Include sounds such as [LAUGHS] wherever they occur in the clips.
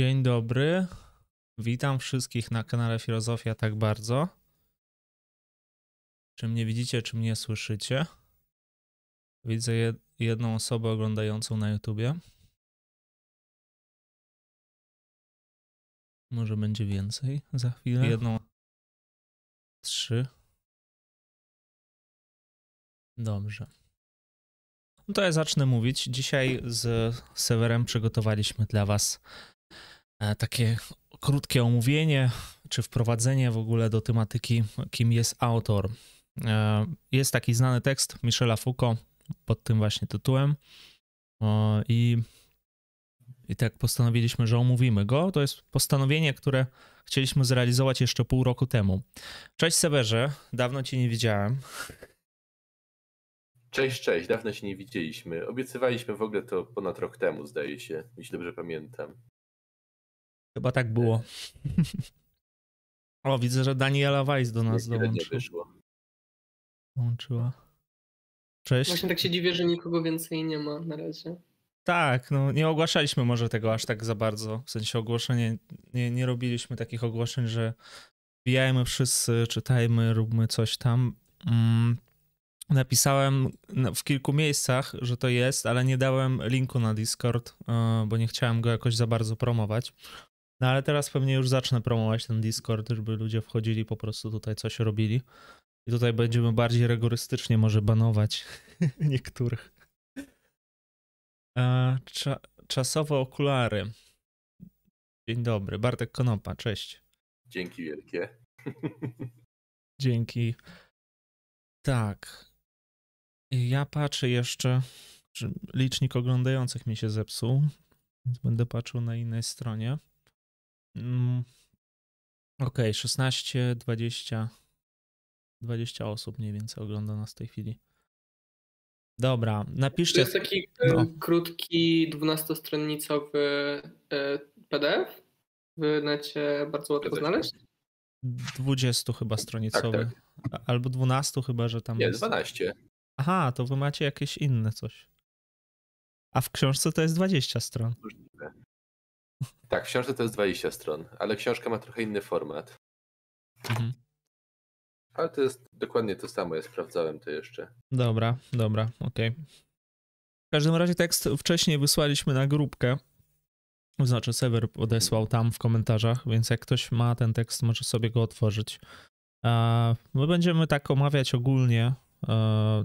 Dzień dobry. Witam wszystkich na kanale Filozofia tak bardzo. Czy mnie widzicie, czy mnie słyszycie? Widzę jed jedną osobę oglądającą na YouTubie. Może będzie więcej za chwilę. Jedną. Trzy. Dobrze. No to ja zacznę mówić. Dzisiaj z Sewerem przygotowaliśmy dla Was takie krótkie omówienie, czy wprowadzenie w ogóle do tematyki, kim jest autor. E, jest taki znany tekst Michela Foucault pod tym właśnie tytułem i, i tak postanowiliśmy, że omówimy go. To jest postanowienie, które chcieliśmy zrealizować jeszcze pół roku temu. Cześć Sewerze, dawno Cię nie widziałem. Cześć, cześć, dawno się nie widzieliśmy. Obiecywaliśmy w ogóle to ponad rok temu, zdaje się, jeśli dobrze pamiętam. Chyba tak było. o, widzę, że Daniela Weiss do nas dołączyła. nie wyszło. Dołączyła. Cześć. Właśnie tak się dziwię, że nikogo więcej nie ma na razie. Tak, no nie ogłaszaliśmy może tego aż tak za bardzo. W sensie ogłoszenie, nie, nie robiliśmy takich ogłoszeń, że wbijajmy wszyscy, czytajmy, róbmy coś tam. Mm, napisałem w kilku miejscach, że to jest, ale nie dałem linku na Discord, e, bo nie chciałem go jakoś za bardzo promować. No ale teraz pewnie już zacznę promować ten Discord, żeby ludzie wchodzili, po prostu tutaj coś robili. I tutaj będziemy bardziej rygorystycznie może banować [LAUGHS] niektórych. E, cza czasowe okulary. Dzień dobry, Bartek Konopa, cześć. Dzięki wielkie. Dzięki. Tak. Ja patrzę jeszcze, licznik oglądających mi się zepsuł, więc będę patrzył na innej stronie. Mm. Ok, 16, 20, 20 osób mniej więcej ogląda nas w tej chwili. Dobra, napiszcie. To jest taki no. krótki, 12-stronnicowy e, PDF w necie bardzo łatwo znaleźć. 20 chyba stronicowy. Tak, tak. Albo 12 chyba, że tam Nie, jest. 12. Aha, to wy macie jakieś inne coś. A w książce to jest 20 stron. Możliwe. Tak, w książce to jest 20 stron, ale książka ma trochę inny format. Mhm. Ale to jest dokładnie to samo, ja sprawdzałem to jeszcze. Dobra, dobra, okej. Okay. W każdym razie tekst wcześniej wysłaliśmy na grupkę. Znaczy, Sever odesłał tam w komentarzach, więc jak ktoś ma ten tekst, może sobie go otworzyć. My będziemy tak omawiać ogólnie e,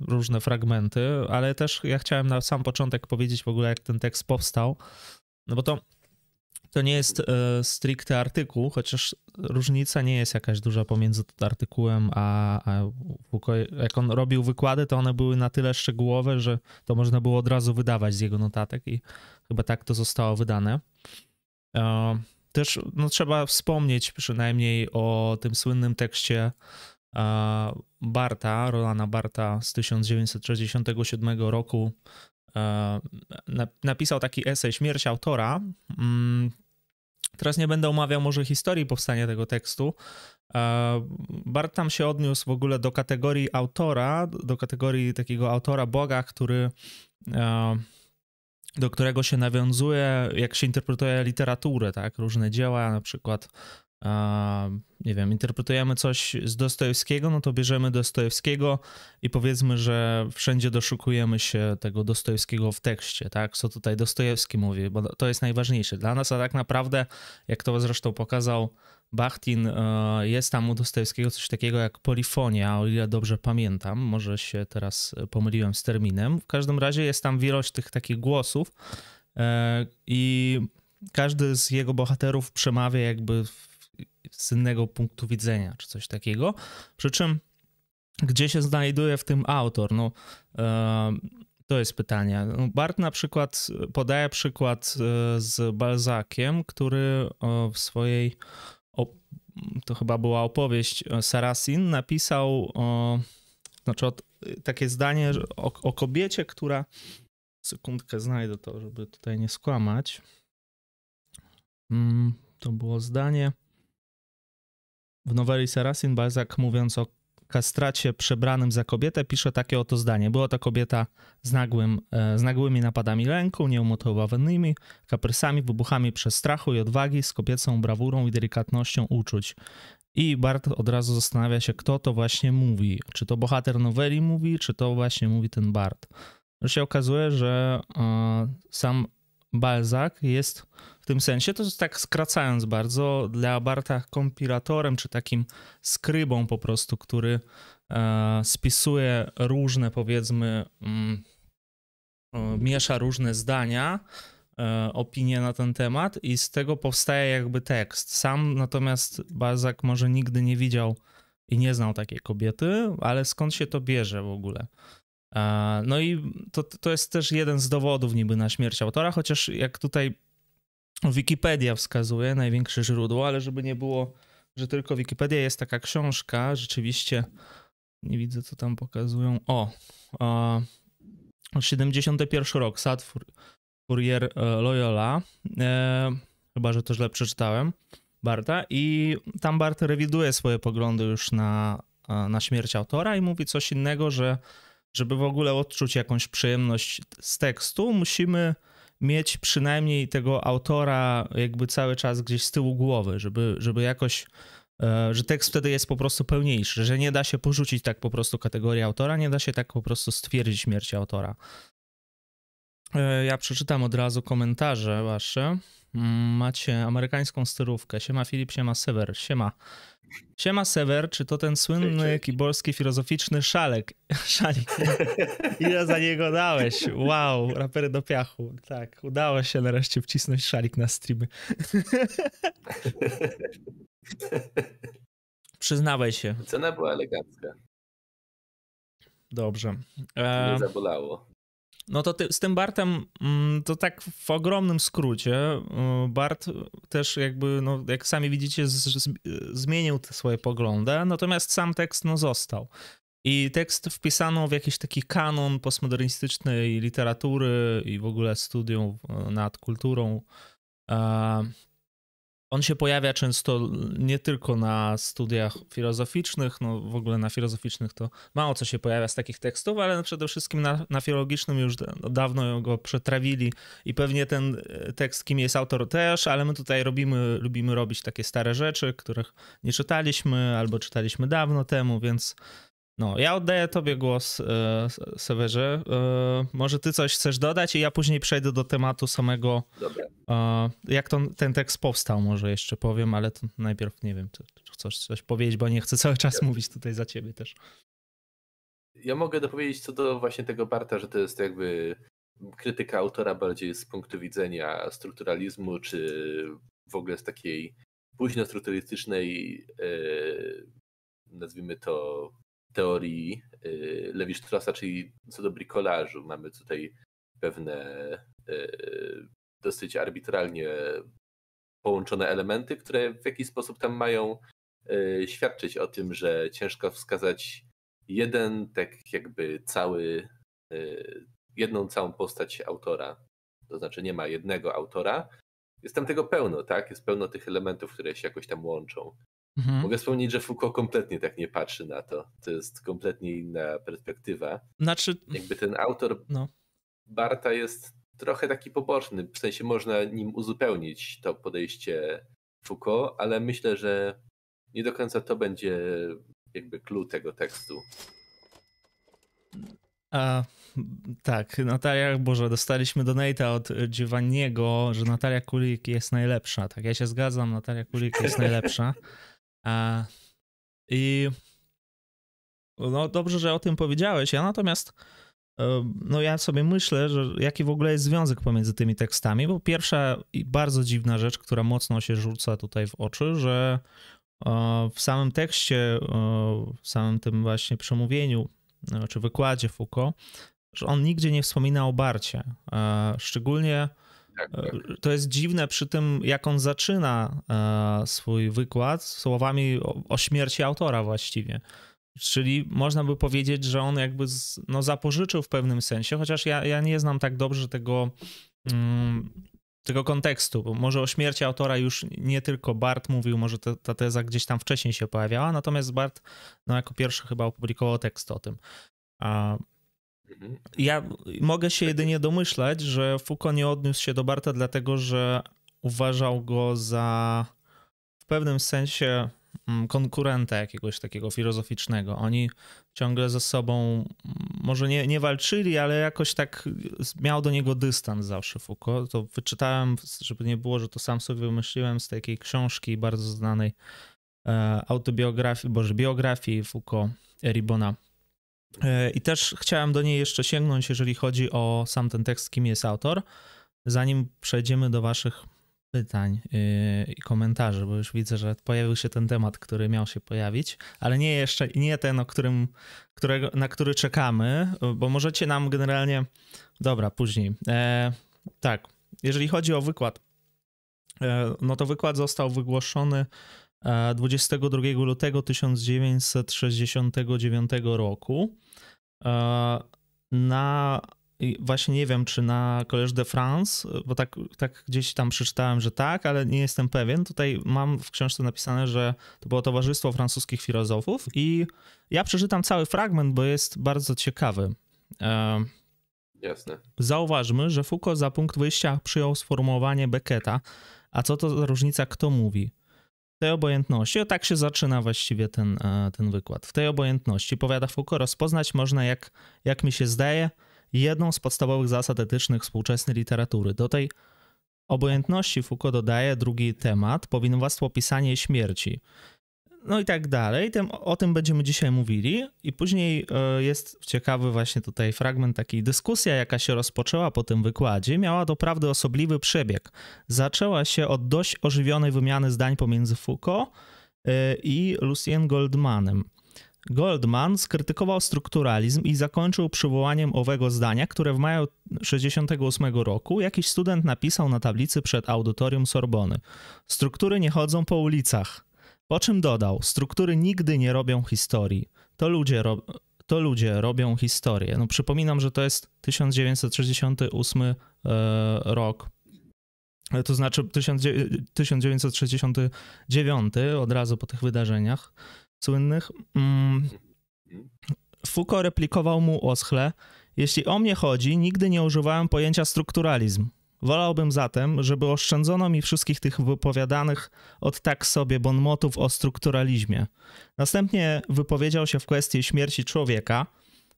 różne fragmenty, ale też ja chciałem na sam początek powiedzieć w ogóle, jak ten tekst powstał. No bo to to nie jest e, stricte artykuł, chociaż różnica nie jest jakaś duża pomiędzy artykułem a, a jak on robił wykłady, to one były na tyle szczegółowe, że to można było od razu wydawać z jego notatek i chyba tak to zostało wydane. E, też no, trzeba wspomnieć przynajmniej o tym słynnym tekście e, Barta, Rolana Barta z 1967 roku, napisał taki esej Śmierć autora. Mm, teraz nie będę omawiał może historii powstania tego tekstu. E, Bart tam się odniósł w ogóle do kategorii autora, do kategorii takiego autora Boga, który e, do którego się nawiązuje, jak się interpretuje literaturę, tak? Różne dzieła, na przykład nie wiem, interpretujemy coś z Dostojewskiego, no to bierzemy Dostojewskiego i powiedzmy, że wszędzie doszukujemy się tego Dostojewskiego w tekście, tak? Co tutaj Dostojewski mówi, bo to jest najważniejsze dla nas, a tak naprawdę, jak to zresztą pokazał Bachtin, e, jest tam u Dostojewskiego coś takiego jak polifonia, o ile dobrze pamiętam, może się teraz pomyliłem z terminem. W każdym razie jest tam wielość tych takich głosów e, i każdy z jego bohaterów przemawia jakby z innego punktu widzenia, czy coś takiego. Przy czym, gdzie się znajduje w tym autor? No, e, to jest pytanie. No, Bart na przykład podaje przykład e, z Balzakiem, który w swojej, to chyba była opowieść, e, Sarasin napisał, znaczy takie zdanie o, o kobiecie, która, sekundkę znajdę to, żeby tutaj nie skłamać. Mm, to było zdanie. W noweli Sarasin Balzac mówiąc o kastracie przebranym za kobietę pisze takie oto zdanie. Była to kobieta z, nagłym, e, z nagłymi napadami lęku, nieumotywowanymi kaprysami, wybuchami przestrachu i odwagi, z kobiecą brawurą i delikatnością uczuć. I Bart od razu zastanawia się, kto to właśnie mówi. Czy to bohater noweli mówi, czy to właśnie mówi ten Bart. To się okazuje, że e, sam Balzac jest w tym sensie, to jest tak skracając bardzo, dla Barta kompilatorem, czy takim skrybą po prostu, który e, spisuje różne, powiedzmy, mm, miesza różne zdania, e, opinie na ten temat i z tego powstaje jakby tekst. Sam natomiast Balzac może nigdy nie widział i nie znał takiej kobiety, ale skąd się to bierze w ogóle? No i to, to jest też jeden z dowodów niby na śmierć autora, chociaż jak tutaj Wikipedia wskazuje, największe źródło, ale żeby nie było, że tylko Wikipedia jest taka książka, rzeczywiście nie widzę co tam pokazują. O, o 71 rok, Sad Fourier e, Loyola, e, chyba, że to źle przeczytałem, Barta i tam Bart rewiduje swoje poglądy już na, e, na śmierć autora i mówi coś innego, że żeby w ogóle odczuć jakąś przyjemność z tekstu, musimy mieć przynajmniej tego autora jakby cały czas gdzieś z tyłu głowy, żeby, żeby jakoś, e, że tekst wtedy jest po prostu pełniejszy, że nie da się porzucić tak po prostu kategorii autora, nie da się tak po prostu stwierdzić śmierci autora. E, ja przeczytam od razu komentarze wasze. Mm, macie amerykańską styrówkę. Siema Filip, siema Sever, siema. Siema Sever, czy to ten słynny kibolski filozoficzny szalek? [LAUGHS] Szalik. Ile za niego dałeś? Wow, rapery do piachu. Tak, udało się nareszcie wcisnąć szalik na streamy. [LAUGHS] Przyznawaj się. Cena była elegancka. Dobrze. Nie zabolało. No to ty, z tym Bartem, mm, to tak w ogromnym skrócie, y, Bart też jakby, no jak sami widzicie, z, z, zmienił te swoje poglądy, natomiast sam tekst no został. I tekst wpisano w jakiś taki kanon postmodernistycznej literatury i w ogóle studium y, nad kulturą on się pojawia często nie tylko na studiach filozoficznych, no w ogóle na filozoficznych to mało co się pojawia z takich tekstów, ale przede wszystkim na, na filologicznym już dawno go przetrawili i pewnie ten e, tekst, kim jest autor też, ale my tutaj robimy, lubimy robić takie stare rzeczy, których nie czytaliśmy albo czytaliśmy dawno temu, więc no, ja oddaję tobie głos, e, Sewerze. E, może ty coś chcesz dodać i ja później przejdę do tematu samego, e, jak to, ten tekst powstał, może jeszcze powiem, ale to najpierw nie wiem, czy, czy chcesz coś powiedzieć, bo nie chcę cały czas ja. mówić tutaj za ciebie też. Ja mogę dopowiedzieć co do właśnie tego Barta, że to jest jakby krytyka autora bardziej z punktu widzenia strukturalizmu, czy w ogóle z takiej późno strukturalistycznej, nazwijmy to teorii y, Levi-Straussa, czyli co do brikolażu. Mamy tutaj pewne y, dosyć arbitralnie połączone elementy, które w jakiś sposób tam mają y, świadczyć o tym, że ciężko wskazać jeden tak jakby cały, jedną całą postać autora. To znaczy nie ma jednego autora. Jest tam tego pełno, tak? Jest pełno tych elementów, które się jakoś tam łączą. Mhm. Mogę wspomnieć, że Foucault kompletnie tak nie patrzy na to. To jest kompletnie inna perspektywa. Znaczy... Jakby ten autor no. Barta jest trochę taki poboczny, w sensie można nim uzupełnić to podejście Foucault, ale myślę, że nie do końca to będzie jakby clue tego tekstu. A, tak, Natalia, Boże, dostaliśmy donata od Giovanniego, że Natalia Kulik jest najlepsza. Tak, ja się zgadzam, Natalia Kulik jest najlepsza. [LAUGHS] A, I no dobrze, że o tym powiedziałeś. Ja natomiast e, no ja sobie myślę, że jaki w ogóle jest związek pomiędzy tymi tekstami, bo pierwsza i bardzo dziwna rzecz, która mocno się rzuca tutaj w oczy, że e, w samym tekście, e, w samym tym właśnie przemówieniu, czy wykładzie Foucault, że on nigdzie nie wspomina o Barcie. Szczególnie tak, tak. To jest dziwne przy tym, jak on zaczyna e, swój wykład słowami o, o śmierci autora właściwie. Czyli można by powiedzieć, że on jakby z, no, zapożyczył w pewnym sensie, chociaż ja, ja nie znam tak dobrze tego, mm, tego kontekstu, bo może o śmierci autora już nie tylko Bart mówił, może ta, ta teza gdzieś tam wcześniej się pojawiała, natomiast Bart no, jako pierwszy chyba opublikował tekst o tym. A. ja mogę się jedynie domyślać, że Foucault nie odniósł się do Barta dlatego, że uważał go za w pewnym sensie mm, konkurenta jakiegoś takiego filozoficznego. Oni ciągle ze sobą mm, może nie, nie walczyli, ale jakoś tak miał do niego dystans zawsze Foucault. To wyczytałem, żeby nie było, że to sam sobie wymyśliłem z takiej książki bardzo znanej e, autobiografii, boże, biografii Foucault, Eribona. E, I też chciałem do niej jeszcze sięgnąć, jeżeli chodzi o sam ten tekst, kim jest autor, zanim przejdziemy do waszych pytań yy, i komentarzy, bo już widzę, że pojawił się ten temat, który miał się pojawić, ale nie jeszcze, nie ten, o którym, którego, na który czekamy, bo możecie nam generalnie, dobra, później. E, tak, jeżeli chodzi o wykład, e, no to wykład został wygłoszony 22 e, lutego 1969 roku e, na właśnie nie wiem, czy na Collège de France, bo tak, tak gdzieś tam przeczytałem, że tak, ale nie jestem pewien. Tutaj mam w książce napisane, że to było Towarzystwo Francuskich Filozofów i ja przeczytam cały fragment, bo jest bardzo ciekawy. E, Jasne. Zauważmy, że Foucault za punkt wyjścia przyjął sformułowanie Becketa, a co to za różnica, kto mówi? Tej obojętności, o tak się zaczyna właściwie ten, e, ten wykład. W tej obojętności, powiada Foucault, rozpoznać można, jak, jak mi się zdaje, jedną z podstawowych zasad etycznych współczesnej literatury. Do tej obojętności Foucault dodaje drugi temat, powinowactwo pisania śmierci. No i tak dalej. O tym będziemy dzisiaj mówili. I później e, jest ciekawy właśnie tutaj fragment takiej dyskusja, jaka się rozpoczęła po tym wykładzie, miała doprawdy osobliwy przebieg. Zaczęła się od dość ożywionej wymiany zdań pomiędzy Foucault e, i Lucien Goldmanem. Goldman skrytykował strukturalizm i zakończył przywołaniem owego zdania, które w maju 1968 roku jakiś student napisał na tablicy przed audytorium Sorbony. Struktury nie chodzą po ulicach. Po czym dodał, struktury nigdy nie robią historii. To ludzie, ro to ludzie robią historię. No przypominam, że to jest 1968 e, rok. To znaczy 1969, od razu po tych wydarzeniach słynnych. Mm, Foucault replikował mu oschle, jeśli o mnie chodzi, nigdy nie używałem pojęcia strukturalizm. Wolałbym zatem, żeby oszczędzono mi wszystkich tych wypowiadanych od tak sobie bonmotów o strukturalizmie. Następnie wypowiedział się w kwestii śmierci człowieka.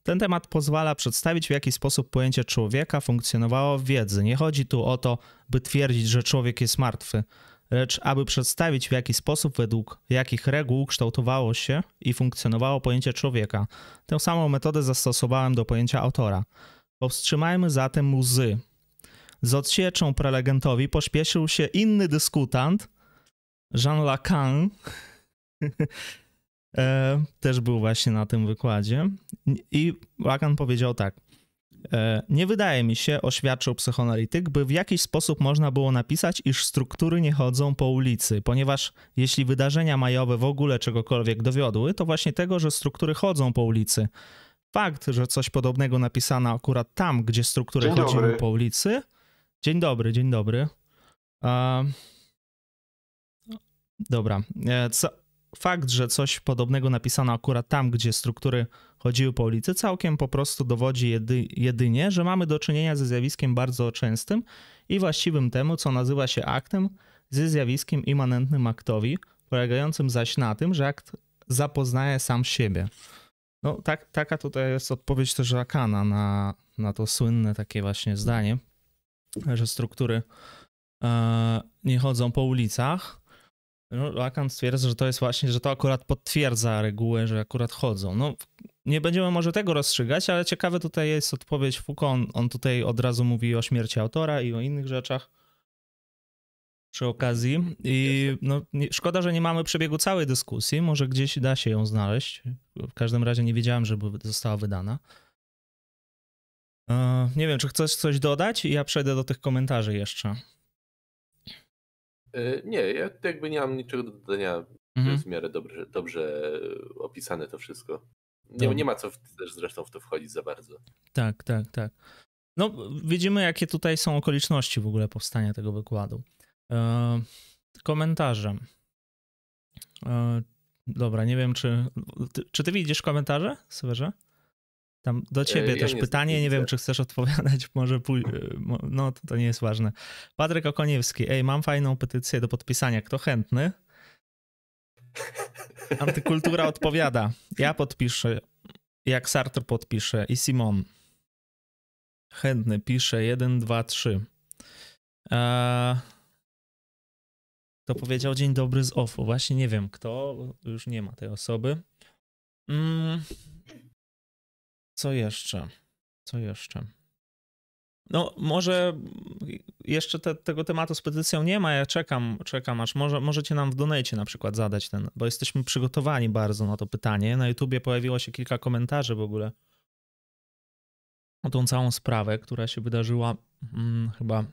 Ten temat pozwala przedstawić, w jaki sposób pojęcie człowieka funkcjonowało w wiedzy. Nie chodzi tu o to, by twierdzić, że człowiek jest martwy lecz aby przedstawić w jaki sposób, według jakich reguł kształtowało się i funkcjonowało pojęcie człowieka. Tę samą metodę zastosowałem do pojęcia autora. Powstrzymajmy zatem łzy. Z odsieczą prelegentowi pośpieszył się inny dyskutant, Jean Lacan, [LAUGHS] e, też był właśnie na tym wykładzie. I Lacan powiedział tak. E, nie wydaje mi się, oświadczył psychoanalityk, by w jakiś sposób można było napisać, iż struktury nie chodzą po ulicy, ponieważ jeśli wydarzenia majowe w ogóle czegokolwiek dowiodły, to właśnie tego, że struktury chodzą po ulicy. Fakt, że coś podobnego napisano akurat tam, gdzie struktury dzień chodziły dobry. po ulicy. Dzień dobry, dzień dobry. Dobra. E, co... Fakt, że coś podobnego napisano akurat tam, gdzie struktury chodziły po ulicy, całkiem po prostu dowodzi jedy, jedynie, że mamy do czynienia ze zjawiskiem bardzo częstym i właściwym temu, co nazywa się aktem, ze zjawiskiem immanentnym aktowi, polegającym zaś na tym, że akt zapoznaje sam siebie. No, tak, taka tutaj jest odpowiedź też Lakana na, na to słynne takie właśnie zdanie, że struktury e, nie chodzą po ulicach. No, Lacan stwierdza, że to jest właśnie, że to akurat potwierdza regułę, że akurat chodzą. No, nie będziemy może tego rozstrzygać, ale ciekawe tutaj jest odpowiedź Foucault. On, on tutaj od razu mówi o śmierci autora i o innych rzeczach przy okazji. I no, nie, szkoda, że nie mamy przebiegu całej dyskusji. Może gdzieś da się ją znaleźć. W każdym razie nie wiedziałem, żeby została wydana. E, nie wiem, czy chcesz coś dodać? Ja przejdę do tych komentarzy jeszcze. E, nie, ja jakby nie mam niczego do dodania. Mhm. jest w miarę dobrze, dobrze opisane to wszystko. Nie, nie ma co w, też zresztą w to wchodzić za bardzo. Tak, tak, tak. No, widzimy, jakie tutaj są okoliczności w ogóle powstania tego wykładu. E, komentarze. E, dobra, nie wiem, czy. Ty, czy ty widzisz komentarze, Sewerze? Tam do ciebie ja też nie pytanie, nie wiem, czy chcesz odpowiadać, [LAUGHS] może pój... No, to, to nie jest ważne. Patryk Okoniewski, ej, mam fajną petycję do podpisania, kto chętny? Antykultura odpowiada, ja podpiszę, jak Sartre podpisze i Simon. Chętny, pisze 1, 2, 3. Eee... To powiedział dzień dobry z OFU. Właśnie nie wiem kto, już nie ma tej osoby. Mm. Co jeszcze? Co jeszcze? No, może jeszcze te, tego tematu z petycją nie ma. Ja czekam, czekam, aż może, możecie nam w donate na przykład zadać ten, bo jesteśmy przygotowani bardzo na to pytanie. Na YouTubie pojawiło się kilka komentarzy w ogóle o tą całą sprawę, która się wydarzyła hmm, chyba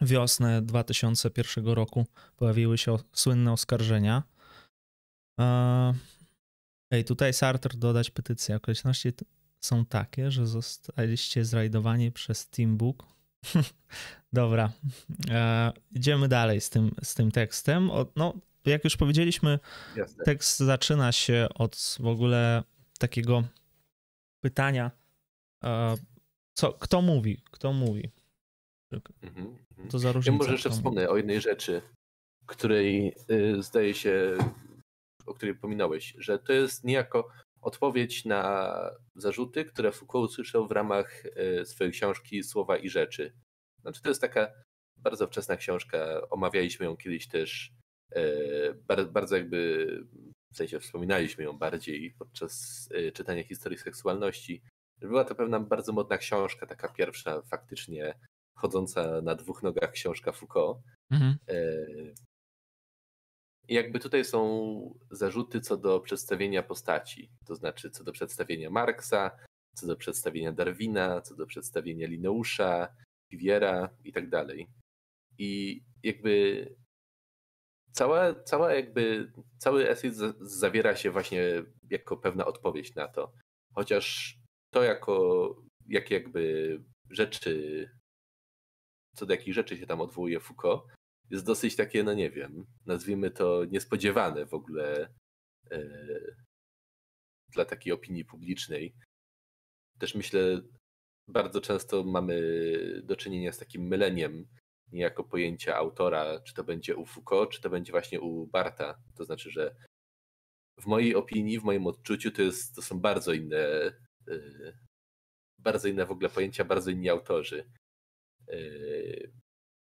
wiosnę 2001 roku. Pojawiły się słynne oskarżenia. Ej, tutaj Sartre dodać petycję. Okoliczności są takie, że zostaliście zrajdowani przez Teambook. [LAUGHS] Dobra, e, idziemy dalej z tym, z tym tekstem. O, no, jak już powiedzieliśmy, Jasne. tekst zaczyna się od w ogóle takiego pytania, e, co, kto mówi, kto mówi. Mhm, mhm. To za Ja różnica. może jeszcze wspomnę o jednej rzeczy, której y, zdaje się, o której pominąłeś, że to jest niejako odpowiedź na zarzuty, które Foucault usłyszał w ramach y, swojej książki Słowa i Rzeczy. Znaczy to jest taka bardzo wczesna książka, omawialiśmy ją kiedyś też, bar- bardzo jakby, w sensie wspominaliśmy ją bardziej podczas y, czytania historii seksualności. Była to pewna bardzo modna książka, taka pierwsza faktycznie chodząca na dwóch nogach książka Foucault. Mhm. I jakby tutaj są zarzuty co do przedstawienia postaci, to znaczy co do przedstawienia Marksa, co do przedstawienia Darwina, co do przedstawienia Lineusza, Cuviera i tak dalej. I jakby cała, cała jakby, cały esej za- zawiera się właśnie jako pewna odpowiedź na to. Chociaż to jako, jak jakby rzeczy, co do jakich rzeczy się tam odwołuje Foucault, jest dosyć takie, no nie wiem, nazwijmy to niespodziewane w ogóle e, dla takiej opinii publicznej. Też myślę, bardzo często mamy do czynienia z takim myleniem niejako pojęcia autora, czy to będzie u Foucault, czy to będzie właśnie u Barta. To znaczy, że w mojej opinii, w moim odczuciu to, jest, to są bardzo inne, e, bardzo inne w ogóle pojęcia, bardzo inni autorzy. E,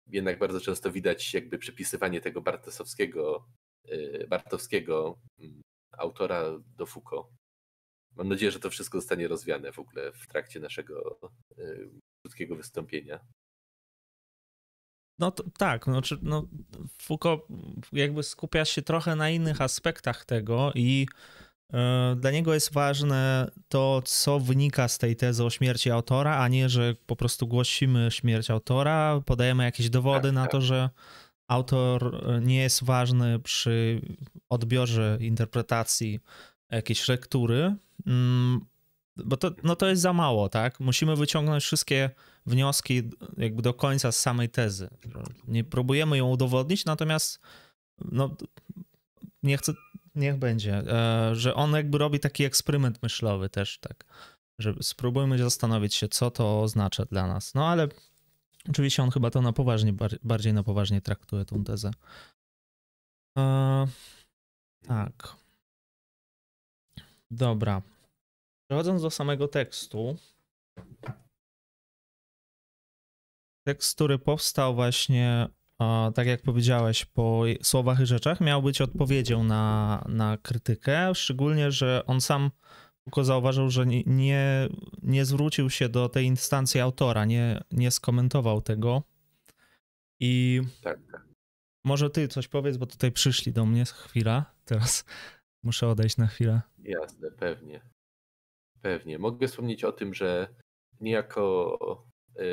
jednak bardzo często widać jakby przypisywanie tego Bartosowskiego, y, Bartowskiego mm, autora do Foucault. Mam nadzieję, że to wszystko zostanie rozwiane w ogóle w trakcie naszego y, krótkiego wystąpienia. No to, tak, no, czy, no, Foucault jakby skupia się trochę na innych aspektach tego i dla niego jest ważne to, co wynika z tej tezy o śmierci autora, a nie, że po prostu głosimy śmierć autora, podajemy jakieś dowody na to, że autor e, nie jest ważny przy odbiorze interpretacji jakiejś lektury, mm, bo to, no to jest za mało, tak? Musimy wyciągnąć wszystkie wnioski jakby do końca z samej tezy. Nie próbujemy ją udowodnić, natomiast no, nie chcę, niech będzie, e, że on jakby robi taki eksperyment myślowy też, tak, że spróbujmy zastanowić się, co to oznacza dla nas. No ale oczywiście on chyba to na poważnie, bar- bardziej na poważnie traktuje tą tezę. E, tak. Dobra. Przechodząc do samego tekstu, tekst, który powstał właśnie, tak jak powiedziałeś, po słowach i rzeczach, miał być odpowiedzią na, na krytykę, szczególnie, że on sam tylko zauważył, że nie- nie, zwrócił się do tej instancji autora, nie, nie skomentował tego. I Tak, może ty coś powiedz, bo tutaj przyszli do mnie chwila. Teraz muszę odejść na chwilę. Jasne, pewnie. Pewnie. Mogę wspomnieć o tym, że niejako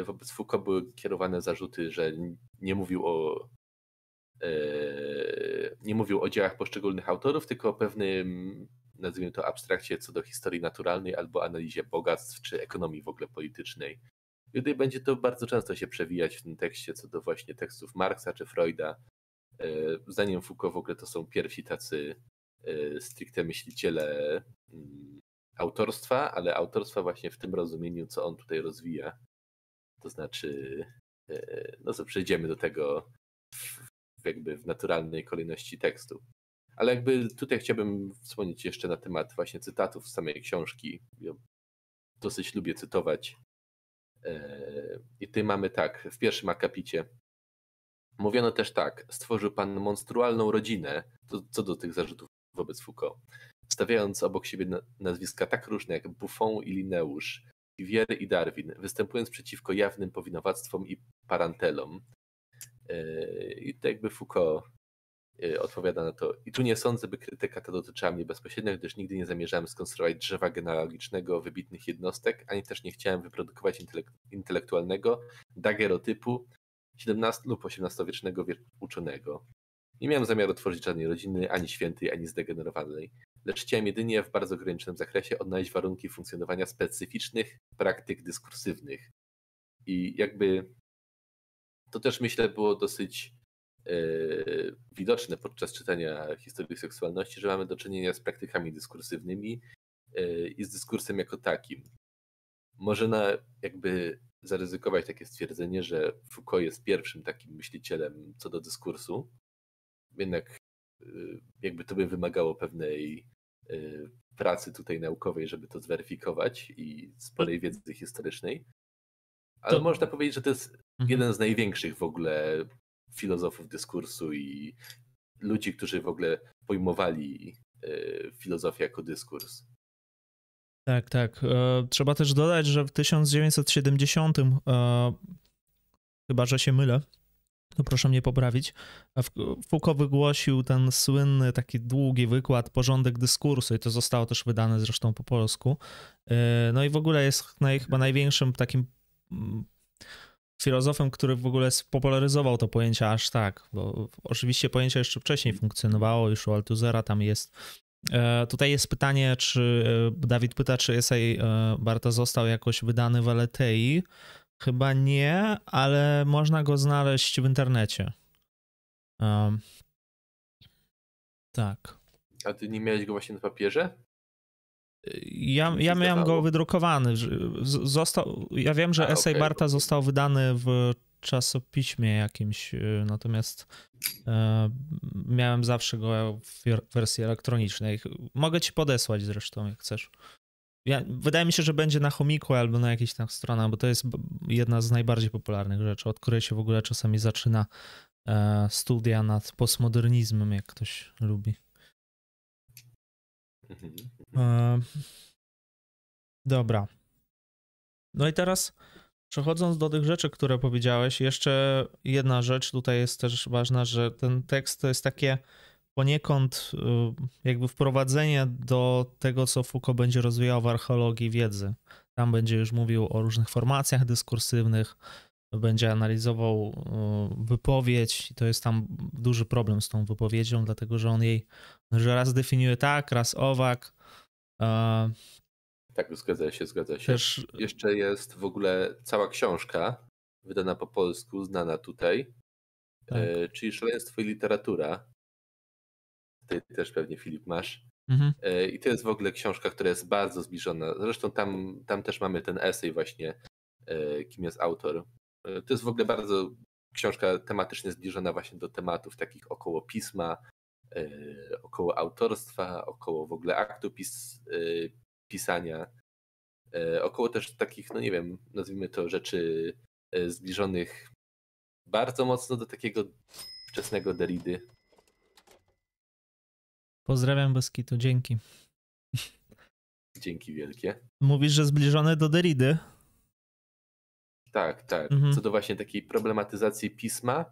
wobec Foucault były kierowane zarzuty, że nie mówił o e, nie mówił o dziełach poszczególnych autorów, tylko o pewnym, nazwijmy to, abstrakcie co do historii naturalnej albo analizie bogactw czy ekonomii w ogóle politycznej. I tutaj będzie to bardzo często się przewijać w tym tekście co do właśnie tekstów Marksa czy Freuda. E, zdaniem Foucault w ogóle to są pierwsi tacy e, stricte myśliciele mm, autorstwa, ale autorstwa właśnie w tym rozumieniu, co on tutaj rozwija. To znaczy, e, no co przejdziemy do tego w, jakby w naturalnej kolejności tekstu. Ale jakby tutaj chciałbym wspomnieć jeszcze na temat właśnie cytatów z samej książki. Dosyć lubię cytować. I tutaj mamy tak, w pierwszym akapicie. Mówiono też tak, stworzył pan monstrualną rodzinę, to, co do tych zarzutów wobec Foucault, stawiając obok siebie nazwiska tak różne jak Buffon i Linneusz, Cuvier i Darwin, występując przeciwko jawnym powinowactwom i parantelom. Yy, I to jakby Foucault yy, odpowiada na to. I tu nie sądzę, by krytyka ta dotyczyła mnie bezpośrednio, gdyż nigdy nie zamierzałem skonstruować drzewa genealogicznego wybitnych jednostek, ani też nie chciałem wyprodukować intelek intelektualnego dagerotypu, 17 lub 18-wiecznego uczonego. Nie miałem zamiaru tworzyć żadnej rodziny, ani świętej, ani zdegenerowanej, lecz chciałem jedynie w bardzo ograniczonym zakresie odnaleźć warunki funkcjonowania specyficznych praktyk dyskursywnych. I jakby to też myślę było dosyć yy, widoczne podczas czytania historii seksualności, że mamy do czynienia z praktykami dyskursywnymi yy, i z dyskursem jako takim. Może na jakby zaryzykować takie stwierdzenie, że Foucault jest pierwszym takim myślicielem co do dyskursu. Jednak y, jakby to by wymagało pewnej pracy tutaj naukowej, żeby to zweryfikować i sporej wiedzy historycznej. Ale to... można powiedzieć, że to jest mhm. jeden z największych w ogóle filozofów dyskursu i ludzi, którzy w ogóle pojmowali y, filozofię jako dyskurs. Tak, tak. E, trzeba też dodać, że w 1970, e, chyba że się mylę, to proszę mnie poprawić, Foucault wygłosił ten słynny, taki długi wykład Porządek dyskursu i to zostało też wydane zresztą po polsku. E, no i w ogóle jest naj, chyba największym takim mm, filozofem, który w ogóle spopularyzował to pojęcie aż tak, bo oczywiście pojęcie jeszcze wcześniej funkcjonowało, już u Althusera tam jest E, tutaj jest pytanie, czy e, Dawid pyta, czy esej Barta został jakoś wydany w Aletei. Chyba nie, ale można go znaleźć w internecie. Um, tak. A ty nie miałeś go właśnie na papierze? Ja, ja miałem go wydrukowany. Został, ja wiem, że A, esej okay, Barta został wydany w czasopiśmie jakimś, y, natomiast e, miałem zawsze go w wersji elektronicznej. Mogę ci podesłać zresztą, jak chcesz. Ja, wydaje mi się, że będzie na chomiku albo na jakiejś tam stronach, bo to jest jedna z najbardziej popularnych rzeczy, od której się w ogóle czasami zaczyna e, studia nad postmodernizmem, jak ktoś lubi. Mhm. E, dobra. No i teraz Przechodząc do tych rzeczy, które powiedziałeś, jeszcze jedna rzecz tutaj jest też ważna, że ten tekst to jest takie poniekąd y, jakby wprowadzenie do tego, co Foucault będzie rozwijał w archeologii wiedzy. Tam będzie już mówił o różnych formacjach dyskursywnych, będzie analizował y, wypowiedź i to jest tam duży problem z tą wypowiedzią, dlatego że on jej, że raz definiuje tak, raz owak, tak, zgadza się, zgadza się. Też... Jeszcze jest w ogóle cała książka, wydana po polsku, znana tutaj, tak. e, czyli Szaleństwo i literatura. Ty też pewnie, Filip, masz. Mhm. E, I to jest w ogóle książka, która jest bardzo zbliżona. Zresztą tam, tam też mamy ten esej właśnie, e, kim jest autor. E, to jest w ogóle bardzo książka tematycznie zbliżona właśnie do tematów takich około pisma, około autorstwa, około w ogóle aktu pis, pisania. Około też takich, no nie wiem, nazwijmy to rzeczy zbliżonych bardzo mocno do takiego wczesnego Deridy. Pozdrawiam Beskitu, dzięki. Dzięki wielkie. Mówisz, że zbliżone do Deridy? Tak, tak. Mhm. Co do właśnie takiej problematyzacji pisma,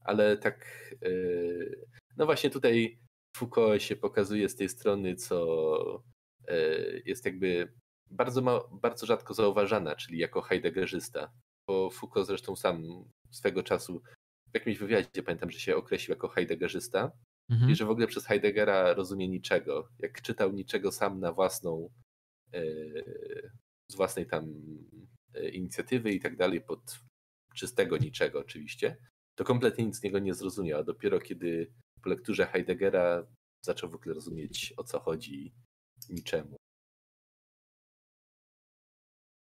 ale tak, yy, no właśnie tutaj Foucault się pokazuje z tej strony, co yy, jest jakby bardzo, ma, bardzo rzadko zauważana, czyli jako heideggerzysta. Bo Foucault zresztą sam swego czasu w jakimś wywiadzie pamiętam, że się określił jako heideggerzysta mhm. i że w ogóle przez Heideggera rozumie niczego. Jak czytał niczego sam na własną, yy, z własnej tam e, inicjatywy i tak dalej, pod czystego niczego oczywiście, to kompletnie nic z niego nie zrozumiał. Dopiero kiedy po lekturze Heideggera zaczął w ogóle rozumieć o co chodzi niczemu.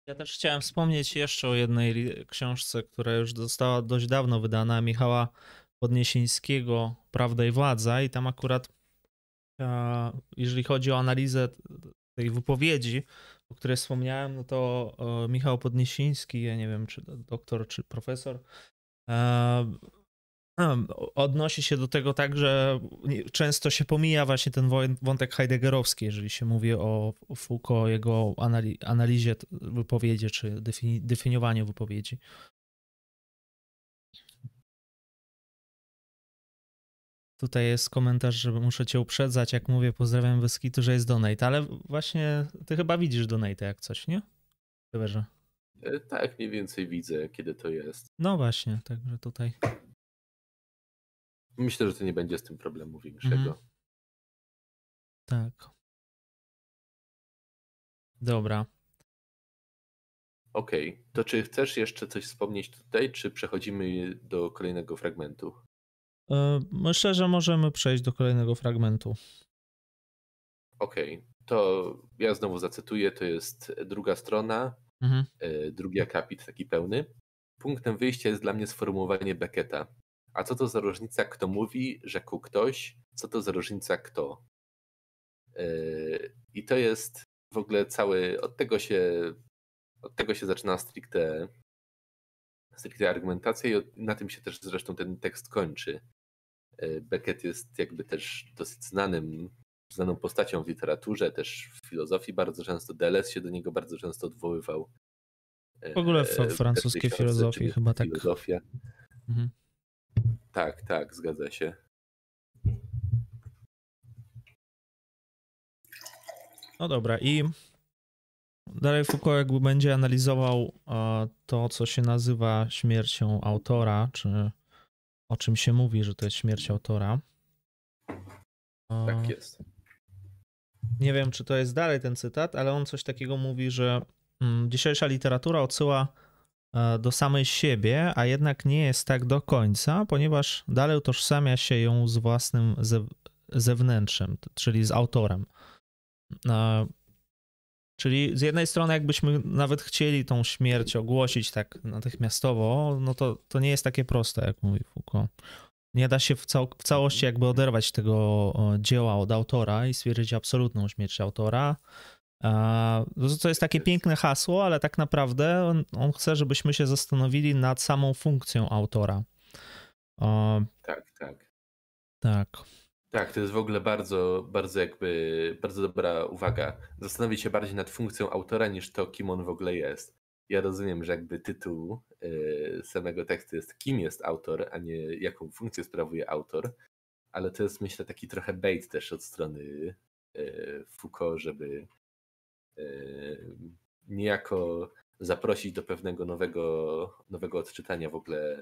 Ja też chciałem wspomnieć jeszcze o jednej książce, która już została dość dawno wydana, Michała Podniesińskiego, Prawda i Władza i tam akurat jeżeli chodzi o analizę tej wypowiedzi, o której wspomniałem, no to Michał Podniesiński, ja nie wiem, czy doktor, czy profesor, odnosi się do tego tak, że często się pomija właśnie ten wątek heideggerowski, jeżeli się mówi o Foucault, jego analizie wypowiedzi, czy definiowaniu wypowiedzi. Tutaj jest komentarz, że muszę cię uprzedzać, jak mówię, pozdrawiam Beskitu, że jest donate, ale właśnie ty chyba widzisz donate jak coś, nie? Chyba, e, Tak, mniej więcej widzę, kiedy to jest. No właśnie, także tutaj. Myślę, że to nie będzie z tym problemu większego. Mhm. Tak. Dobra. Okej, okay. to czy chcesz jeszcze coś wspomnieć tutaj, czy przechodzimy do kolejnego fragmentu? E, myślę, że możemy przejść do kolejnego fragmentu. Okej, okay. to ja znowu zacytuję, to jest druga strona, mhm. E, drugi akapit, taki pełny. Punktem wyjścia jest dla mnie sformułowanie Becketa. A co to za różnica, kto mówi, rzekł ktoś, co to za różnica, kto. E, I to jest w ogóle cały, od tego się, od tego się zaczyna stricte, stricte argumentacja i na tym się też zresztą ten tekst kończy. E, Beckett jest jakby też dosyć znanym, znaną postacią w literaturze, też w filozofii bardzo często. Deleuze się do niego bardzo często odwoływał. W ogóle w e, francuskiej filozofii chyba tak. Filozofia. Mhm. Tak, tak, zgadza się. No dobra, i dalej Foucault jakby będzie analizował e, to, co się nazywa śmiercią autora, czy o czym się mówi, że to jest śmierć autora. Tak jest. Nie wiem, czy to jest dalej ten cytat, ale on coś takiego mówi, że mm, dzisiejsza literatura odsyła e, do samej siebie, a jednak nie jest tak do końca, ponieważ dalej utożsamia się ją z własnym zewnętrzem, czyli z autorem. Czyli z jednej strony, jakbyśmy nawet chcieli tą śmierć ogłosić tak natychmiastowo, no to, to nie jest takie proste, jak mówi Foucault. Nie da się w, cał w całości jakby oderwać tego dzieła od autora i stwierdzić absolutną śmierć autora. To jest takie piękne hasło, ale tak naprawdę on, on chce, żebyśmy się zastanowili nad samą funkcją autora. Tak, tak. Tak. Tak, to jest w ogóle bardzo, bardzo jakby, bardzo dobra uwaga. Zastanowić się bardziej nad funkcją autora niż to, kim on w ogóle jest. Ja rozumiem, że jakby tytuł y, samego tekstu jest kim jest autor, a nie jaką funkcję sprawuje autor, ale to jest myślę taki trochę bait też od strony y, Foucault, żeby y, niejako zaprosić do pewnego nowego, nowego odczytania w ogóle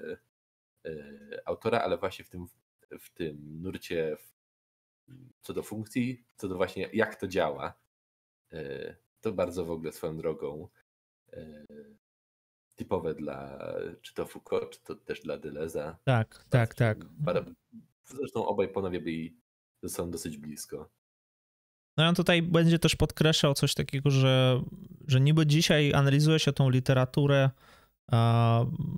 autora, ale właśnie w tym, w tym nurcie co do funkcji, co do właśnie jak to działa. E, to bardzo w ogóle swoją drogą e, typowe dla czy to Foucault, czy to też dla Deleza. Tak, tak, tak. Zresztą obaj panowie byli ze sobą dosyć blisko. No on tutaj będzie też podkreślał coś takiego, że, że niby dzisiaj analizuje się tą literaturę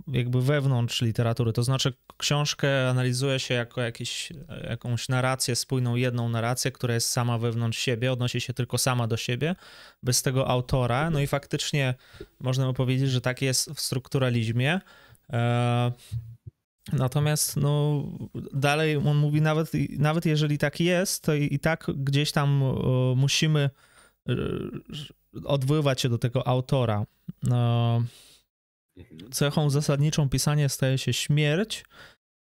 jakby wewnątrz literatury. To znaczy, książkę analizuje się jako jakiś, jakąś narrację, spójną jedną narrację, która jest sama wewnątrz siebie, odnosi się tylko sama do siebie, bez tego autora. No i faktycznie można by powiedzieć, że tak jest w strukturalizmie. E, natomiast no, dalej on mówi, nawet, nawet jeżeli tak jest, to i, i tak gdzieś tam musimy e, odwoływać się do tego autora. No. Cechą zasadniczą pisania staje się śmierć.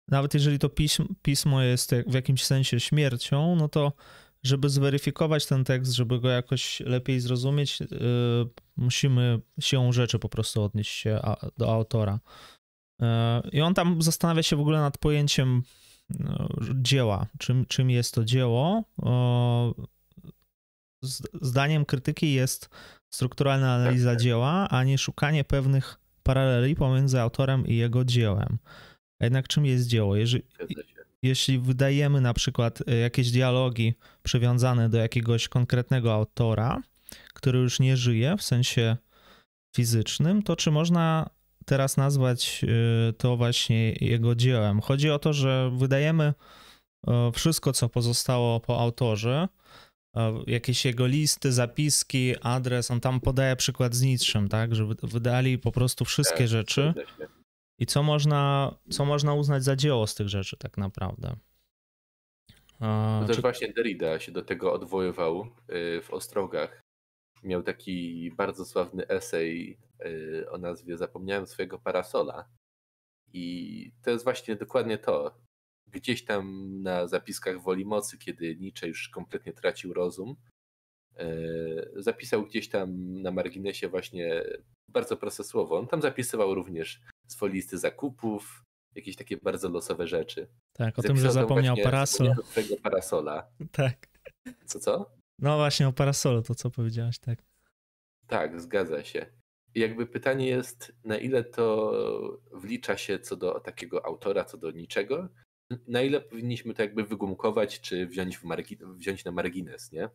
Nawet jeżeli to pismo, pismo jest w jakimś sensie śmiercią, no to żeby zweryfikować ten tekst, żeby go jakoś lepiej zrozumieć, yy, musimy siłą rzeczy po prostu odnieść się a, do autora. Yy, I on tam zastanawia się w ogóle nad pojęciem yy, dzieła, czym, czym jest to dzieło. Zdaniem krytyki jest strukturalna analiza Tak. dzieła, a nie szukanie pewnych paraleli pomiędzy autorem i jego dziełem. A jednak czym jest dzieło? Jeżeli, jeśli wydajemy na przykład y, jakieś dialogi przywiązane do jakiegoś konkretnego autora, który już nie żyje w sensie fizycznym, to czy można teraz nazwać y, to właśnie jego dziełem? Chodzi o to, że wydajemy y, wszystko, co pozostało po autorze, jakieś jego listy, zapiski, adres, on tam podaje przykład z Nietzschem, tak, że wy- wydali po prostu wszystkie Tak, rzeczy. I co można, co można uznać za dzieło z tych rzeczy, tak naprawdę? A, No też czy, właśnie Derrida się do tego odwoływał y, w Ostrogach. Miał taki bardzo sławny esej y, o nazwie Zapomniałem swojego parasola. I to jest właśnie dokładnie to. Gdzieś tam na zapiskach Woli Mocy, kiedy Nietzsche już kompletnie tracił rozum, y, zapisał gdzieś tam na marginesie właśnie bardzo proste słowo. On tam zapisywał również swoje listy zakupów, jakieś takie bardzo losowe rzeczy. tak, o tym, że Zapisał zapomniał parasol. Swojego parasola. Tak. Co, co? No właśnie o parasolu, to co powiedziałeś, tak. Tak, zgadza się. I jakby pytanie jest, na ile to wlicza się co do takiego autora, co do niczego, na ile powinniśmy to jakby wygumkować, czy wziąć, wziąć na margines, nie?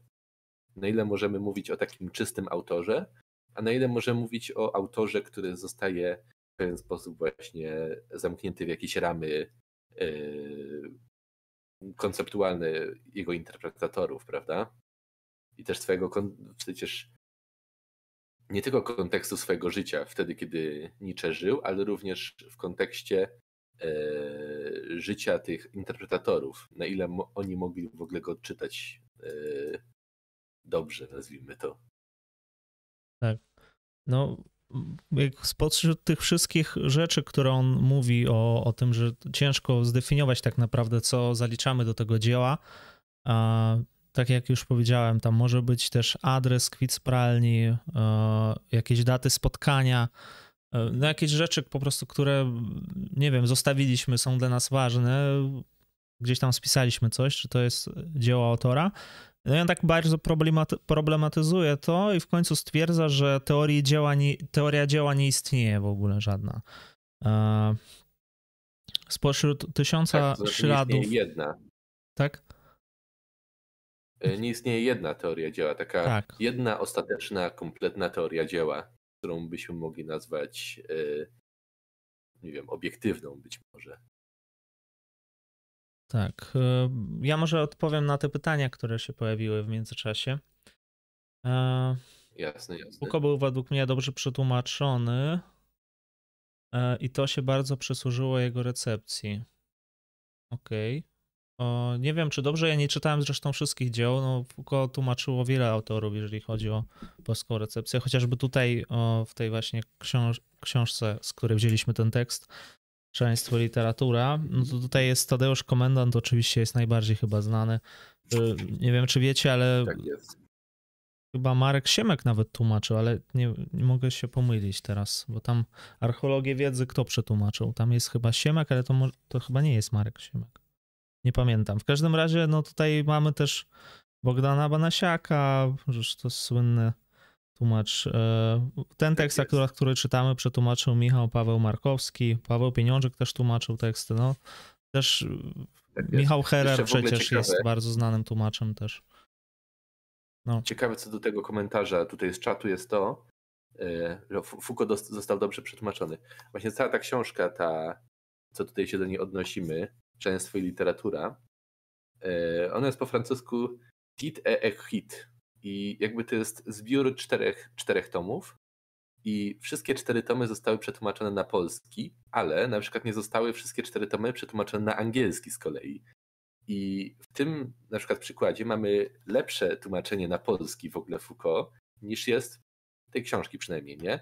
Na ile możemy mówić o takim czystym autorze, a na ile możemy mówić o autorze, który zostaje w pewien sposób właśnie zamknięty w jakieś ramy yy, konceptualne jego interpretatorów, prawda? I też swojego, przecież nie tylko kontekstu swojego życia, wtedy kiedy Nietzsche żył, ale również w kontekście życia tych interpretatorów, na ile oni mogli w ogóle go odczytać e, dobrze, nazwijmy to. No, jak spośród tych wszystkich rzeczy, które on mówi o, o tym, że ciężko zdefiniować tak naprawdę, co zaliczamy do tego dzieła, a tak jak już powiedziałem, tam może być też adres, kwit z pralni, e, jakieś daty spotkania, e, no jakieś rzeczy po prostu, które, nie wiem, zostawiliśmy, są dla nas ważne, gdzieś tam spisaliśmy coś, czy to jest dzieło autora. No i on tak bardzo problematy- problematyzuje to i w końcu stwierdza, że teorii dzieła nie, teoria dzieła nie istnieje w ogóle żadna. E, Spośród tysiąca Tak, to znaczy nie śladów, istnieje jedna. tak? e, Nie istnieje jedna teoria dzieła, taka Tak. jedna ostateczna, kompletna teoria dzieła, którą byśmy mogli nazwać, e, nie wiem, obiektywną być może. Tak. E, Ja może odpowiem na te pytania, które się pojawiły w międzyczasie. E, Jasne, jasne. Foucault był według mnie dobrze przetłumaczony i to się bardzo przysłużyło jego recepcji. Okej. O, Nie wiem, czy dobrze, ja nie czytałem zresztą wszystkich dzieł. No, Foucault tłumaczyło wiele autorów, jeżeli chodzi o polską recepcję. Chociażby tutaj o, w tej właśnie książ- książce, z której wzięliśmy ten tekst, Szaleństwo literatura, no to tutaj jest Tadeusz Komendant, oczywiście jest najbardziej chyba znany. Y, Nie wiem, czy wiecie, ale Tak. Chyba Marek Siemek nawet tłumaczył, ale nie, nie mogę się pomylić teraz, bo tam archeologię wiedzy kto przetłumaczył? Tam jest chyba Siemek, ale to, to chyba nie jest Marek Siemek. Nie pamiętam. W każdym razie, no tutaj mamy też Bogdana Banasiaka, że to słynny tłumacz. E, Ten tekst jest. akurat, który czytamy, przetłumaczył Michał Paweł Markowski. Paweł Pieniążek też tłumaczył teksty. No, też Tak jest. Michał Herer przecież jest bardzo znanym tłumaczem też. Ciekawe co do tego komentarza tutaj z czatu jest to, e, że Foucault został dobrze przetłumaczony. Właśnie cała ta książka, ta, co tutaj się do niej odnosimy, Częstwo i literatura, e, ona jest po francusku Hit et ek. I jakby to jest zbiór czterech, czterech tomów. I wszystkie cztery tomy zostały przetłumaczone na polski, ale na przykład nie zostały wszystkie cztery tomy przetłumaczone na angielski z kolei. I w tym na przykład przykładzie mamy lepsze tłumaczenie na polski w ogóle Foucault niż jest tej książki przynajmniej, nie?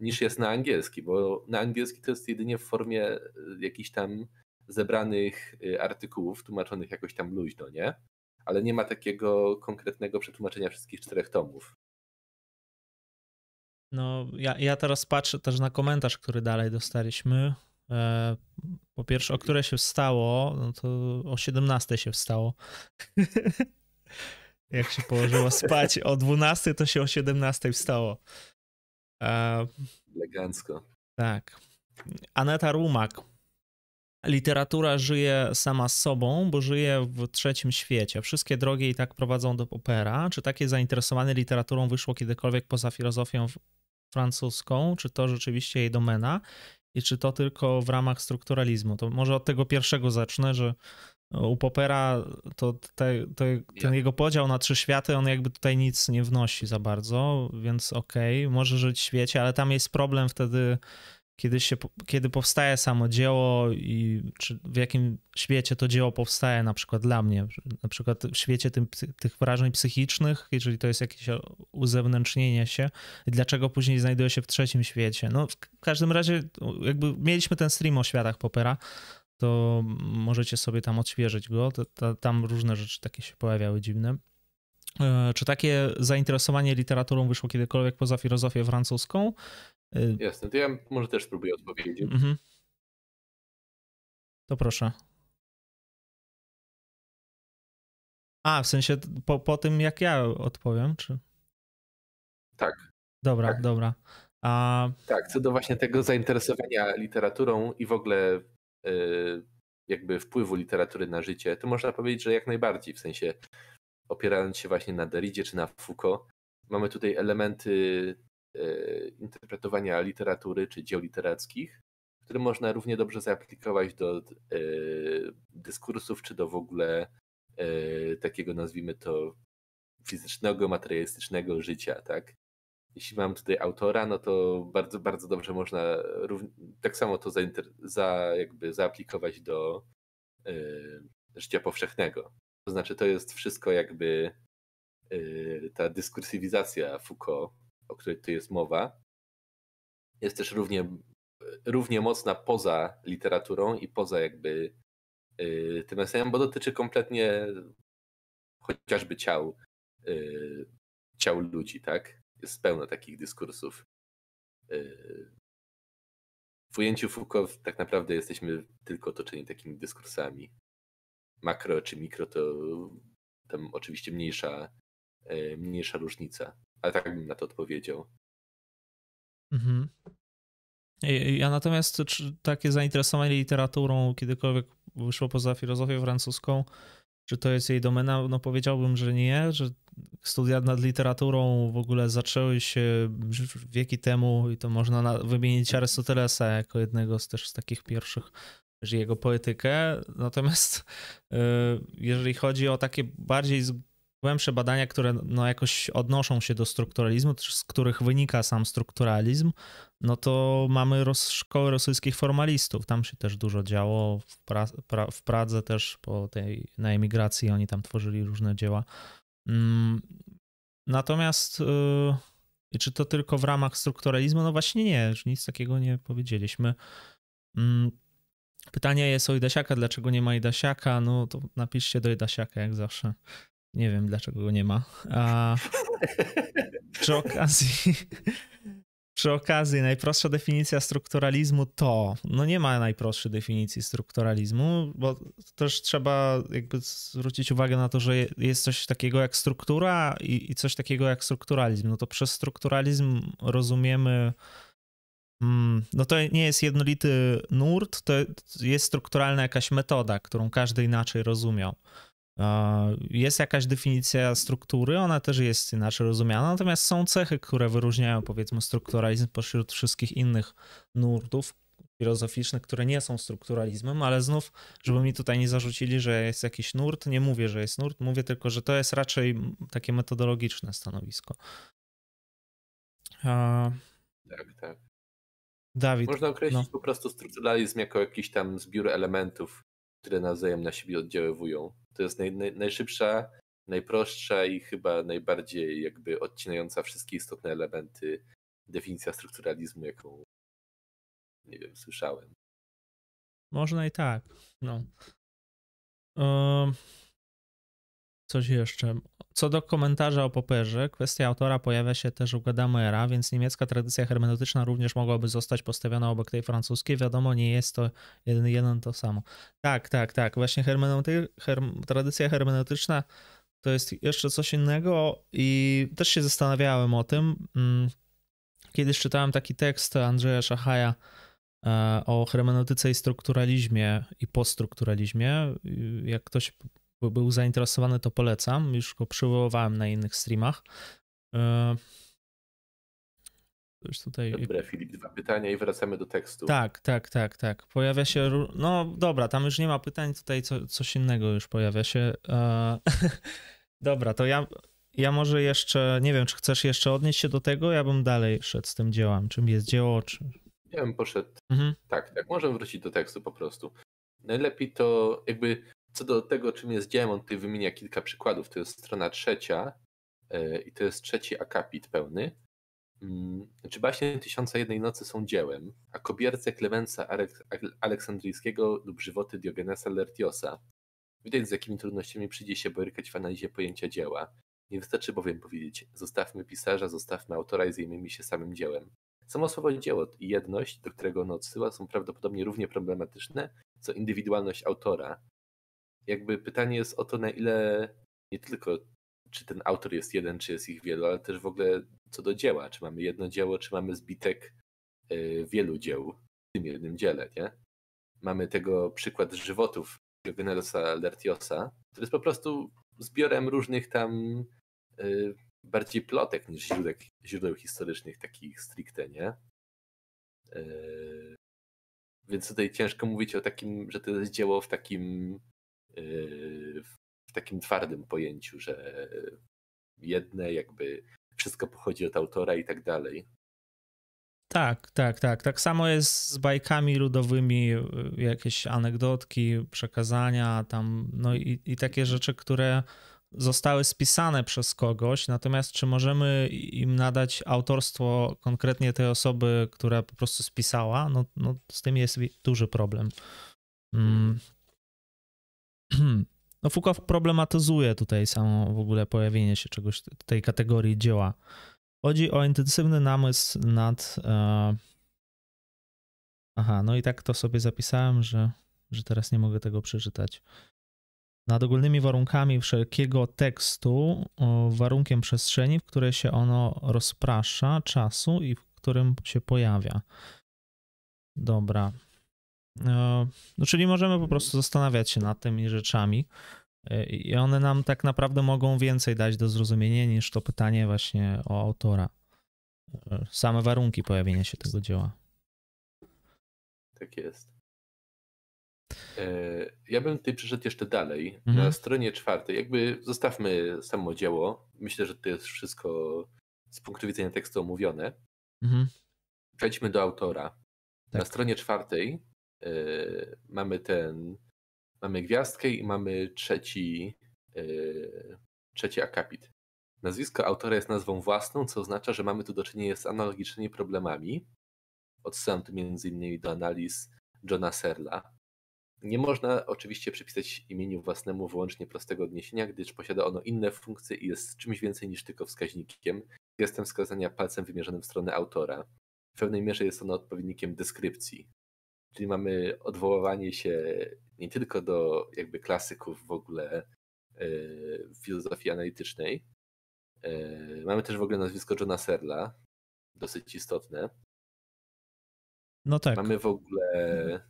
Niż jest na angielski, bo na angielski to jest jedynie w formie y, jakichś tam zebranych y, artykułów tłumaczonych jakoś tam luźno, nie? Ale nie ma takiego konkretnego przetłumaczenia wszystkich czterech tomów. No, ja, ja teraz patrzę też na komentarz, który dalej dostaliśmy. E, po pierwsze, o które się wstało, no to o 17 się wstało. [LAUGHS] Jak się położyło spać o 12, to się o 17 wstało. E, Elegancko. tak. Aneta Rumak. Literatura żyje sama z sobą, bo żyje w trzecim świecie. Wszystkie drogi i tak prowadzą do opera. Czy takie zainteresowanie literaturą wyszło kiedykolwiek poza filozofią francuską? Czy to rzeczywiście jej domena? I czy to tylko w ramach strukturalizmu? To może od tego pierwszego zacznę, że u Popera to, te, to ten jego podział na trzy światy, on jakby tutaj nic nie wnosi za bardzo, więc okej, okay, może żyć w świecie, ale tam jest problem wtedy, kiedy, się, kiedy powstaje samo dzieło i czy w jakim świecie to dzieło powstaje, na przykład dla mnie, na przykład w świecie tym, tych wrażeń psychicznych, jeżeli to jest jakieś uzewnętrznienie się, dlaczego później znajduje się w trzecim świecie. No w każdym razie jakby mieliśmy ten stream o światach Popera, to możecie sobie tam odświeżyć go. To, to, tam różne rzeczy takie się pojawiały dziwne. E, czy takie zainteresowanie literaturą wyszło kiedykolwiek poza filozofię francuską? E, Jasne, to ja może też spróbuję odpowiedzieć. Mhm. To proszę. A, w sensie po, po tym, jak ja odpowiem, czy? Tak. Dobra, tak. dobra. A... Tak, co do właśnie tego zainteresowania literaturą i w ogóle Y, jakby wpływu literatury na życie, to można powiedzieć, że jak najbardziej, w sensie opierając się właśnie na Derridzie czy na Foucault, mamy tutaj elementy y, interpretowania literatury czy dzieł literackich, które można równie dobrze zaaplikować do y, dyskursów, czy do w ogóle takiego, nazwijmy to, fizycznego, materialistycznego życia, tak? jeśli mam tutaj autora, no to bardzo, bardzo dobrze można tak samo to za, jakby zaaplikować do życia powszechnego. To znaczy, to jest wszystko jakby ta dyskursywizacja Foucault, o której tu jest mowa, jest też równie, równie mocna poza literaturą i poza jakby y, tym esejem, bo dotyczy kompletnie chociażby ciał, ciał ludzi, tak? jest pełno takich dyskursów. Yy, w ujęciu Foucault tak naprawdę jesteśmy tylko otoczeni takimi dyskursami. Makro czy mikro to tam oczywiście mniejsza, mniejsza różnica, ale tak bym na to odpowiedział. Mhm. Ja natomiast takie zainteresowanie literaturą kiedykolwiek wyszło poza filozofię francuską, czy to jest jej domena? No powiedziałbym, że nie, że studia nad literaturą w ogóle zaczęły się wieki temu i to można wymienić Arystotelesa jako jednego z też z takich pierwszych, jego poetykę. Natomiast y, jeżeli chodzi o takie bardziej głębsze badania, które no jakoś odnoszą się do strukturalizmu, z których wynika sam strukturalizm, no to mamy roz, szkoły rosyjskich formalistów. Tam się też dużo działo. W, pra, pra, w Pradze też po tej, na emigracji oni tam tworzyli różne dzieła. Mm, natomiast yy, czy to tylko w ramach strukturalizmu? No właśnie nie, że nic takiego nie powiedzieliśmy. Mm, pytanie jest o Idasiaka, dlaczego nie ma Idasiaka? No to napiszcie do Idasiaka jak zawsze. Nie wiem, dlaczego go nie ma. A przy okazji, przy okazji, najprostsza definicja strukturalizmu to, no nie ma najprostszej definicji strukturalizmu, bo też trzeba jakby zwrócić uwagę na to, że jest coś takiego jak struktura i, i coś takiego jak strukturalizm. No to przez strukturalizm rozumiemy, mm, no to nie jest jednolity nurt, to jest strukturalna jakaś metoda, którą każdy inaczej rozumiał. Jest jakaś definicja struktury, ona też jest inaczej rozumiana, natomiast są cechy, które wyróżniają powiedzmy strukturalizm pośród wszystkich innych nurtów filozoficznych, które nie są strukturalizmem, ale znów, żeby mi tutaj nie zarzucili, że jest jakiś nurt, nie mówię, że jest nurt, mówię tylko, że to jest raczej takie metodologiczne stanowisko. Tak, tak. Dawid. Można określić no. po prostu strukturalizm jako jakiś tam zbiór elementów, które nawzajem na siebie oddziaływują. To jest naj, naj, najszybsza, najprostsza i chyba najbardziej jakby odcinająca wszystkie istotne elementy definicja strukturalizmu, jaką nie wiem, słyszałem. Można i tak. No. Coś jeszcze. Co do komentarza o Poperze, kwestia autora pojawia się też u Gadamera, więc niemiecka tradycja hermeneutyczna również mogłaby zostać postawiona obok tej francuskiej. Wiadomo, nie jest to jeden, jeden to samo. Tak, tak, tak. Właśnie hermeneuty, herm, tradycja hermeneutyczna to jest jeszcze coś innego i też się zastanawiałem o tym. Mm, kiedyś czytałem taki tekst Andrzeja Szachaja e, o hermeneutyce i strukturalizmie i poststrukturalizmie. Jak ktoś był zainteresowany, to polecam. Już go przywoływałem na innych streamach. E, już tutaj... Dobra, Filip, dwa pytania i wracamy do tekstu. Tak, tak, tak, tak. Pojawia się. No dobra, tam już nie ma pytań, tutaj co, coś innego już pojawia się. E, [LAUGHS] dobra, to ja, ja może jeszcze. Nie wiem, czy chcesz jeszcze odnieść się do tego? Ja bym dalej szedł z tym dziełem. Czym jest dzieło? Czy... Ja bym poszedł. Mhm. Tak, tak. Możemy wrócić do tekstu po prostu. Najlepiej to jakby co do tego, czym jest dziełem, on tutaj wymienia kilka przykładów. To jest strona trzecia e, i to jest trzeci akapit pełny. Mm, czy baśnie Tysiąca Jednej Nocy są dziełem, a kobierce Klemensa Aleksandryjskiego lub żywoty Diogenesa Lertiosa? Widać, z jakimi trudnościami przyjdzie się borykać w analizie pojęcia dzieła. Nie wystarczy bowiem powiedzieć, zostawmy pisarza, zostawmy autora i zajmijmy się samym dziełem. Samo słowo dzieło i jedność, do którego ono odsyła, są prawdopodobnie równie problematyczne, co indywidualność autora. Jakby pytanie jest o to, na ile nie tylko czy ten autor jest jeden, czy jest ich wielu, ale też w ogóle co do dzieła. Czy mamy jedno dzieło, czy mamy zbitek y, wielu dzieł w tym jednym dziele, nie? Mamy tego przykład żywotów Genelsa Lertiosa, który jest po prostu zbiorem różnych tam y, bardziej plotek niż źródeł, źródeł historycznych, takich stricte, nie? Y, więc tutaj ciężko mówić o takim, że to jest dzieło w takim w takim twardym pojęciu, że jedne jakby wszystko pochodzi od autora i tak dalej. Tak, tak, tak. Tak samo jest z bajkami ludowymi, jakieś anegdotki, przekazania tam, no i, i takie rzeczy, które zostały spisane przez kogoś, natomiast czy możemy im nadać autorstwo konkretnie tej osoby, która po prostu spisała, no, no z tym jest duży problem. Mm. [CLEARS THROAT] No Foucault problematyzuje tutaj samo w ogóle pojawienie się czegoś tej kategorii dzieła. Chodzi o intensywny namysł nad. E... Aha, no i tak to sobie zapisałem, że, że teraz nie mogę tego przeczytać. Nad ogólnymi warunkami wszelkiego tekstu, warunkiem przestrzeni, w której się ono rozprasza, czasu i w którym się pojawia. Dobra. E, no, czyli możemy po prostu zastanawiać się nad tymi rzeczami e, i one nam tak naprawdę mogą więcej dać do zrozumienia niż to pytanie właśnie o autora. E, same warunki pojawienia się tego dzieła. Tak jest. Ja bym tutaj przyszedł jeszcze dalej. Mhm. Na stronie czwartej, jakby zostawmy samo dzieło. Myślę, że to jest wszystko z punktu widzenia tekstu omówione. Mhm. Przejdźmy do autora. Tak. Na stronie czwartej Yy, mamy ten, mamy gwiazdkę i mamy trzeci, yy, trzeci akapit. Nazwisko autora jest nazwą własną, co oznacza, że mamy tu do czynienia z analogicznymi problemami. Odsyłam tu m.in. do analiz Johna Serla. Nie można oczywiście przypisać imieniu własnemu wyłącznie prostego odniesienia, gdyż posiada ono inne funkcje i jest czymś więcej niż tylko wskaźnikiem, gestem wskazania palcem wymierzonym w stronę autora. W pewnej mierze jest ono odpowiednikiem deskrypcji. Czyli mamy odwoływanie się nie tylko do jakby klasyków w ogóle yy, filozofii analitycznej. Yy, mamy też w ogóle nazwisko Johna Serla, dosyć istotne. No tak. Mamy w ogóle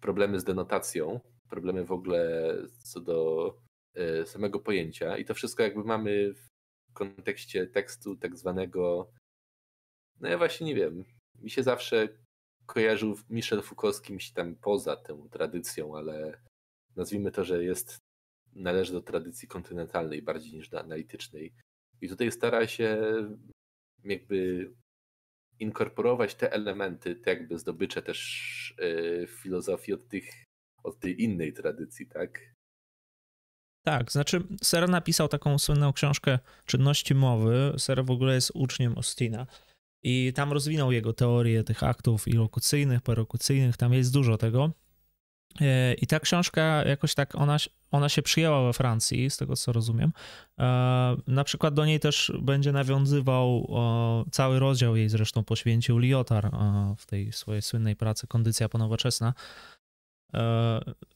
problemy z denotacją, problemy w ogóle co do yy, samego pojęcia i to wszystko jakby mamy w kontekście tekstu tak zwanego no ja właśnie nie wiem, mi się zawsze kojarzył Michel Foucault z kimś tam poza tą tradycją, ale nazwijmy to, że jest należy do tradycji kontynentalnej bardziej niż do analitycznej. I tutaj stara się jakby inkorporować te elementy, te jakby zdobycze też yy, filozofii od tych, od tej innej tradycji, tak? Tak, znaczy Ser napisał taką słynną książkę Czynności mowy. Ser w ogóle jest uczniem Ostina i tam rozwinął jego teorię tych aktów ilokucyjnych, perokucyjnych, tam jest dużo tego. E, I ta książka jakoś tak, ona, ona się przyjęła we Francji, z tego co rozumiem. E, na przykład do niej też będzie nawiązywał, cały rozdział jej zresztą poświęcił Lyotard w tej swojej słynnej pracy Kondycja ponowoczesna.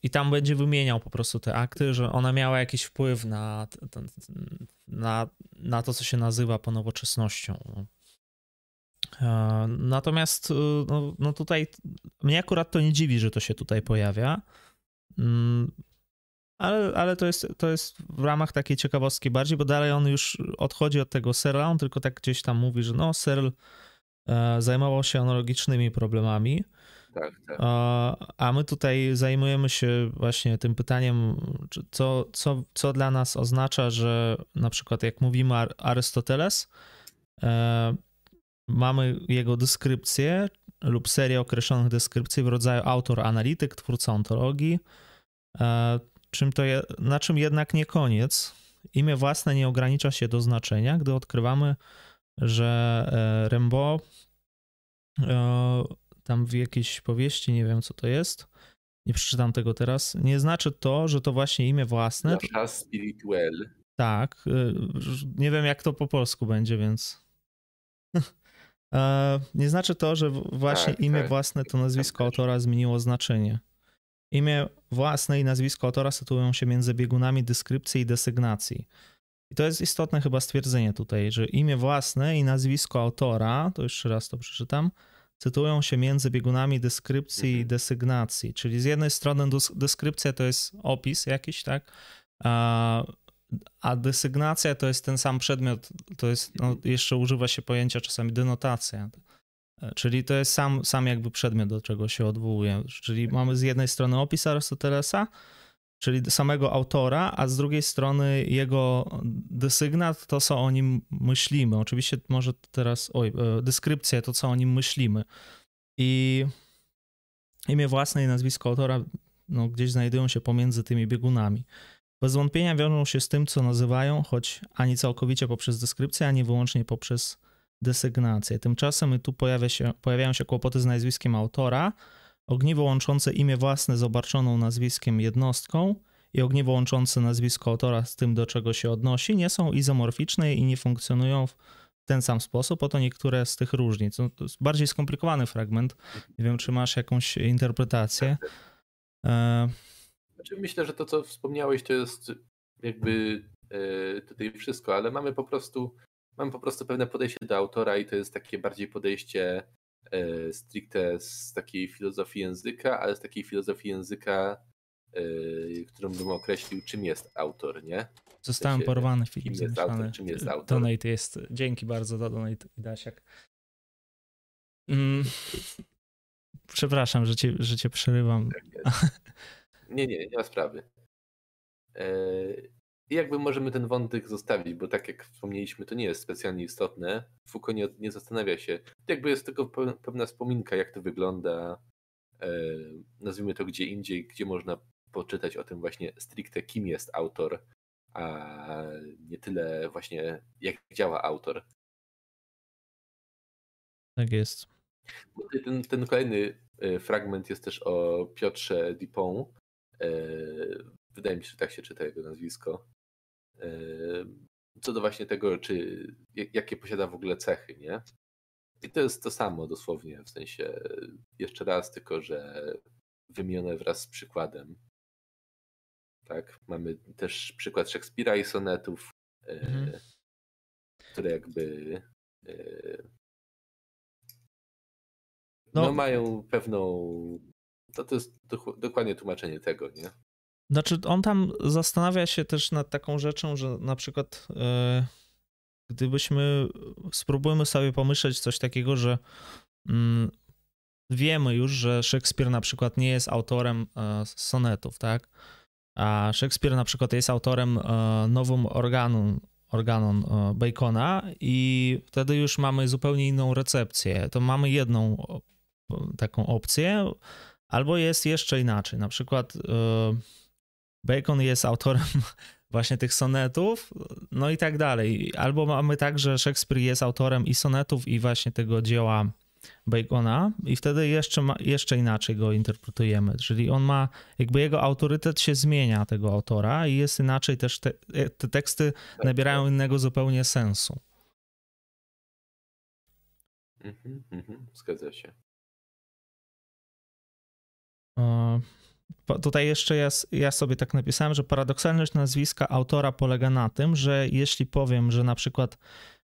i tam będzie wymieniał po prostu te akty, że ona miała jakiś wpływ na, na, na to, co się nazywa ponowoczesnością. No. Natomiast no, no tutaj mnie akurat to nie dziwi, że to się tutaj pojawia. Mm, ale, ale to, jest, to jest w ramach takiej ciekawostki bardziej, bo dalej on już odchodzi od tego Serla, on tylko tak gdzieś tam mówi, że no Serl e, zajmował się analogicznymi problemami, tak, tak. A my tutaj zajmujemy się właśnie tym pytaniem, co, co, co dla nas oznacza, że na przykład jak mówimy Arystoteles, e, mamy jego dyskrypcję lub serię określonych deskrypcji w rodzaju autor, analityk, twórca ontologii, e, czym to je, na czym jednak nie koniec. Imię własne nie ogranicza się do znaczenia, gdy odkrywamy, że e, Rembo tam w jakiejś powieści, nie wiem co to jest, nie przeczytam tego teraz, nie znaczy to, że to właśnie imię własne. Nasza spirituel. Tak, nie wiem jak to po polsku będzie, więc... [LAUGHS] E, nie znaczy to, że właśnie tak, imię tak. własne to nazwisko autora zmieniło znaczenie. Imię własne i nazwisko autora sytuują się między biegunami dyskrypcji i desygnacji. I to jest istotne chyba stwierdzenie tutaj, że imię własne i nazwisko autora, to jeszcze raz to przeczytam, cytują się między biegunami dyskrypcji i mhm. desygnacji. Czyli z jednej strony dyskrypcja to jest opis jakiś, tak? A, a desygnacja to jest ten sam przedmiot, to jest, no, jeszcze używa się pojęcia czasami denotacja. Czyli to jest sam, sam jakby przedmiot, do czego się odwołuje. Czyli mamy z jednej strony opis Arystotelesa, czyli samego autora, a z drugiej strony jego desygnat, to co o nim myślimy. Oczywiście może teraz, oj, e, dyskrypcja, to co o nim myślimy. I imię własne i nazwisko autora no, gdzieś znajdują się pomiędzy tymi biegunami. Bez wątpienia wiążą się z tym, co nazywają, choć ani całkowicie poprzez dyskrypcję, ani wyłącznie poprzez desygnację. Tymczasem tu pojawia się, pojawiają się kłopoty z nazwiskiem autora, ogniwo łączące imię własne z obarczoną nazwiskiem jednostką i ogniwo łączące nazwisko autora z tym, do czego się odnosi, nie są izomorficzne i nie funkcjonują w ten sam sposób. Oto niektóre z tych różnic. No, to jest bardziej skomplikowany fragment. Nie wiem, czy masz jakąś interpretację. E... Znaczy myślę, że to, co wspomniałeś, to jest jakby e, tutaj wszystko, ale mamy po prostu mamy po prostu pewne podejście do autora i to jest takie bardziej podejście E, stricte z takiej filozofii języka, ale z takiej filozofii języka, e, którą bym określił, czym jest autor, nie? Zostałem porwany, Filip. Czym jest autor, czym jest autor. Donate jest, dzięki bardzo za donate, Dasiak. Mm. [LAUGHS] Przepraszam, że cię, że cię przerywam. Tak [LAUGHS] nie, nie, nie ma sprawy. E, i jakby możemy ten wątek zostawić, bo tak jak wspomnieliśmy, to nie jest specjalnie istotne. Foucault nie, nie zastanawia się. To jakby jest tylko pewna wspominka, jak to wygląda. E, nazwijmy to gdzie indziej, gdzie można poczytać o tym właśnie stricte, kim jest autor, a nie tyle właśnie jak działa autor. Tak jest. Ten, ten kolejny e, fragment jest też o Piotrze Dupont. E, wydaje mi się, że tak się czyta jego nazwisko co do właśnie tego, czy jakie posiada w ogóle cechy, nie? I to jest to samo dosłownie, w sensie jeszcze raz, tylko że wymienione wraz z przykładem. Tak, mamy też przykład Szekspira i sonetów, e, mhm. które jakby e, no, no, mają pewną. To, to jest dokładnie tłumaczenie tego, nie? Znaczy, on tam zastanawia się też nad taką rzeczą, że na przykład e, gdybyśmy spróbujmy sobie pomyśleć coś takiego, że mm, wiemy już, że Szekspir na przykład nie jest autorem e, sonetów, tak? A Szekspir na przykład jest autorem e, nową organon, organon Bacona i wtedy już mamy zupełnie inną recepcję. To mamy jedną taką opcję, albo jest jeszcze inaczej. Na przykład e, Bacon jest autorem [LAUGHS] właśnie tych sonetów, no i tak dalej. Albo mamy tak, że Szekspir jest autorem i sonetów, i właśnie tego dzieła Bacona, i wtedy jeszcze, ma, jeszcze inaczej go interpretujemy. Czyli on ma, jakby jego autorytet się zmienia, tego autora, i jest inaczej też, te, te teksty tak, nabierają tak. innego zupełnie sensu. Mhm, mhm, zgadza się. Tutaj jeszcze ja, ja sobie tak napisałem, że paradoksalność nazwiska autora polega na tym, że jeśli powiem, że na przykład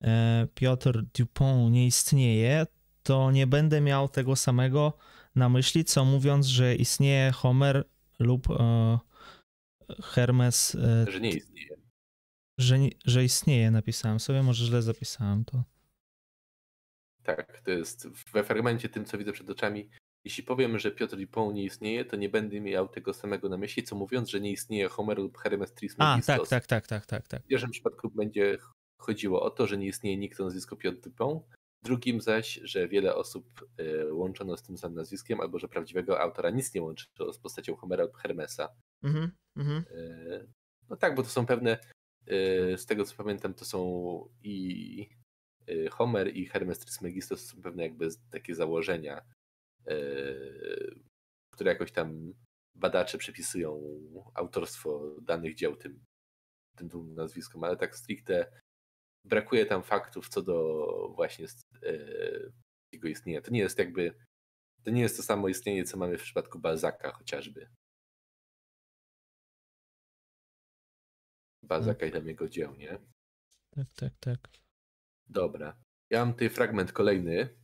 e, Piotr Dupont nie istnieje, to nie będę miał tego samego na myśli, co mówiąc, że istnieje Homer lub e, Hermes. E, że nie istnieje. Że, że istnieje, napisałem sobie, może źle zapisałem to. Tak, to jest we fragmencie tym, co widzę przed oczami. Jeśli powiem, że Piotr Dupont nie istnieje, to nie będę miał tego samego na myśli, co mówiąc, że nie istnieje Homer lub Hermes Trismegistos. A, tak, tak, tak, tak, tak, tak. W pierwszym przypadku będzie chodziło o to, że nie istnieje nikt o nazwisku Piotr Dupont, w drugim zaś, że wiele osób y, łączono z tym samym nazwiskiem, albo że prawdziwego autora nic nie łączyło z postacią Homera lub Hermesa. Mhm, mhm. Y, no tak, bo to są pewne, y, z tego co pamiętam, to są i Homer i Hermes Trismegistos są pewne jakby takie założenia, które jakoś tam badacze przypisują autorstwo danych dzieł tym, tym dwóm nazwiskom, ale tak stricte brakuje tam faktów co do właśnie e, jego istnienia. To nie jest jakby, to nie jest to samo istnienie, co mamy w przypadku Balzaka chociażby. Balzaka i tam jego dzieł, nie? Tak, tak, tak. Dobra. Ja mam tutaj fragment kolejny.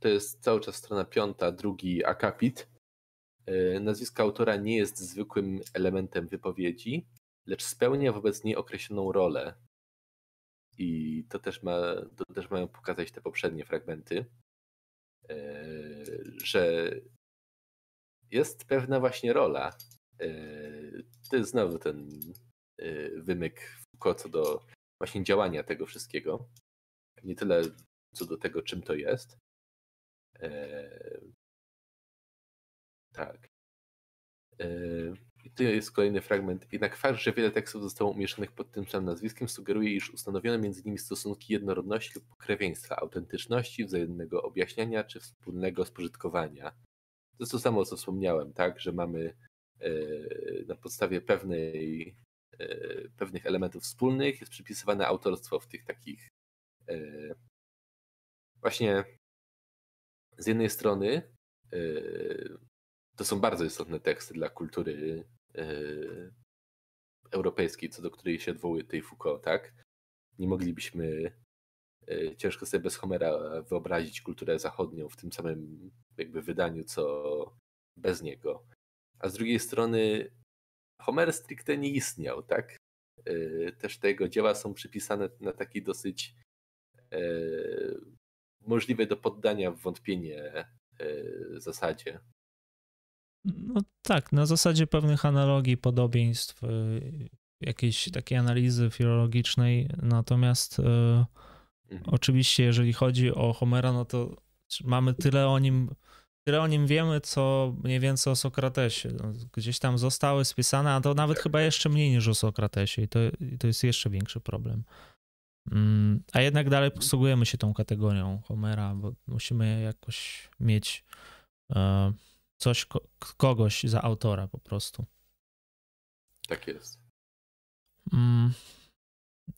To jest cały czas strona piąta, drugi akapit. E, nazwisko autora nie jest zwykłym elementem wypowiedzi, lecz spełnia wobec niej określoną rolę, i to też, ma, to też mają pokazać te poprzednie fragmenty, e, że jest pewna właśnie rola. E, to jest znowu ten wymyk co do właśnie działania tego wszystkiego. Nie tyle co do tego, czym to jest. Tak. I tu jest kolejny fragment. Jednak fakt, że wiele tekstów zostało umieszczonych pod tym samym nazwiskiem, sugeruje, iż ustanowiono między nimi stosunki jednorodności lub pokrewieństwa, autentyczności, wzajemnego objaśniania czy wspólnego spożytkowania. To jest to samo, co wspomniałem, tak, że mamy e, na podstawie pewnej, e, pewnych elementów wspólnych jest przypisywane autorstwo w tych takich e, właśnie z jednej strony to są bardzo istotne teksty dla kultury e, europejskiej, co do której się odwołuje tej Foucault, tak? Nie moglibyśmy e, ciężko sobie bez Homera wyobrazić kulturę zachodnią w tym samym jakby wydaniu, co bez niego. A z drugiej strony Homer stricte nie istniał, tak? E, też te jego dzieła są przypisane na taki dosyć możliwe do poddania w wątpienie zasadzie. No tak, na zasadzie pewnych analogii, podobieństw, y, jakiejś takiej analizy filologicznej. Natomiast y, mhm. oczywiście, jeżeli chodzi o Homera, no to mamy tyle o nim, tyle o nim wiemy, co mniej więcej o Sokratesie. No, gdzieś tam zostały spisane, a to nawet chyba jeszcze mniej niż o Sokratesie i to, to jest jeszcze większy problem. Mm, a jednak dalej posługujemy się tą kategorią Homera, bo musimy jakoś mieć e, coś, kogoś za autora po prostu. Tak jest. Mm.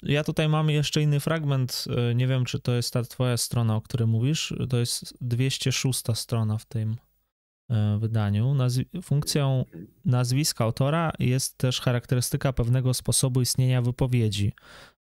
Ja tutaj mam jeszcze inny fragment. E, nie wiem, czy to jest ta twoja strona, o której mówisz. To jest 206 strona w tym e, wydaniu. Funkcją nazwiska autora jest też charakterystyka pewnego sposobu istnienia wypowiedzi.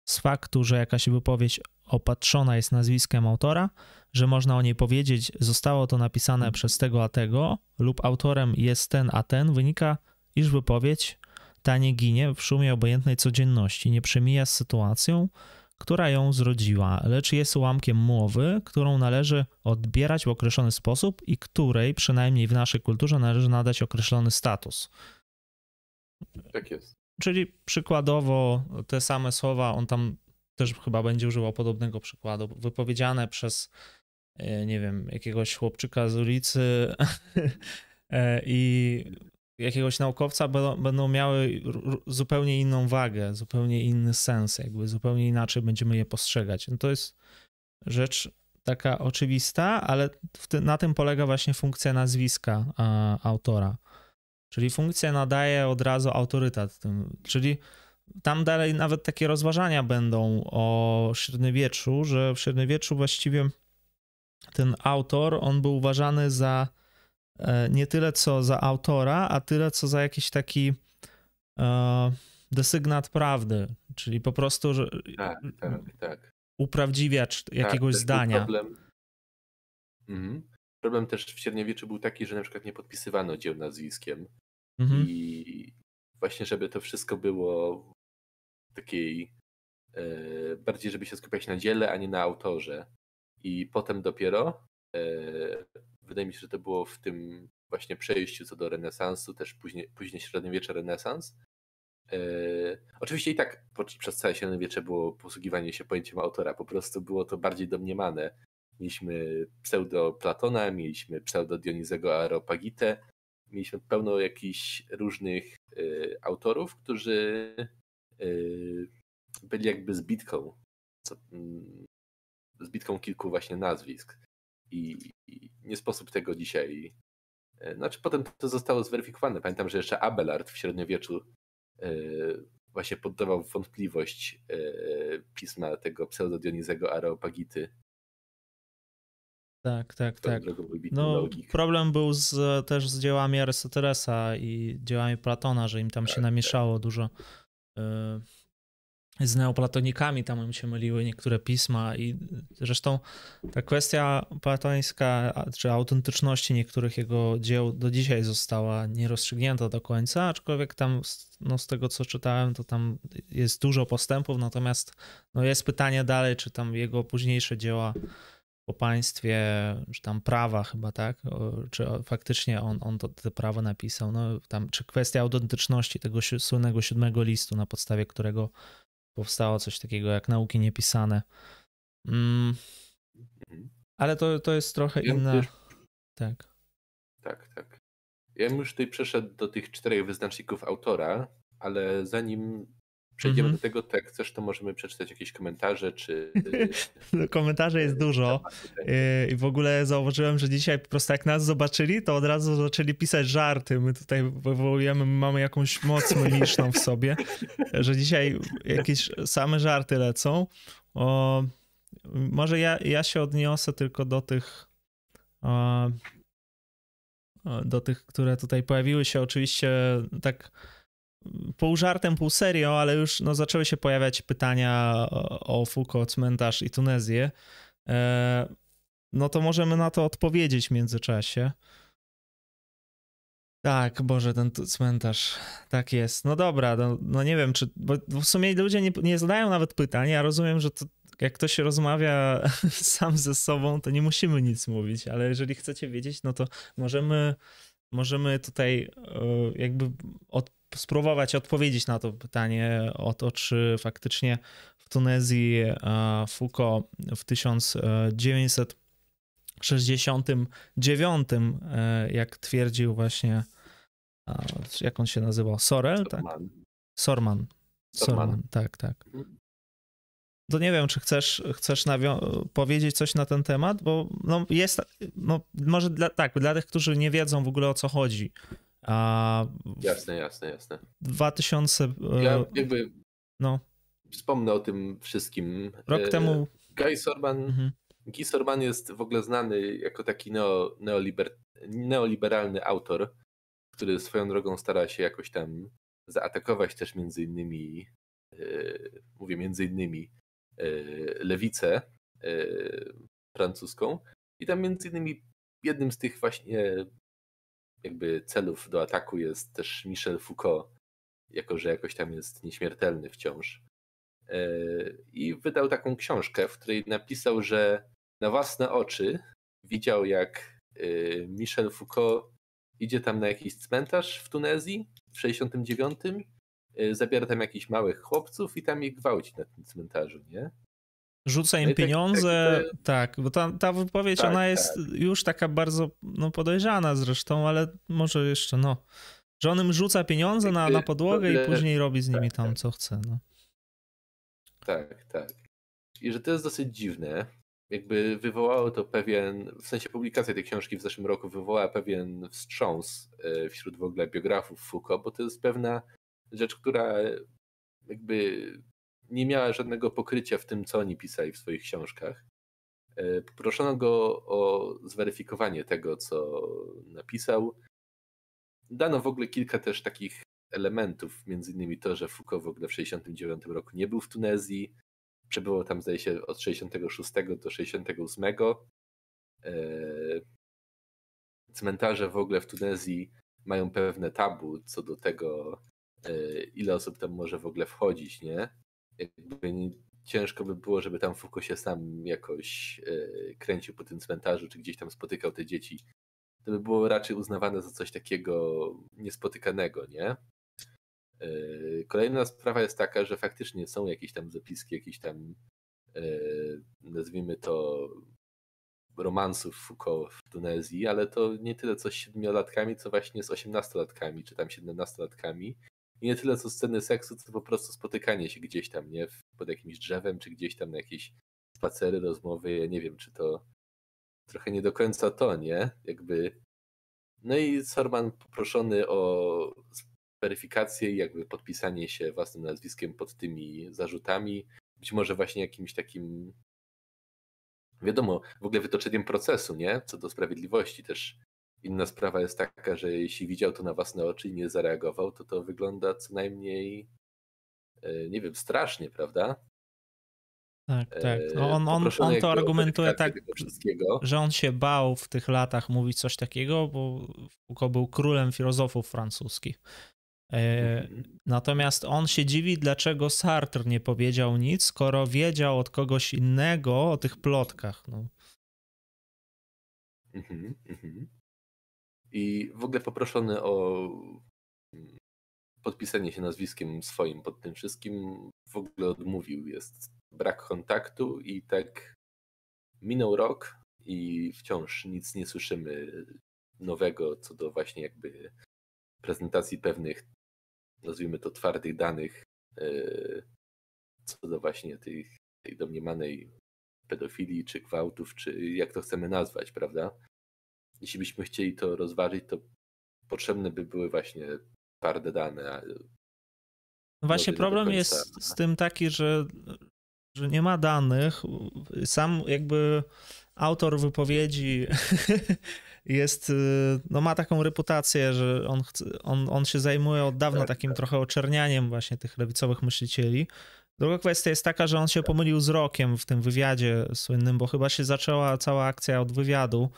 Z faktu, że jakaś wypowiedź opatrzona jest nazwiskiem autora, że można o niej powiedzieć, zostało to napisane mhm. przez tego a tego, lub autorem jest ten a ten, wynika, iż wypowiedź ta nie ginie w szumie obojętnej codzienności, nie przemija z sytuacją, która ją zrodziła, lecz jest ułamkiem mowy, którą należy odbierać w określony sposób i której, przynajmniej w naszej kulturze, należy nadać określony status. Tak jest. Czyli przykładowo te same słowa, on tam też chyba będzie używał podobnego przykładu, wypowiedziane przez E, nie wiem, jakiegoś chłopczyka z ulicy [LAUGHS] e, i jakiegoś naukowca będą miały zupełnie inną wagę, zupełnie inny sens, jakby zupełnie inaczej będziemy je postrzegać. No to jest rzecz taka oczywista, ale na tym polega właśnie funkcja nazwiska autora. Czyli funkcja nadaje od razu autorytet. Tym, czyli tam dalej nawet takie rozważania będą o średniowieczu, że w średniowieczu właściwie ten autor, on był uważany za e, nie tyle co za autora, a tyle co za jakiś taki e, desygnat prawdy, czyli po prostu, że tak, tak, tak. uprawdziwiacz jakiegoś tak, zdania. Problem. Mhm. Problem też w średniowieczu był taki, że na przykład nie podpisywano dzieł nazwiskiem mhm. i właśnie żeby to wszystko było takiej e, bardziej, żeby się skupiać na dziele, a nie na autorze. I potem dopiero e, wydaje mi się, że to było w tym właśnie przejściu co do renesansu, też później, później średniowiecze renesans. E, oczywiście i tak przez całe średniowiecze było posługiwanie się pojęciem autora, po prostu było to bardziej domniemane. Mieliśmy pseudo Platona, mieliśmy pseudo Dionizego Areopagitę, mieliśmy pełno jakichś różnych y, autorów, którzy y, byli jakby zbitką, co, mm, zbitką kilku właśnie nazwisk. I, I, nie sposób tego dzisiaj. Y, znaczy, potem to zostało zweryfikowane. Pamiętam, że jeszcze Abelard w średniowieczu y, właśnie poddawał wątpliwość y, pisma tego pseudo-Dionizego Areopagity, tak, tak, tak. No, problem był z, też z dziełami Arystotelesa i dziełami Platona, że im tam tak, się namieszało tak. dużo. Y, z neoplatonikami tam im się myliły niektóre pisma i zresztą ta kwestia platońska czy autentyczności niektórych jego dzieł do dzisiaj została nierozstrzygnięta do końca, aczkolwiek tam no, z tego co czytałem to tam jest dużo postępów, natomiast no, jest pytanie dalej, czy tam jego późniejsze dzieła po państwie, czy tam prawa chyba, tak? Czy faktycznie on, on to, te prawo napisał, no tam, czy kwestia autentyczności tego słynnego siódmego listu, na podstawie którego powstało coś takiego jak nauki niepisane. Mm. Ale to, to jest trochę ja inna... Tak. Tak, tak. Ja bym już tutaj przeszedł do tych czterech wyznaczników autora, ale zanim przejdziemy mm -hmm. do tego, chcesz, to możemy przeczytać jakieś komentarze, czy... [LAUGHS] No, komentarzy jest dużo y, i w ogóle zauważyłem, że dzisiaj po prostu jak nas zobaczyli, to od razu zaczęli pisać żarty. My tutaj wywołujemy, mamy jakąś moc [LAUGHS] myliczną w sobie, że dzisiaj jakieś same żarty lecą. O, może ja, ja się odniosę tylko do tych o, do tych, które tutaj pojawiły się oczywiście tak pół żartem, pół serio, ale już no, zaczęły się pojawiać pytania o Foucault, cmentarz i Tunezję. E, no to możemy na to odpowiedzieć w międzyczasie. Tak, Boże, ten cmentarz. Tak jest. No dobra, no, no nie wiem, czy. Bo w sumie ludzie nie, nie zadają nawet pytań. Ja rozumiem, że to, jak ktoś rozmawia [LAUGHS] sam ze sobą, to nie musimy nic mówić, ale jeżeli chcecie wiedzieć, no to możemy, możemy tutaj e, jakby od, spróbować odpowiedzieć na to pytanie o to, czy faktycznie w Tunezji Foucault w 1969, e, jak twierdził właśnie, jak on się nazywał, Sorel, tak? Sorman. Sorman, tak, tak. Mhm. To nie wiem, czy chcesz, chcesz powiedzieć coś na ten temat, bo no jest, no może dla, tak, dla tych, którzy nie wiedzą w ogóle o co chodzi. A jasne, jasne, jasne. 2000. E, ja jakby no. wspomnę o tym wszystkim. Rok e, temu. Guy Sorban, mhm. Guy Sorban jest w ogóle znany jako taki neo, neoliber, neoliberalny autor, który swoją drogą stara się jakoś tam zaatakować też między innymi, e, mówię między innymi, lewicę francuską. I tam między innymi jednym z tych właśnie jakby celów do ataku jest też Michel Foucault, jako że jakoś tam jest nieśmiertelny wciąż. E, I wydał taką książkę, w której napisał, że na własne oczy widział, jak e, Michel Foucault idzie tam na jakiś cmentarz w Tunezji w 69, e, zabiera tam jakichś małych chłopców i tam ich gwałci na tym cmentarzu, nie? Rzuca im no tak, pieniądze, tak, tak, bo ta, ta wypowiedź, tak, ona jest tak. już taka bardzo no, podejrzana zresztą, ale może jeszcze, no, że on im rzuca pieniądze na, na podłogę i później robi z nimi tak, tam, tak. co chce, no. Tak, tak. I że to jest dosyć dziwne, jakby wywołało to pewien, w sensie publikacja tej książki w zeszłym roku wywołała pewien wstrząs e, wśród w ogóle biografów Foucault, bo to jest pewna rzecz, która jakby nie miała żadnego pokrycia w tym, co oni pisali w swoich książkach. E, poproszono go o zweryfikowanie tego, co napisał. Dano w ogóle kilka też takich elementów, między innymi to, że Foucault w ogóle w 1969 roku nie był w Tunezji, przebywał tam zdaje się od 66 do 68. E, cmentarze w ogóle w Tunezji mają pewne tabu co do tego, e, ile osób tam może w ogóle wchodzić, nie? Jakby ciężko by było, żeby tam Foucault się sam jakoś e, kręcił po tym cmentarzu, czy gdzieś tam spotykał te dzieci. To by było raczej uznawane za coś takiego niespotykanego, nie? Kolejna sprawa jest taka, że faktycznie są jakieś tam zapiski, jakieś tam nazwijmy to romansów Foucault w Tunezji, ale to nie tyle co z siedmiolatkami, co właśnie z osiemnastolatkami, czy tam siedemnastolatkami. I nie tyle co sceny seksu, co po prostu spotykanie się gdzieś tam, nie? Pod jakimś drzewem, czy gdzieś tam na jakieś spacery, rozmowy. Ja nie wiem, czy to trochę nie do końca to, nie? Jakby. No i Sorman poproszony o weryfikację i jakby podpisanie się własnym nazwiskiem pod tymi zarzutami. Być może właśnie jakimś takim wiadomo, w ogóle wytoczeniem procesu, nie? Co do sprawiedliwości też. Inna sprawa jest taka, że jeśli widział to na własne oczy i nie zareagował, to to wygląda co najmniej, e, nie wiem, strasznie, prawda? Tak, tak. No on, on, on to argumentuje tak, że on się bał w tych latach mówić coś takiego, bo Foucault był królem filozofów francuskich. E, mhm. Natomiast on się dziwi, dlaczego Sartre nie powiedział nic, skoro wiedział od kogoś innego o tych plotkach. No. Mhm, mhm. I w ogóle poproszony o mm, podpisanie się nazwiskiem swoim pod tym wszystkim, w ogóle odmówił. Jest brak kontaktu i tak minął rok i wciąż nic nie słyszymy nowego co do właśnie jakby prezentacji pewnych nazwijmy to twardych danych e, co do właśnie tej, tej domniemanej pedofilii, czy gwałtów, czy jak to chcemy nazwać, prawda? Jeśli byśmy chcieli to rozważyć, to potrzebne by były właśnie twarde dane. No właśnie problem jest z tym taki, że, że nie ma danych. Sam jakby autor wypowiedzi [LAUGHS] jest, no ma taką reputację, że on, on, on się zajmuje od dawna tak, takim tak. trochę oczernianiem właśnie tych lewicowych myślicieli. Druga kwestia jest taka, że on się pomylił z rokiem w tym wywiadzie słynnym, bo chyba się zaczęła cała akcja od wywiadu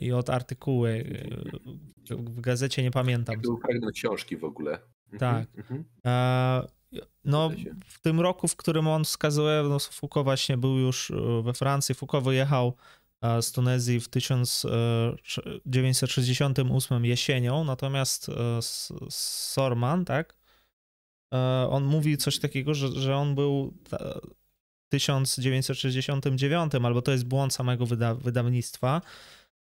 i od artykułu y, w gazecie, nie pamiętam. Był fragment książki w ogóle. Mhm, tak. Mhm. No, w tym roku, w którym on wskazuje, no, Foucault właśnie był już we Francji, Foucault wyjechał z Tunezji w 1968 e, jesienią, natomiast e, Sorman, tak, e, on mówi coś takiego, że, że on był w 1969, albo to jest błąd samego wyda wydawnictwa,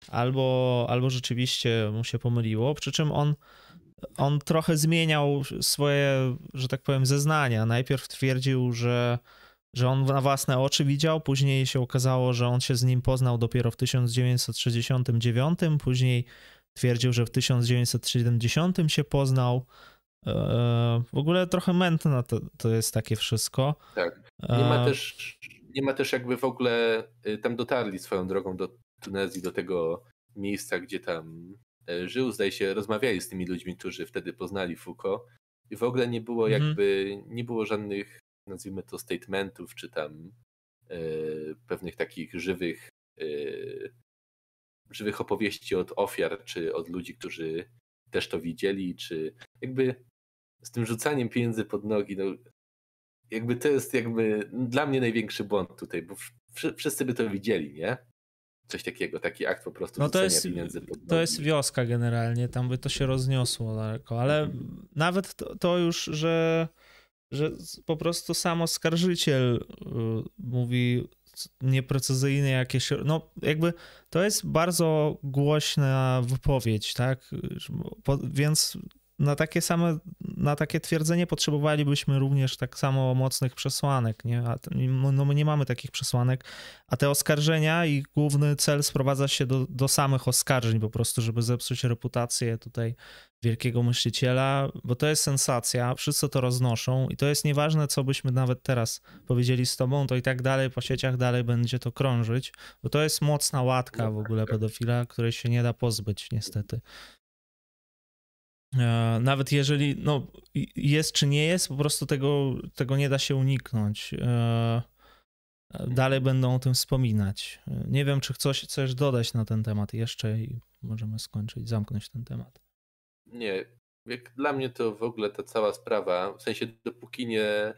albo, albo rzeczywiście mu się pomyliło, przy czym on on trochę zmieniał swoje, że tak powiem, zeznania. Najpierw twierdził, że że on na własne oczy widział, później się okazało, że on się z nim poznał dopiero w 1969, później twierdził, że w 1970 się poznał. E, w ogóle trochę mętne to, to jest takie wszystko. Tak. Nie ma, e, też, nie ma też jakby w ogóle, y, tam dotarli swoją drogą do Tunezji, do tego miejsca, gdzie tam e, żył, zdaje się, rozmawiali z tymi ludźmi, którzy wtedy poznali Foucault i w ogóle nie było mhm. jakby, nie było żadnych nazwijmy to statementów, czy tam e, pewnych takich żywych, e, żywych opowieści od ofiar, czy od ludzi, którzy też to widzieli, czy jakby z tym rzucaniem pieniędzy pod nogi, no jakby to jest jakby dla mnie największy błąd tutaj, bo wszyscy by to widzieli, nie? Coś takiego, taki akt po prostu no to jest, pieniędzy pod nogi. To jest wioska generalnie, tam by to się rozniosło daleko, ale mhm. nawet to, to już, że że po prostu sam oskarżyciel y, mówi nieprecyzyjne jakieś, no jakby to jest bardzo głośna wypowiedź, tak, więc na takie same, na takie twierdzenie potrzebowalibyśmy również tak samo mocnych przesłanek, nie? A no my nie mamy takich przesłanek, a te oskarżenia i główny cel sprowadza się do, do samych oskarżeń po prostu, żeby zepsuć reputację tutaj wielkiego myśliciela, bo to jest sensacja, wszyscy to roznoszą i to jest nieważne, co byśmy nawet teraz powiedzieli z tobą, to i tak dalej po sieciach dalej będzie to krążyć, bo to jest mocna łatka w ogóle pedofila, której się nie da pozbyć niestety. E, nawet jeżeli no, jest czy nie jest, po prostu tego, tego nie da się uniknąć. E, dalej będą o tym wspominać. Nie wiem, czy coś chcesz dodać na ten temat jeszcze i możemy skończyć, zamknąć ten temat. Nie. Jak dla mnie to w ogóle ta cała sprawa, w sensie dopóki nie,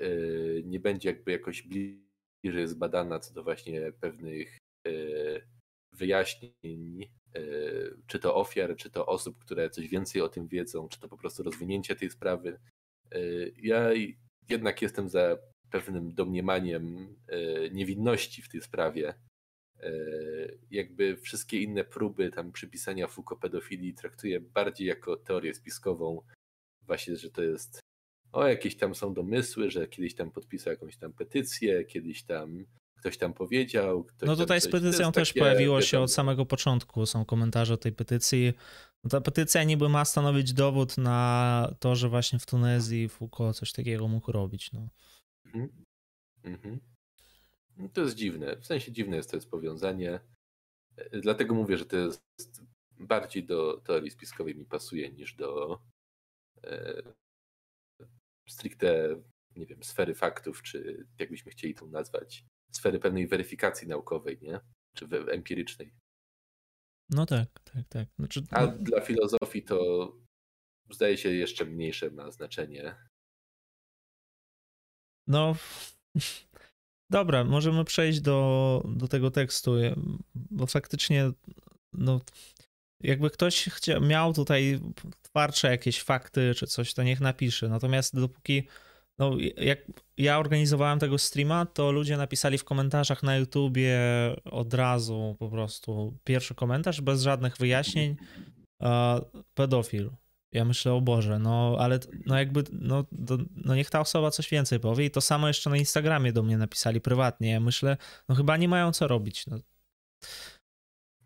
yy, nie będzie jakby jakoś bliżej zbadana co do właśnie pewnych yy, wyjaśnień, yy, czy to ofiar, czy to osób, które coś więcej o tym wiedzą, czy to po prostu rozwinięcie tej sprawy. Ja jednak jestem za pewnym domniemaniem niewinności w tej sprawie E, jakby wszystkie inne próby tam przypisania Foucault pedofilii traktuję bardziej jako teorię spiskową. Właśnie, że to jest o, jakieś tam są domysły, że kiedyś tam podpisał jakąś tam petycję, kiedyś tam ktoś tam powiedział. Ktoś no tutaj z petycją też takie, pojawiło się od samego początku. Są komentarze o tej petycji. No ta petycja niby ma stanowić dowód na to, że właśnie w Tunezji Foucault coś takiego mógł robić. No. Mhm. Mhm. No to jest dziwne. W sensie dziwne jest to jest powiązanie. E, dlatego mówię, że to jest bardziej do teorii spiskowej mi pasuje niż do e, stricte, nie wiem, sfery faktów, czy jakbyśmy chcieli to nazwać, sfery pewnej weryfikacji naukowej, nie? Czy empirycznej. No tak, tak, tak. Znaczy, A no... dla filozofii to zdaje się jeszcze mniejsze ma znaczenie. No, [LAUGHS] Dobra, możemy przejść do, do tego tekstu, bo faktycznie, no, jakby ktoś chcia, miał tutaj twardsze jakieś fakty czy coś, to niech napisze. Natomiast dopóki, no, jak ja organizowałem tego streama, to ludzie napisali w komentarzach na YouTubie od razu po prostu pierwszy komentarz bez żadnych wyjaśnień. pedofil. Ja myślę, o Boże, no ale no jakby, no, do, no niech ta osoba coś więcej powie i to samo jeszcze na Instagramie do mnie napisali prywatnie. Ja myślę, no chyba nie mają co robić. No,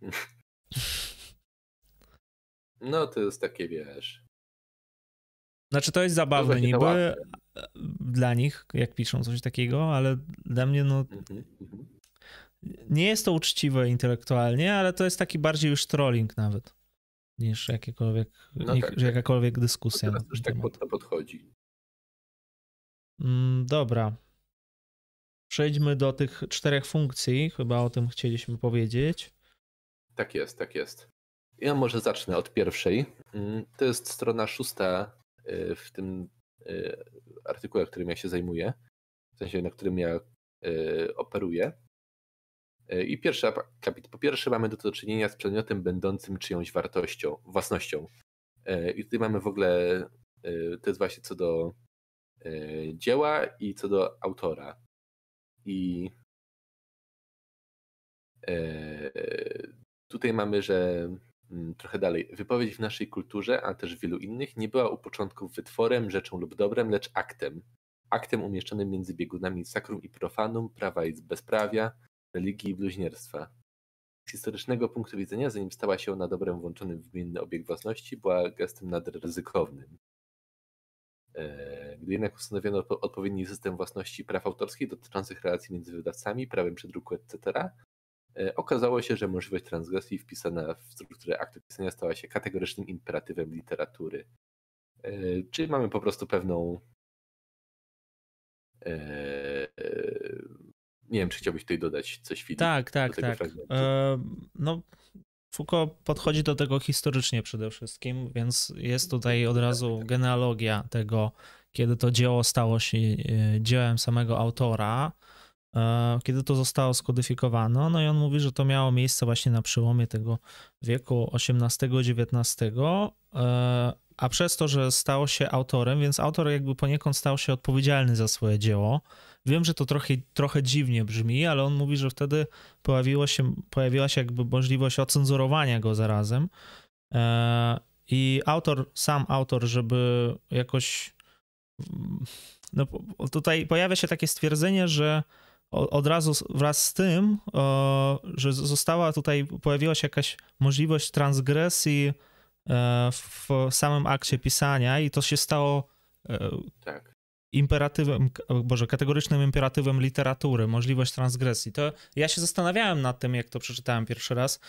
[LAUGHS] no to jest takie, wiesz... Znaczy to jest zabawne niby dla nich, jak piszą coś takiego, ale dla mnie no... Mhm, mhm. Nie jest to uczciwe intelektualnie, ale to jest taki bardziej już trolling nawet niż jakiekolwiek, no tak, tak, jakakolwiek dyskusja. Teraz też tak pod, podchodzi. Mm, dobra. Przejdźmy do tych czterech funkcji. Chyba o tym chcieliśmy powiedzieć. Tak jest, tak jest. Ja może zacznę od pierwszej. Mm, to jest strona szósta w tym y, artykule, którym ja się zajmuję. W sensie, na którym ja y, operuję. E, I pierwszy akapit. Po pierwsze mamy do czynienia z przedmiotem będącym czyjąś wartością, własnością. E, I tutaj mamy w ogóle, e, to jest właśnie co do dzieła i co do autora. I tutaj mamy, że trochę dalej. Wypowiedź w naszej kulturze, a też w wielu innych, nie była u początku wytworem, rzeczą lub dobrem, lecz aktem. Aktem umieszczonym między biegunami sakrum i profanum, prawa i bezprawia, religii i bluźnierstwa. Z historycznego punktu widzenia, zanim stała się ona dobrem włączonym w gminny obieg własności, była gestem nader ryzykownym. E, gdy jednak ustanowiono odpowiedni system własności praw autorskich dotyczących relacji między wydawcami, prawem przedruku, etc., okazało się, że możliwość transgresji wpisana w strukturę aktu pisania stała się kategorycznym imperatywem literatury. E, czyli mamy po prostu pewną nie wiem, czy chciałbyś tutaj dodać coś Filip, Tak, tak, tak. E, no, Foucault podchodzi do tego historycznie przede wszystkim, więc jest tutaj od razu genealogia tego, kiedy to dzieło stało się e, dziełem samego autora, e, kiedy to zostało skodyfikowane. No i on mówi, że to miało miejsce właśnie na przełomie tego wieku XVIII-XIX, e, a przez to, że stało się autorem, więc autor jakby poniekąd stał się odpowiedzialny za swoje dzieło, Wiem, że to trochę, trochę dziwnie brzmi, ale on mówi, że wtedy pojawiło się, pojawiła się jakby możliwość ocenzurowania go zarazem. E, I autor, sam autor, żeby jakoś. No, tutaj pojawia się takie stwierdzenie, że od razu wraz z tym, że została tutaj, pojawiła się jakaś możliwość transgresji e, w samym akcie pisania i to się stało e, tak. imperatywem, boże, kategorycznym imperatywem literatury, możliwość transgresji. To ja się zastanawiałem nad tym, jak to przeczytałem pierwszy raz,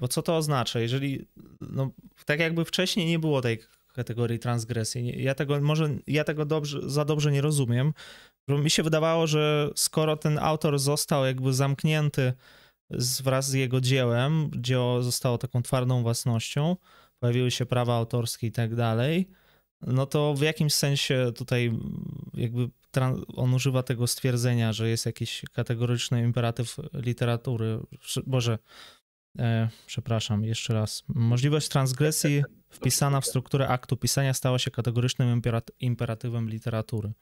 bo co to oznacza? Jeżeli, no, tak jakby wcześniej nie było tej kategorii transgresji. Ja tego może ja tego dobrze, za dobrze nie rozumiem. Bo mi się wydawało, że skoro ten autor został jakby zamknięty z, wraz z jego dziełem, dzieło zostało taką twardą własnością, pojawiły się prawa autorskie i tak dalej, no to w jakimś sensie tutaj jakby on używa tego stwierdzenia, że jest jakiś kategoryczny imperatyw literatury. Boże, e, przepraszam, jeszcze raz. Możliwość transgresji [LAUGHS] wpisana w strukturę aktu pisania stała się kategorycznym imperatywem literatury.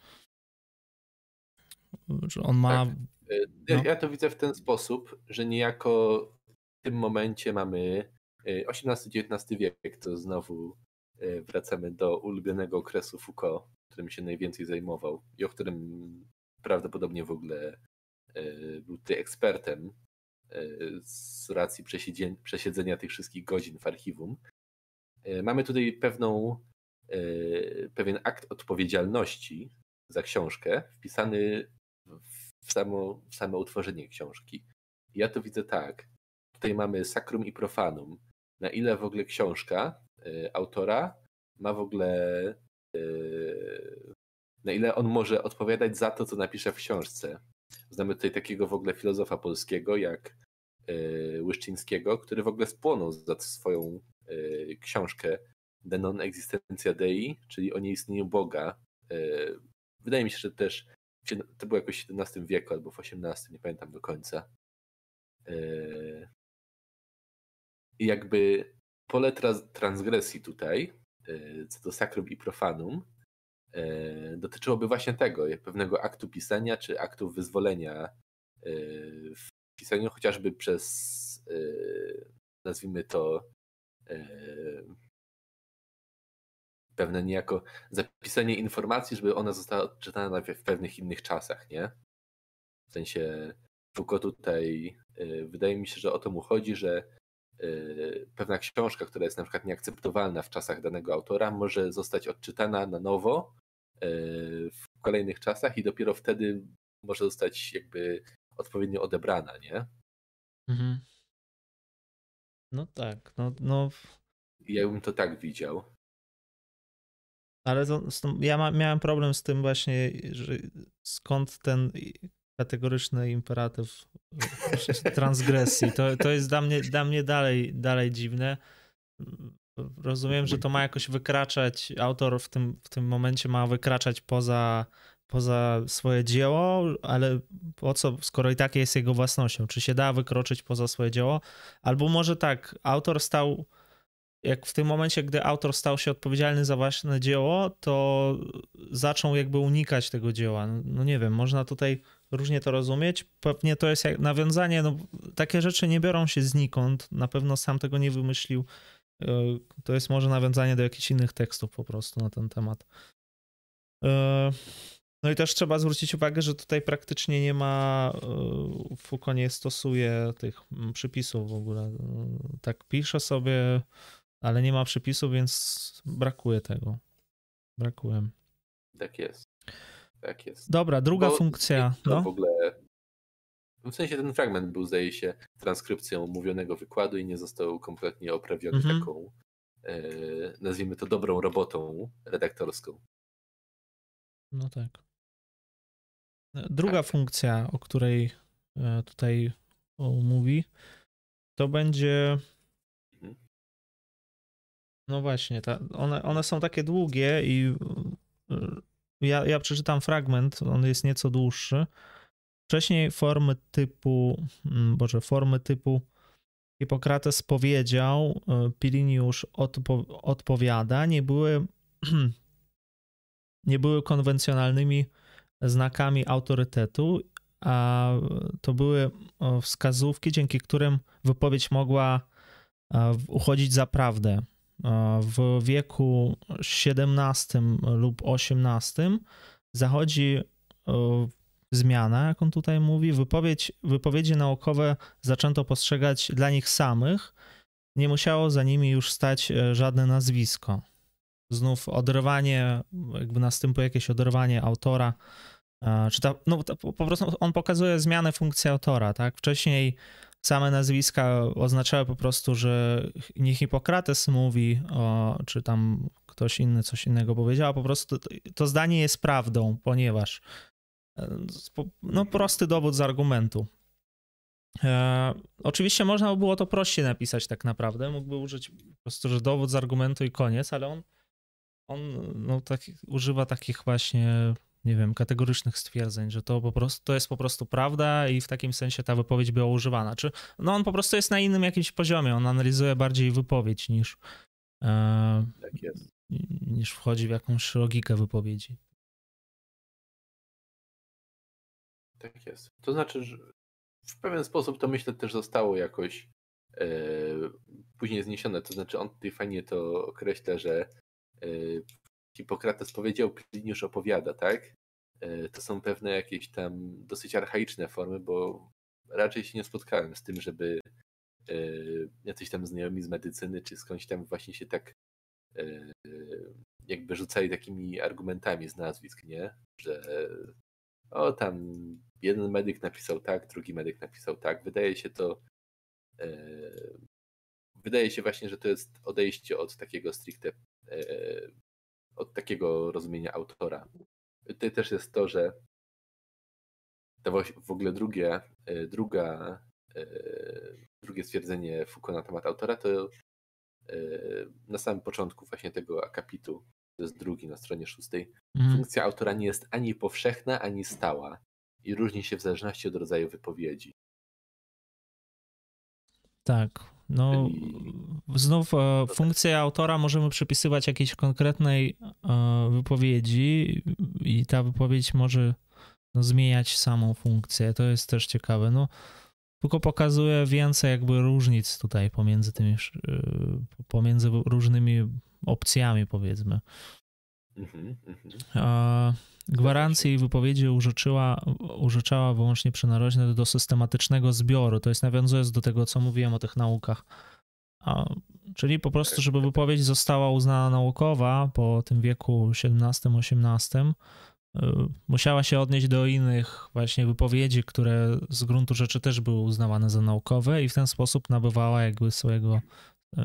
Że on ma. Tak. Ja, no. ja to widzę w ten sposób, że niejako w tym momencie mamy XVIII-XIX e, wiek, to znowu e, wracamy do ulubionego okresu Foucault, którym się najwięcej zajmował i o którym prawdopodobnie w ogóle e, był ty ekspertem z racji przesiedzenia tych wszystkich godzin w archiwum. Mamy tutaj pewną, pewien akt odpowiedzialności za książkę wpisany w samo, w samo utworzenie książki. Ja to widzę tak. Tutaj mamy sakrum i profanum. Na ile w ogóle książka y, autora ma w ogóle. Y, na ile on może odpowiadać za to, co napisze w książce. Znamy tutaj takiego w ogóle filozofa polskiego jak y, Łyszczyńskiego, który w ogóle spłonął za swoją y, książkę De non existentia Dei, czyli o nieistnieniu Boga. Y, wydaje mi się, że też to było jakoś w XVII wieku albo w XVIII, nie pamiętam do końca. Yy, I jakby pole transgresji tutaj, yy, co do sakrum i profanum, yy, dotyczyłoby właśnie tego, jak pewnego aktu pisania czy aktu wyzwolenia w pisaniu, chociażby przez nazwijmy to pewne niejako zapisanie informacji, żeby ona została odczytana w pewnych innych czasach, nie? W sensie Foucault tutaj, y, wydaje mi się, że o to mu chodzi, że y, pewna książka, która jest na przykład nieakceptowalna w czasach danego autora, może zostać odczytana na nowo y, w kolejnych czasach i dopiero wtedy może zostać jakby odpowiednio odebrana, nie? Mhm. No tak, no, no. Ja bym to tak widział. Ale to, ja ma, miałem problem z tym właśnie, że skąd ten kategoryczny imperatyw [LAUGHS] transgresji. To, to jest dla mnie, dla mnie dalej, dalej dziwne. Rozumiem, że to ma jakoś wykraczać, autor w tym, w tym momencie ma wykraczać poza, poza swoje dzieło, ale po co, skoro i tak jest jego własnością? Czy się da wykroczyć poza swoje dzieło? Albo może tak, autor stał jak w tym momencie, gdy autor stał się odpowiedzialny za własne dzieło, to zaczął jakby unikać tego dzieła. No nie wiem, można tutaj różnie to rozumieć. Pewnie to jest jak nawiązanie, no takie rzeczy nie biorą się znikąd, na pewno sam tego nie wymyślił. E, to jest może nawiązanie do jakichś innych tekstów po prostu na ten temat. E, no i też trzeba zwrócić uwagę, że tutaj praktycznie nie ma, e, Foucault nie stosuje tych przypisów w ogóle. Tak pisze sobie ale nie ma przepisu, więc brakuje tego. Brakuje. Tak jest. Tak jest. Dobra, druga Bo funkcja. No. w ogóle. W sensie ten fragment był, zdaje się, transkrypcją mówionego wykładu i nie został kompletnie oprawiony mhm. taką, e, nazwijmy to, dobrą robotą redaktorską. No tak. Druga tak. funkcja, o której e, tutaj mówi, to będzie no właśnie, ta, one, one są takie długie i y, ja, ja przeczytam fragment, on jest nieco dłuższy. Wcześniej formy typu, mm, boże, formy typu Hipokrates powiedział, y, Piliniusz odpo, odpowiada, nie były, [CLEARS THROAT] nie były konwencjonalnymi znakami autorytetu, a to były wskazówki, dzięki którym wypowiedź mogła uchodzić za prawdę. W wieku XVII lub XVIII zachodzi zmiana, jak on tutaj mówi. Wypowiedź, wypowiedzi naukowe zaczęto postrzegać dla nich samych. Nie musiało za nimi już stać e, żadne nazwisko. Znów oderwanie, jakby następuje jakieś oderwanie autora. E, czy ta, no, po prostu on pokazuje zmianę funkcji autora, tak? Wcześniej same nazwiska oznaczały po prostu, że nie Hipokrates mówi, o, czy tam ktoś inny coś innego powiedział, a po prostu to, to zdanie jest prawdą, ponieważ no, prosty dowód z argumentu. E, oczywiście można by było to prościej napisać tak naprawdę. Mógłby użyć po prostu, że dowód z argumentu i koniec, ale on, on no, tak, używa takich właśnie, nie wiem, kategorycznych stwierdzeń, że to po prostu to jest po prostu prawda i w takim sensie ta wypowiedź była używana. Czy no on po prostu jest na innym jakimś poziomie, on analizuje bardziej wypowiedź niż, e, tak niż wchodzi w jakąś logikę wypowiedzi. Tak jest. To znaczy, że w pewien sposób to myślę też zostało jakoś e, później zniesione. To znaczy, on tutaj fajnie to określa, że e, Hipokrates powiedział, Pliniusz opowiada, tak? E, to są pewne jakieś tam dosyć archaiczne formy, bo raczej się nie spotkałem z tym, żeby e, jacyś tam znajomi z medycyny, czy skądś tam właśnie się tak e, jakby rzucali takimi argumentami z nazwisk, nie? Że o tam jeden medyk napisał tak, drugi medyk napisał tak. Wydaje się to wydaje się właśnie, że to jest odejście od takiego stricte od takiego rozumienia autora. Tutaj też jest to, że to w ogóle drugie, e, druga, drugie stwierdzenie Foucault na temat autora to na samym początku właśnie tego akapitu to jest drugi na stronie szóstej. Mhm. Funkcja autora nie jest ani powszechna, ani stała i różni się w zależności od rodzaju wypowiedzi. Tak. No, znów e, funkcję autora możemy przypisywać jakiejś konkretnej e, wypowiedzi i ta wypowiedź może no, zmieniać samą funkcję. To jest też ciekawe. No, tylko pokazuje więcej jakby różnic tutaj pomiędzy tymi, e, pomiędzy różnymi opcjami, powiedzmy. Mhm, mhm. Gwarancji wypowiedzi użyczyła, użyczała wyłącznie przynarożne do systematycznego zbioru. To jest nawiązując do tego, co mówiłem o tych naukach. A, czyli po prostu, żeby wypowiedź została uznana naukowa po tym wieku XVII-XVIII, y, musiała się odnieść do innych właśnie wypowiedzi, które z gruntu rzeczy też były uznawane za naukowe i w ten sposób nabywała jakby swojego y,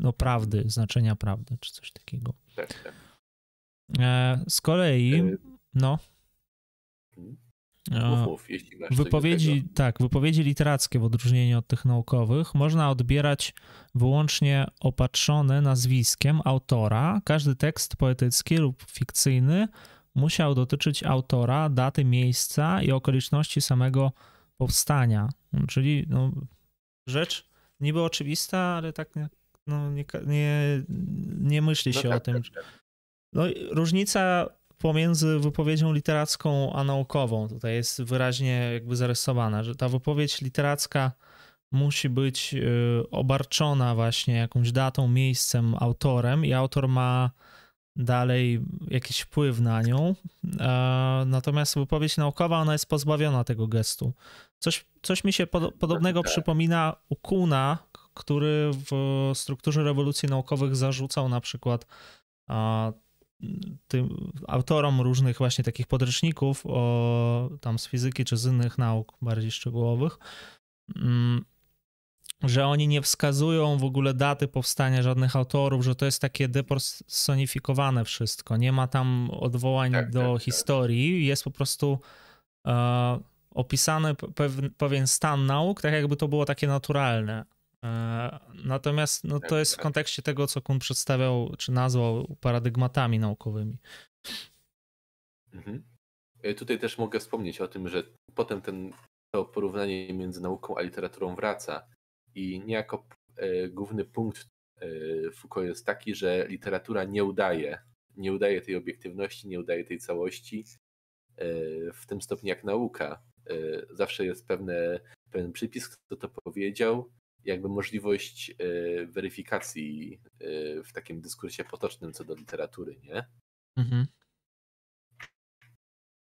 no, prawdy, znaczenia prawdy, czy coś takiego. Tak, tak. E, z kolei, e, no. E, mów, mów, jeśli masz wypowiedzi, tak, wypowiedzi literackie w odróżnieniu od tych naukowych można odbierać wyłącznie opatrzone nazwiskiem autora. Każdy tekst poetycki lub fikcyjny musiał dotyczyć autora, daty, miejsca i okoliczności samego powstania. Czyli no, rzecz niby oczywista, ale tak nie, no, nie, nie, nie myśli no się tak, o tym. Tak, tak. No, różnica pomiędzy wypowiedzią literacką a naukową tutaj jest wyraźnie jakby zarysowana, że ta wypowiedź literacka musi być y, obarczona właśnie jakąś datą, miejscem, autorem i autor ma dalej jakiś wpływ na nią. Natomiast wypowiedź naukowa, ona jest pozbawiona tego gestu. Coś, coś mi się podobnego tak. przypomina u Kuna, który w strukturze rewolucji naukowych zarzucał na przykład tym autorom różnych właśnie takich podręczników o, tam z fizyki czy z innych nauk bardziej szczegółowych, mm, że oni nie wskazują w ogóle daty powstania żadnych autorów, że to jest takie depersonifikowane wszystko. Nie ma tam odwołań tak, do tak, tak. historii, tak. jest po prostu e, opisany pewien stan nauk, tak jakby to było takie naturalne. E, natomiast no, to jest w kontekście tego, co Kun przedstawiał, czy nazwał paradygmatami naukowymi. Mhm. Tutaj też mogę wspomnieć o tym, że potem ten, to porównanie między nauką a literaturą wraca i niejako e, główny punkt e, Foucault jest taki, że literatura nie udaje, nie udaje tej obiektywności, nie udaje tej całości e, w tym stopniu jak nauka. E, zawsze jest pewne, pewien przypis, kto to powiedział, jakby możliwość y, weryfikacji y, w takim dyskursie potocznym co do literatury, nie? Mhm.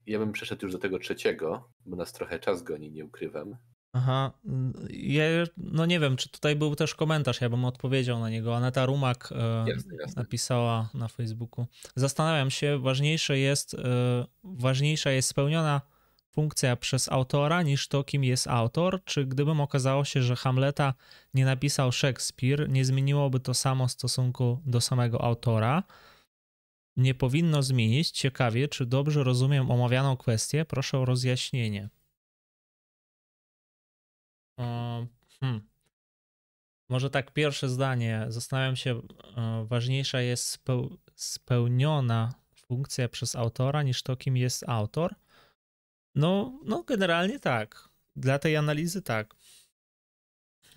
Ja bym przeszedł już do tego trzeciego, bo nas trochę czas goni, nie ukrywam. Aha, ja, no nie wiem, czy tutaj był też komentarz, ja bym odpowiedział na niego. Aneta Rumak e, jasne, jasne. napisała na Facebooku. Zastanawiam się, ważniejsze jest, e, ważniejsza jest spełniona funkcja przez autora niż to, kim jest autor, czy gdybym okazało się, że Hamleta nie napisał Szekspir, nie zmieniłoby to samo w stosunku do samego autora? Nie powinno zmienić. Ciekawie, czy dobrze rozumiem omawianą kwestię? Proszę o rozjaśnienie. Hmm. Może tak, pierwsze zdanie. Zastanawiam się, e, ważniejsza jest spełniona funkcja przez autora niż to, kim jest autor. No, no generalnie tak. Dla tej analizy tak.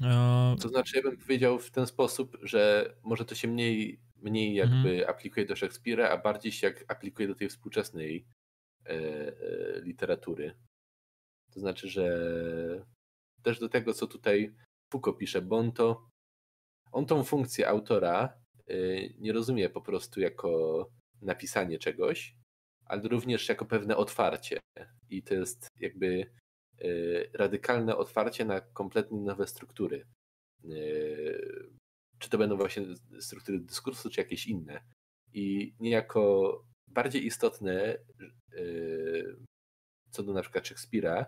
E, to znaczy, ja bym powiedział w ten sposób, że może to się mniej, mniej jakby mhm. aplikuje do Szekspira, a bardziej się jak aplikuje do tej współczesnej e, e, literatury. To znaczy, że też do tego, co tutaj Foucault pisze, bo on to, on tą funkcję autora y, nie rozumie po prostu jako napisanie czegoś, ale również jako pewne otwarcie. I to jest jakby y, radykalne otwarcie na kompletnie nowe struktury. Y, czy to będą właśnie struktury dyskursu, czy jakieś inne. I niejako bardziej istotne co do na przykład Szekspira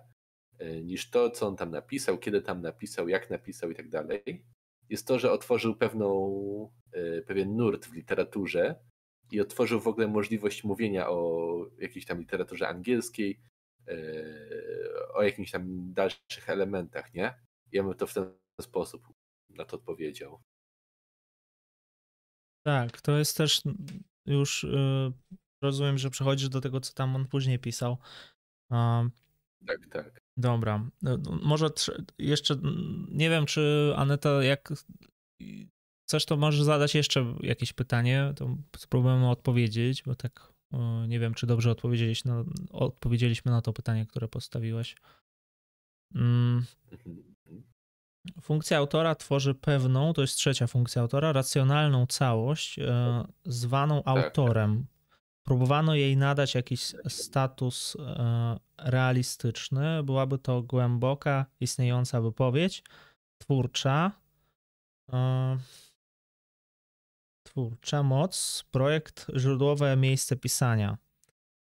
E, niż to, co on tam napisał, kiedy tam napisał, jak napisał i tak dalej, jest to, że otworzył pewną, e, pewien nurt w literaturze i otworzył w ogóle możliwość mówienia o jakiejś tam literaturze angielskiej, e, o jakimś tam dalszych elementach, nie? Ja bym to w ten sposób na to odpowiedział. Tak, to jest też już rozumiem, że przechodzisz do tego, co tam on później pisał. Tak, tak. Dobra. No, no, może jeszcze nie wiem, czy Aneta, jak chcesz, to możesz zadać jeszcze jakieś pytanie, to spróbujemy odpowiedzieć, bo tak nie wiem, czy dobrze odpowiedzieliśmy na, odpowiedzieliśmy na to pytanie, które postawiłeś. Mm. Funkcja autora tworzy pewną, to jest trzecia funkcja autora, racjonalną całość e, zwaną tak. autorem. Próbowano jej nadać jakiś status e, realistyczny. Byłaby to głęboka, istniejąca wypowiedź twórcza. Twórcza moc, projekt, źródłowe miejsce pisania.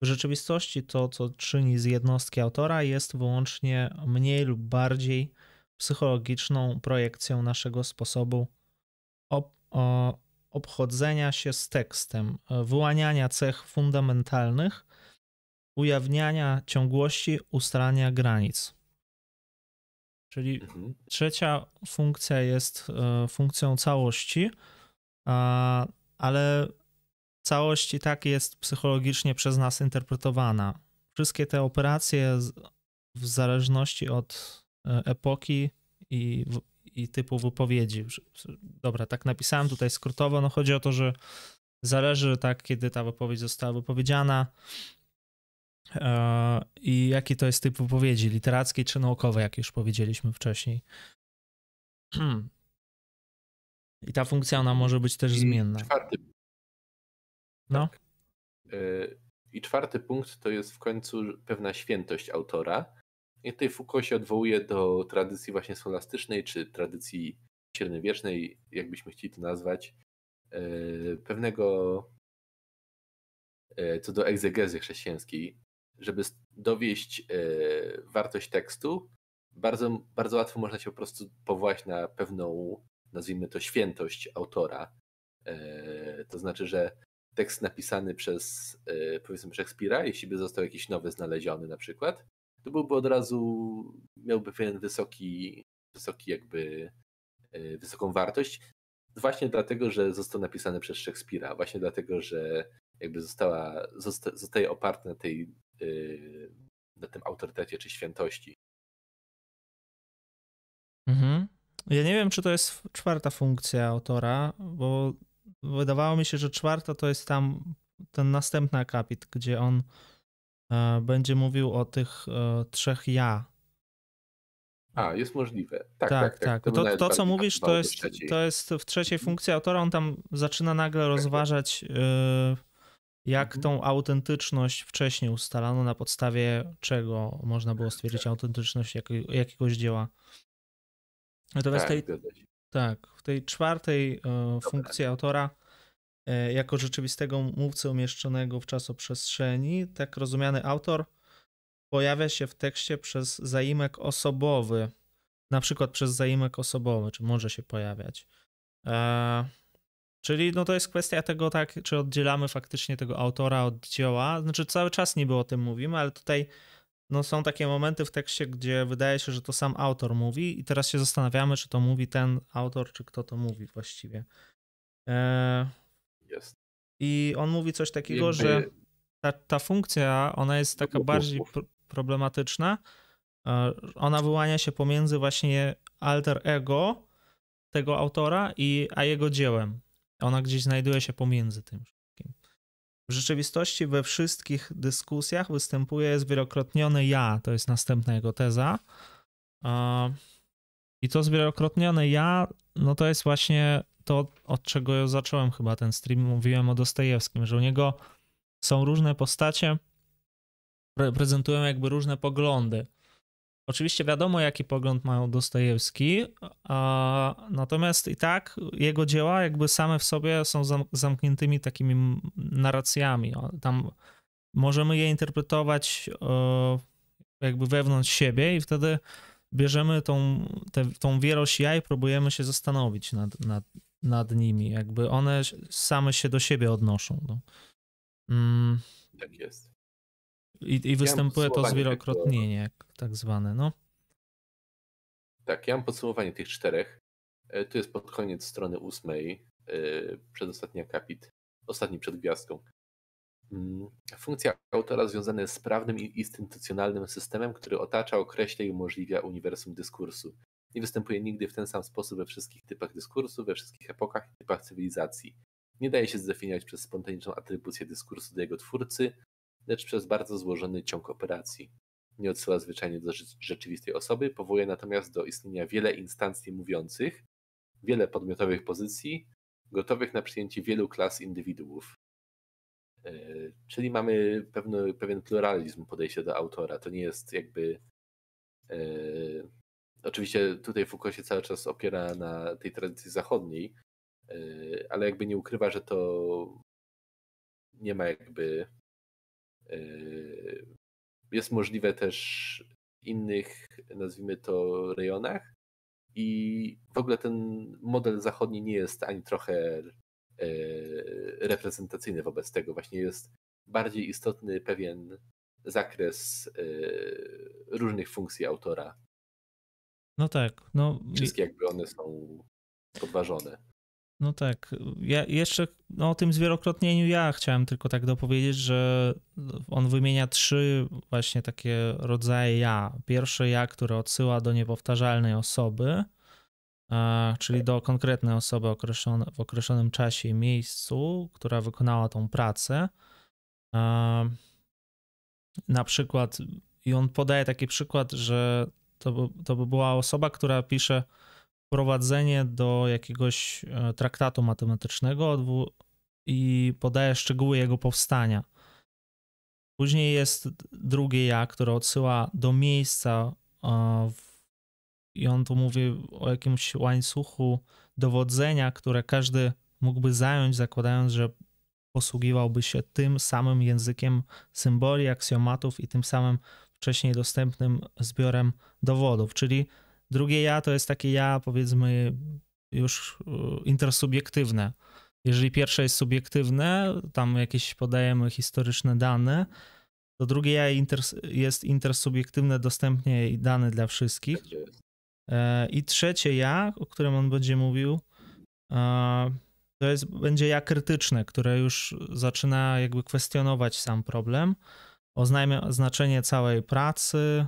W rzeczywistości to, co czyni z jednostki autora, jest wyłącznie mniej lub bardziej psychologiczną projekcją naszego sposobu op- obchodzenia się z tekstem, wyłaniania cech fundamentalnych, ujawniania ciągłości, ustalania granic. Czyli mhm. trzecia funkcja jest e, funkcją całości, ale całość i tak jest psychologicznie przez nas interpretowana. Wszystkie te operacje w zależności od e, epoki i i typu wypowiedzi. Dobra, tak napisałem tutaj skrótowo. No chodzi o to, że zależy tak, kiedy ta wypowiedź została wypowiedziana e, i jaki to jest typ wypowiedzi, literackiej czy naukowej, jak już powiedzieliśmy wcześniej. [CLEARS THROAT] I ta funkcja ona może być też I zmienna. Czwarty. No. Tak. E, I czwarty punkt to jest w końcu pewna świętość autora i tutaj Foucault się odwołuje do tradycji właśnie scholastycznej, czy tradycji średniowiecznej, jakbyśmy chcieli to nazwać, e, pewnego e, co do egzegezy chrześcijańskiej, żeby dowieść wartość tekstu, bardzo, bardzo łatwo można się po prostu powołać na pewną, nazwijmy to, świętość autora. To znaczy, że tekst napisany przez, powiedzmy, Szekspira, jeśli by został jakiś nowy znaleziony na przykład, to byłby od razu, miałby pewien wysoki, wysoki jakby, e, wysoką wartość. Właśnie dlatego, że został napisany przez Szekspira, właśnie dlatego, że jakby została, zosta, zostaje oparty na tej, e, na tym autorytecie czy świętości. Mhm. Ja nie wiem, czy to jest czwarta funkcja autora, bo wydawało mi się, że czwarta to jest tam ten następny akapit, gdzie on E, będzie mówił o tych e, trzech ja. A, jest możliwe. Tak, tak. tak. tak. tak. To, to, to co mówisz, to jest, to jest w trzeciej funkcji autora, on tam zaczyna nagle rozważać, yy, jak Mhm. tą autentyczność wcześniej ustalano, na podstawie czego można było stwierdzić autentyczność jakiego, jakiegoś dzieła. Natomiast tak, tej, tak, w tej czwartej e, funkcji autora, e, jako rzeczywistego mówcy umieszczonego w czasoprzestrzeni, tak rozumiany autor pojawia się w tekście przez zaimek osobowy, na przykład przez zaimek osobowy, czy może się pojawiać. E, czyli no to jest kwestia tego, tak, czy oddzielamy faktycznie tego autora od dzieła. Znaczy cały czas niby o tym mówimy, ale tutaj no są takie momenty w tekście, gdzie wydaje się, że to sam autor mówi i teraz się zastanawiamy, czy to mówi ten autor, czy kto to mówi właściwie. E, Jest. I on mówi coś takiego, że ta, ta funkcja, ona jest taka bardziej pr- problematyczna. E, Ona wyłania się pomiędzy właśnie alter ego tego autora i a jego dziełem. Ona gdzieś znajduje się pomiędzy tym. W rzeczywistości we wszystkich dyskusjach występuje zwielokrotnione ja, to jest następna jego teza. I to zwielokrotnione ja, no to jest właśnie to, od czego ja zacząłem chyba ten stream, mówiłem o Dostojewskim, że u niego są różne postacie, pre- prezentują jakby różne poglądy. Oczywiście wiadomo, jaki pogląd ma Dostojewski, a, natomiast i tak jego dzieła jakby same w sobie są zam, zamkniętymi takimi narracjami. Tam możemy je interpretować jakby wewnątrz siebie i wtedy bierzemy tą, tę- tą wielość ja i próbujemy się zastanowić nad, nad, nad nimi. Jakby one same się do siebie odnoszą. No. Mm, Tak jest. I, I występuje to zwielokrotnienie, tak zwane. No. Tak, ja mam podsumowanie tych czterech. E, Tu jest pod koniec strony ósmej, e, przedostatni akapit, ostatni przed gwiazdką. Mm, Funkcja autora związana jest z prawnym i instytucjonalnym systemem, który otacza, określa i umożliwia uniwersum dyskursu. Nie występuje nigdy w ten sam sposób we wszystkich typach dyskursu, we wszystkich epokach i typach cywilizacji. Nie daje się zdefiniować przez spontaniczną atrybucję dyskursu do jego twórcy, lecz przez bardzo złożony ciąg operacji. Nie odsyła zwyczajnie do rze- rzeczywistej osoby, powołuje natomiast do istnienia wiele instancji mówiących, wiele podmiotowych pozycji, gotowych na przyjęcie wielu klas indywiduów. E, Czyli mamy pewien pluralizm podejścia do autora. To nie jest jakby. E, oczywiście tutaj Foucault się cały czas opiera na tej tradycji zachodniej, e, ale jakby nie ukrywa, że to nie ma jakby. E, jest możliwe też w innych, nazwijmy to, rejonach. I w ogóle ten model zachodni nie jest ani trochę e, reprezentacyjny wobec tego. Właśnie jest bardziej istotny pewien zakres e, różnych funkcji autora. no tak, no, Wszystkie jakby one są podważone. No tak. Ja jeszcze no, o tym zwielokrotnieniu ja chciałem tylko tak dopowiedzieć, że on wymienia trzy właśnie takie rodzaje ja. Pierwsze ja, które odsyła do niepowtarzalnej osoby, czyli do konkretnej osoby określone, w określonym czasie i miejscu, która wykonała tą pracę. Na przykład, i on podaje taki przykład, że to by, to by była osoba, która pisze wprowadzenie do jakiegoś e, traktatu matematycznego i podaje szczegóły jego powstania. Później jest drugie ja, które odsyła do miejsca e, i on tu mówi o jakimś łańcuchu dowodzenia, które każdy mógłby zająć, zakładając, że posługiwałby się tym samym językiem symboli, aksjomatów i tym samym wcześniej dostępnym zbiorem dowodów. Czyli drugie ja to jest takie ja, powiedzmy, już y, intersubiektywne. Jeżeli pierwsze jest subiektywne, tam jakieś podajemy historyczne dane, to drugie ja inter- jest intersubiektywne, dostępnie i dane dla wszystkich. E, I trzecie ja, o którym on będzie mówił, e, to jest, będzie ja krytyczne, które już zaczyna jakby kwestionować sam problem, oznajmia znaczenie całej pracy,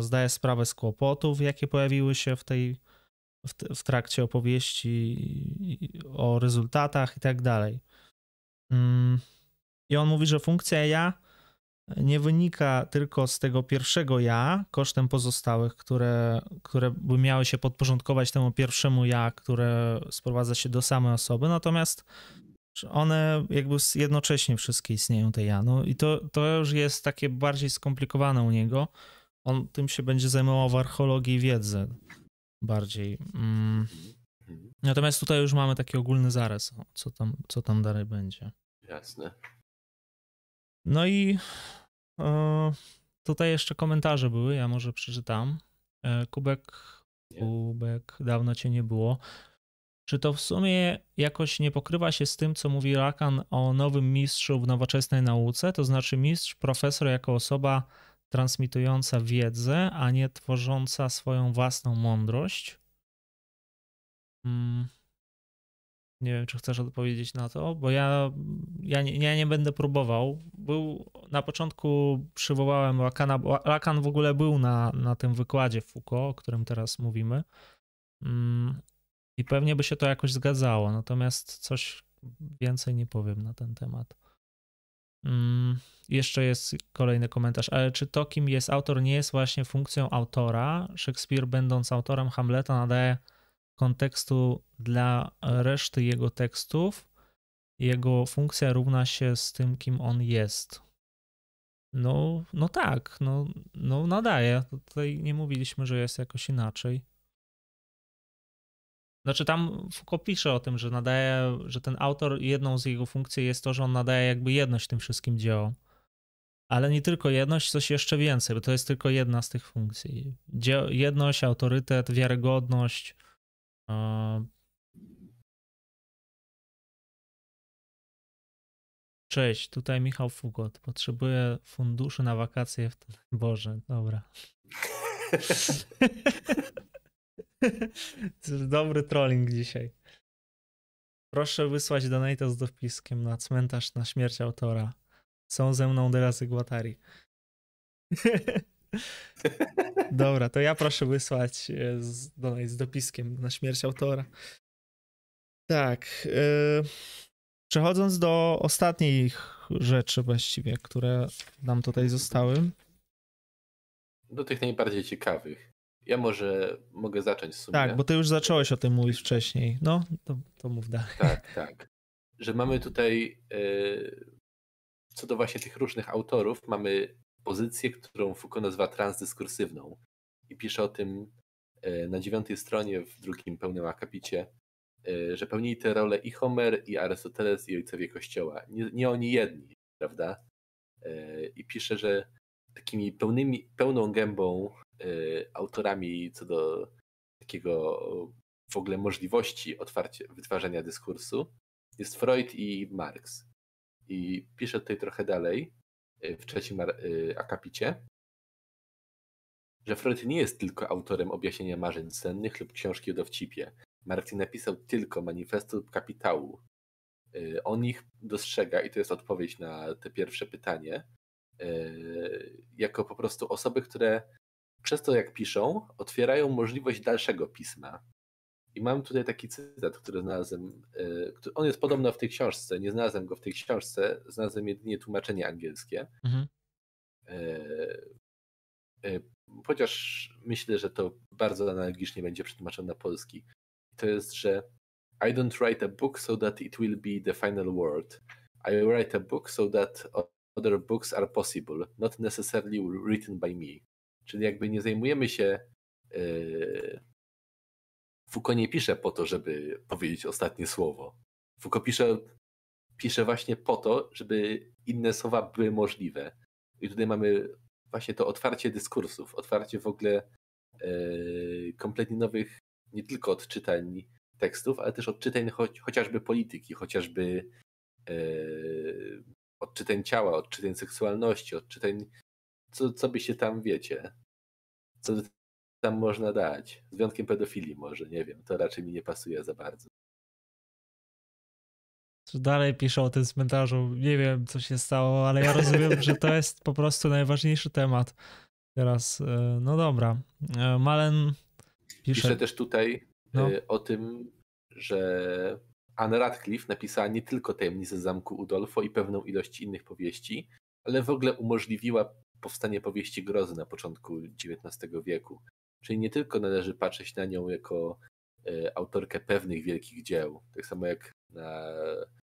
zdaje sprawę z kłopotów, jakie pojawiły się w tej w, trakcie opowieści o rezultatach i tak dalej. Mm, I on mówi, że funkcja ja nie wynika tylko z tego pierwszego ja, kosztem pozostałych, które, które by miały się podporządkować temu pierwszemu ja, które sprowadza się do samej osoby, natomiast one jakby jednocześnie wszystkie istnieją, te ja. No i to, to już jest takie bardziej skomplikowane u niego. On tym się będzie zajmował w archeologii wiedzy bardziej. Mm. Natomiast tutaj już mamy taki ogólny zarys, co tam, co tam dalej będzie. Jasne. No i e, tutaj jeszcze komentarze były, ja może przeczytam. E, Kubek, nie. Kubek, dawno cię nie było. Czy to w sumie jakoś nie pokrywa się z tym, co mówi Rakan o nowym mistrzu w nowoczesnej nauce? To znaczy mistrz, profesor jako osoba transmitująca wiedzę, a nie tworząca swoją własną mądrość? Hmm. Nie wiem, czy chcesz odpowiedzieć na to, bo ja, ja, nie, ja nie będę próbował. Był, na początku przywołałem Lakana, Lakan w ogóle był na, na tym wykładzie Foucault, o którym teraz mówimy. Hmm. I pewnie by się to jakoś zgadzało, natomiast coś więcej nie powiem na ten temat. Hmm. Jeszcze jest kolejny komentarz, ale czy to, kim jest autor, nie jest właśnie funkcją autora? Szekspir, będąc autorem Hamleta, nadaje kontekstu dla reszty jego tekstów. Jego funkcja równa się z tym, kim on jest. No, no tak, no, no nadaje. Tutaj nie mówiliśmy, że jest jakoś inaczej. Znaczy tam Foucault pisze o tym, że nadaje, że ten autor, jedną z jego funkcji jest to, że on nadaje jakby jedność tym wszystkim dziełom. Ale nie tylko jedność, coś jeszcze więcej, bo to jest tylko jedna z tych funkcji. Jedność, autorytet, wiarygodność. Cześć, tutaj Michał Fugot. Potrzebuję funduszy na wakacje w. Boże, dobra. [LAUGHS] [LAUGHS] Dobry trolling dzisiaj. Proszę wysłać donate z dopiskiem na cmentarz na śmierć autora. Są ze mną teraz Guatari. [LAUGHS] Dobra, to ja proszę wysłać e, z, donate z dopiskiem na śmierć autora. Tak. Yy, przechodząc do ostatnich rzeczy właściwie, które nam tutaj zostały. Do tych najbardziej ciekawych. Ja może mogę zacząć w sumie. Tak, bo ty już zacząłeś o tym mówić wcześniej. No, to, to mów dalej. Tak, tak. Że mamy tutaj yy, co do właśnie tych różnych autorów, mamy pozycję, którą Foucault nazywa transdyskursywną. I pisze o tym yy, na dziewiątej stronie w drugim pełnym akapicie, yy, że pełnili te role i Homer, i Arystoteles, i ojcowie Kościoła. Nie, nie oni jedni, prawda? I pisze, że takimi pełnymi, pełną gębą autorami co do takiego w ogóle możliwości otwarcia, wytwarzania dyskursu jest Freud i Marx. I piszę tutaj trochę dalej y, w trzecim y, akapicie, że Freud nie jest tylko autorem objaśnienia marzeń sennych lub książki o dowcipie. Marx nie napisał tylko manifestu kapitału. On ich dostrzega, i to jest odpowiedź na te pierwsze pytanie, jako po prostu osoby, które przez to jak piszą, otwierają możliwość dalszego pisma. I mam tutaj taki cytat, który znalazłem. E, on jest podobno w tej książce. Nie znalazłem go w tej książce, znalazłem jedynie tłumaczenie angielskie. Mhm. E, e, chociaż myślę, że to bardzo analogicznie będzie przetłumaczone na polski. To jest, że I don't write a book so that it will be the final word. I write a book so that other books are possible, not necessarily written by me. Czyli jakby nie zajmujemy się. Yy... Foucault nie pisze po to, żeby powiedzieć ostatnie słowo. Foucault pisze, pisze właśnie po to, żeby inne słowa były możliwe. I tutaj mamy właśnie to otwarcie dyskursów, otwarcie w ogóle yy, kompletnie nowych, nie tylko odczytań tekstów, ale też odczytań cho chociażby polityki, chociażby yy, odczytań ciała, odczytań seksualności, odczytań co, co by się tam, wiecie, co tam można dać. Z wyjątkiem pedofilii może, nie wiem, to raczej mi nie pasuje za bardzo. Dalej piszę o tym cmentarzu, nie wiem co się stało, ale ja rozumiem, że to jest po prostu najważniejszy temat. Teraz, e, no dobra. E, Malen pisze... Piszę też tutaj no. E, o tym, że Anne Radcliffe napisała nie tylko Tajemnicę Zamku Udolfo i pewną ilość innych powieści, ale w ogóle umożliwiła powstanie powieści grozy na początku XIX wieku. Czyli nie tylko należy patrzeć na nią jako e, autorkę pewnych wielkich dzieł, tak samo jak na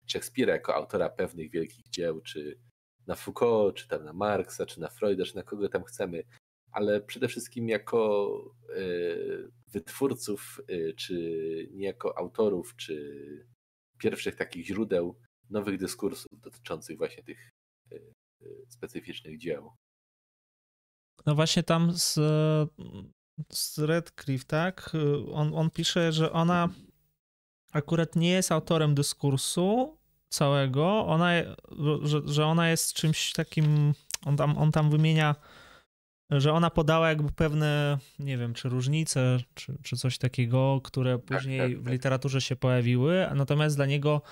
Szekspira jako autora pewnych wielkich dzieł, czy na Foucault, czy tam na Marksa, czy na Freuda, czy na kogo tam chcemy, ale przede wszystkim jako e, wytwórców, e, czy nie jako autorów, czy pierwszych takich źródeł nowych dyskursów dotyczących właśnie tych specyficznych dzieł. No właśnie tam z, z Redcliffe, tak? On, on pisze, że ona akurat nie jest autorem dyskursu całego, ona, że, że ona jest czymś takim, on tam, on tam wymienia, że ona podała jakby pewne, nie wiem, czy różnice, czy, czy coś takiego, które tak, później tak, tak, tak. w literaturze się pojawiły, natomiast dla niego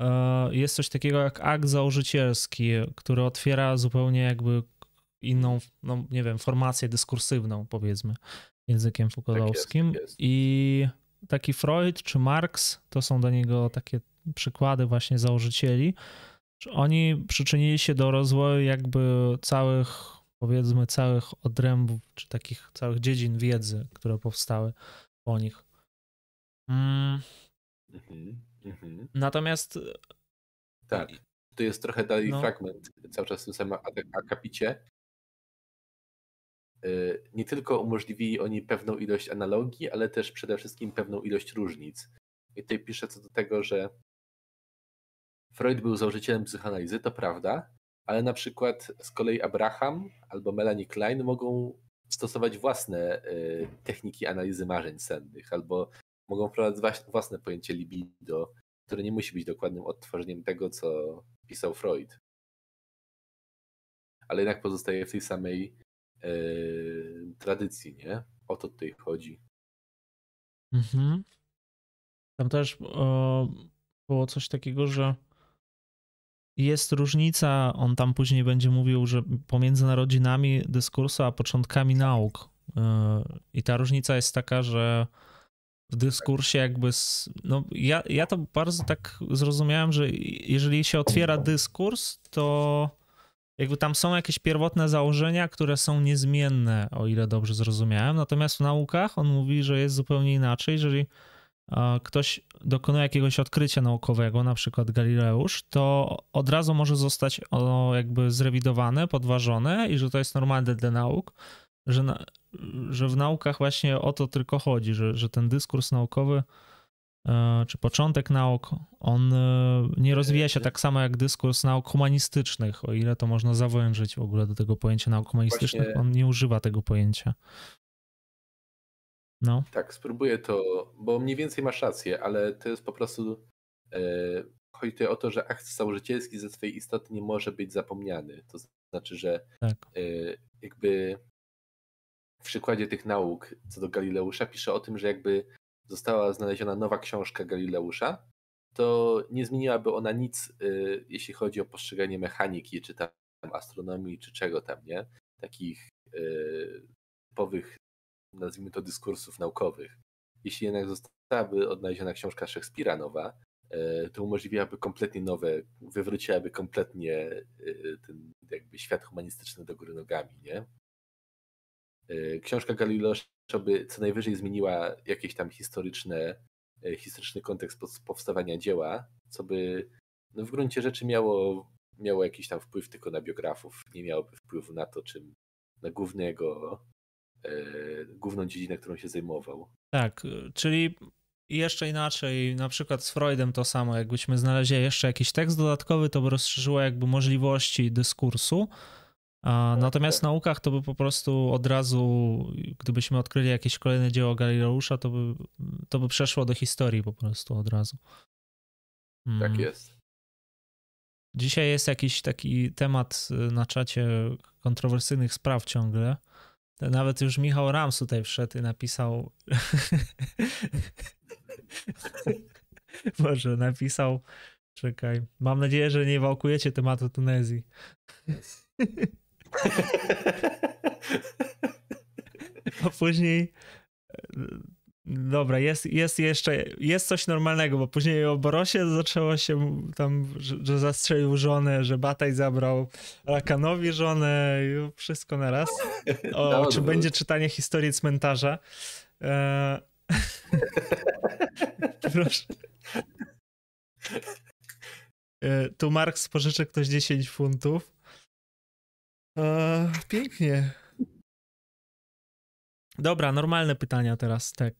e, jest coś takiego jak akt założycielski, który otwiera zupełnie jakby inną, no nie wiem, formację dyskursywną, powiedzmy, językiem Foucaultowskim. Tak tak. I taki Freud czy Marx to są do niego takie przykłady właśnie założycieli, oni przyczynili się do rozwoju jakby całych, powiedzmy, całych odrębów, czy takich całych dziedzin wiedzy, które powstały po nich. Mm. Mhm, mhm. Natomiast. Tak. To jest trochę dalej no. fragment, cały czas w tym samym akapicie, nie tylko umożliwili oni pewną ilość analogii, ale też przede wszystkim pewną ilość różnic. I tutaj piszę co do tego, że Freud był założycielem psychoanalizy, to prawda, ale na przykład z kolei Abraham albo Melanie Klein mogą stosować własne y, techniki analizy marzeń sennych, albo mogą wprowadzać własne pojęcie libido, które nie musi być dokładnym odtworzeniem tego, co pisał Freud. Ale jednak pozostaje w tej samej E, tradycji, nie? O to tutaj chodzi. Mhm. Tam też o, było coś takiego, że jest różnica, on tam później będzie mówił, że pomiędzy narodzinami dyskursu a początkami nauk. E, I ta różnica jest taka, że w dyskursie jakby, no ja, ja to bardzo tak zrozumiałem, że jeżeli się otwiera dyskurs, to jakby tam są jakieś pierwotne założenia, które są niezmienne, o ile dobrze zrozumiałem. Natomiast w naukach on mówi, że jest zupełnie inaczej. Jeżeli ktoś dokonuje jakiegoś odkrycia naukowego, na przykład Galileusz, to od razu może zostać ono jakby zrewidowane, podważone i że to jest normalne dla nauk, że, na, że w naukach właśnie o to tylko chodzi, że, że ten dyskurs naukowy E, czy początek nauk, on e, nie rozwija się tak samo jak dyskurs nauk humanistycznych, o ile to można zawężyć w ogóle do tego pojęcia nauk humanistycznych, Właśnie... on nie używa tego pojęcia. No. Tak, spróbuję to, bo mniej więcej masz rację, ale to jest po prostu. E, chodzi tutaj o to, że akt założycielski ze swojej istoty nie może być zapomniany. To znaczy, że tak. e, jakby w przykładzie tych nauk co do Galileusza pisze o tym, że jakby została znaleziona nowa książka Galileusza, to nie zmieniłaby ona nic, y, jeśli chodzi o postrzeganie mechaniki, czy tam astronomii, czy czego tam, nie? Takich y, typowych, nazwijmy to, dyskursów naukowych. Jeśli jednak zostałaby odnaleziona książka Szekspira nowa, y, to umożliwiałaby kompletnie nowe, wywróciłaby kompletnie ten jakby świat humanistyczny do góry nogami, nie? Książka Galileusza by co najwyżej zmieniła jakieś tam historyczne, e, historyczny kontekst powstawania dzieła, co by no w gruncie rzeczy miało, miało jakiś tam wpływ tylko na biografów, nie miałoby wpływu na to, czym na głównego, e, główną dziedzinę, którą się zajmował. Tak, czyli jeszcze inaczej, na przykład z Freudem to samo, jakbyśmy znaleźli jeszcze jakiś tekst dodatkowy, to by rozszerzyło jakby możliwości dyskursu, natomiast w naukach to by po prostu od razu, gdybyśmy odkryli jakieś kolejne dzieło Galileusza, to by, to by przeszło do historii po prostu od razu. Hmm. Tak jest. Dzisiaj jest jakiś taki temat y, na czacie kontrowersyjnych spraw ciągle. Nawet już Michał Rams tutaj wszedł i napisał. [LAUGHS] Boże, napisał. Czekaj. Mam nadzieję, że nie wałkujecie tematu Tunezji. [LAUGHS] [LAUGHS] A później Dobra, jest, jest jeszcze, jest coś normalnego, bo później o Borosie zaczęło się tam, że, że zastrzelił żonę, że Bataj zabrał Rakanowi żonę i wszystko na raz. O, no, czy no. będzie czytanie historii cmentarza? E... [LAUGHS] Proszę. E, tu Marks pożyczy ktoś 10 funtów. E, pięknie. Dobra, normalne pytania teraz, tak.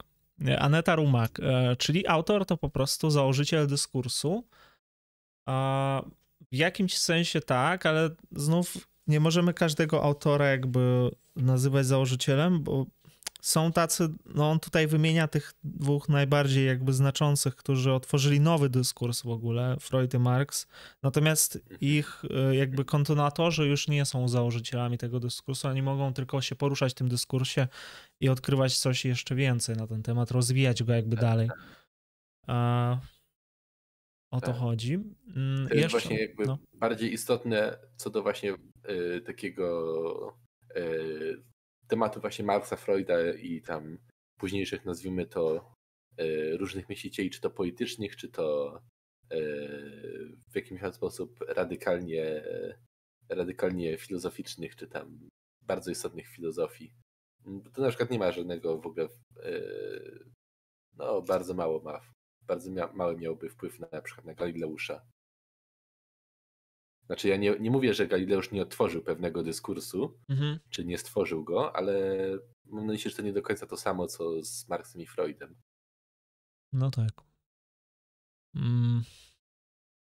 Aneta Rumak, e, czyli autor to po prostu założyciel dyskursu. W jakimś sensie tak, ale znów nie możemy każdego autora jakby nazywać założycielem, bo są tacy, no on tutaj wymienia tych dwóch najbardziej jakby znaczących, którzy otworzyli nowy dyskurs w ogóle, Freud i Marx, natomiast ich e, jakby kontynuatorzy już nie są założycielami tego dyskursu, oni mogą tylko się poruszać w tym dyskursie i odkrywać coś jeszcze więcej na ten temat, rozwijać go jakby dalej. A o to tak. chodzi. Mm, to jest jeszcze, właśnie jakby no. bardziej istotne co do właśnie y, takiego y, tematu właśnie Marksa, Freuda i tam późniejszych, nazwijmy to, e, różnych myślicieli, czy to politycznych, czy to e, w jakimś sposób radykalnie, radykalnie filozoficznych, czy tam bardzo istotnych filozofii. To na przykład nie ma żadnego w ogóle, e, no bardzo mało ma, bardzo mia, mały miałby wpływ na, na przykład na Galileusza. Znaczy ja nie, nie mówię, że Galileusz nie otworzył pewnego dyskursu, mhm. czy nie stworzył go, ale mam na myśli, że to nie do końca to samo, co z Marksem i Freudem. No tak. Mm.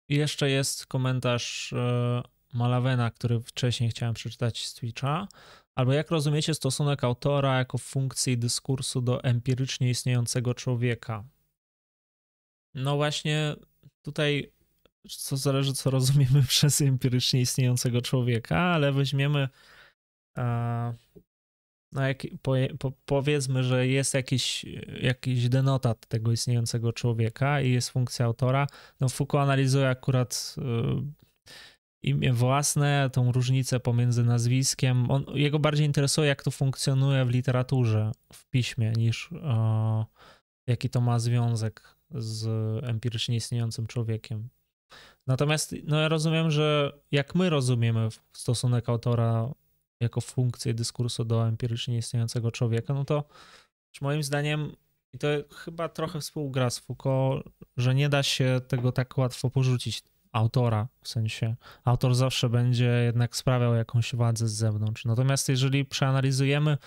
I jeszcze jest komentarz e, Malawena, który wcześniej chciałem przeczytać z Twitcha. Albo jak rozumiecie stosunek autora jako funkcji dyskursu do empirycznie istniejącego człowieka? No właśnie tutaj co zależy, co rozumiemy [LAUGHS] przez empirycznie istniejącego człowieka, ale weźmiemy, no jak, po, po, powiedzmy, że jest jakiś, jakiś denotat tego istniejącego człowieka i jest funkcja autora. No Foucault analizuje akurat y, imię własne, tą różnicę pomiędzy nazwiskiem. On, jego bardziej interesuje, jak to funkcjonuje w literaturze, w piśmie, niż jaki to ma związek z empirycznie istniejącym człowiekiem. Natomiast no ja rozumiem, że jak my rozumiemy stosunek autora jako funkcję dyskursu do empirycznie istniejącego człowieka, no to moim zdaniem, i to chyba trochę współgra z Foucault, że nie da się tego tak łatwo porzucić autora, w sensie autor zawsze będzie jednak sprawiał jakąś władzę z zewnątrz. Natomiast jeżeli przeanalizujemy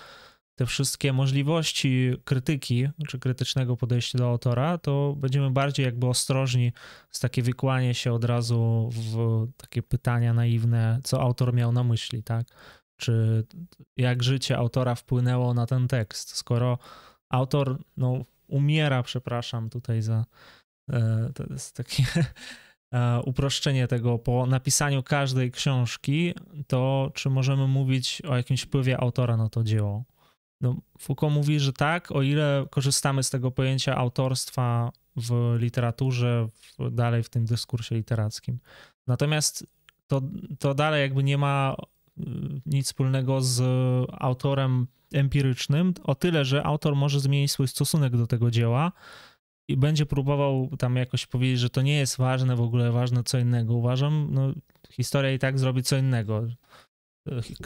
te wszystkie możliwości krytyki, czy krytycznego podejścia do autora, to będziemy bardziej jakby ostrożni z takie wykłanie się od razu w takie pytania naiwne, co autor miał na myśli, tak? Czy jak życie autora wpłynęło na ten tekst, skoro autor, no, umiera, przepraszam tutaj za e, to jest takie [LAUGHS] e, uproszczenie tego po napisaniu każdej książki, to czy możemy mówić o jakimś wpływie autora na to dzieło? No, Foucault mówi, że tak, o ile korzystamy z tego pojęcia autorstwa w literaturze, w, dalej w tym dyskursie literackim. Natomiast to, to dalej jakby nie ma y, nic wspólnego z autorem empirycznym, o tyle, że autor może zmienić swój stosunek do tego dzieła i będzie próbował tam jakoś powiedzieć, że to nie jest ważne, w ogóle ważne co innego. Uważam, no, historia i tak zrobi co innego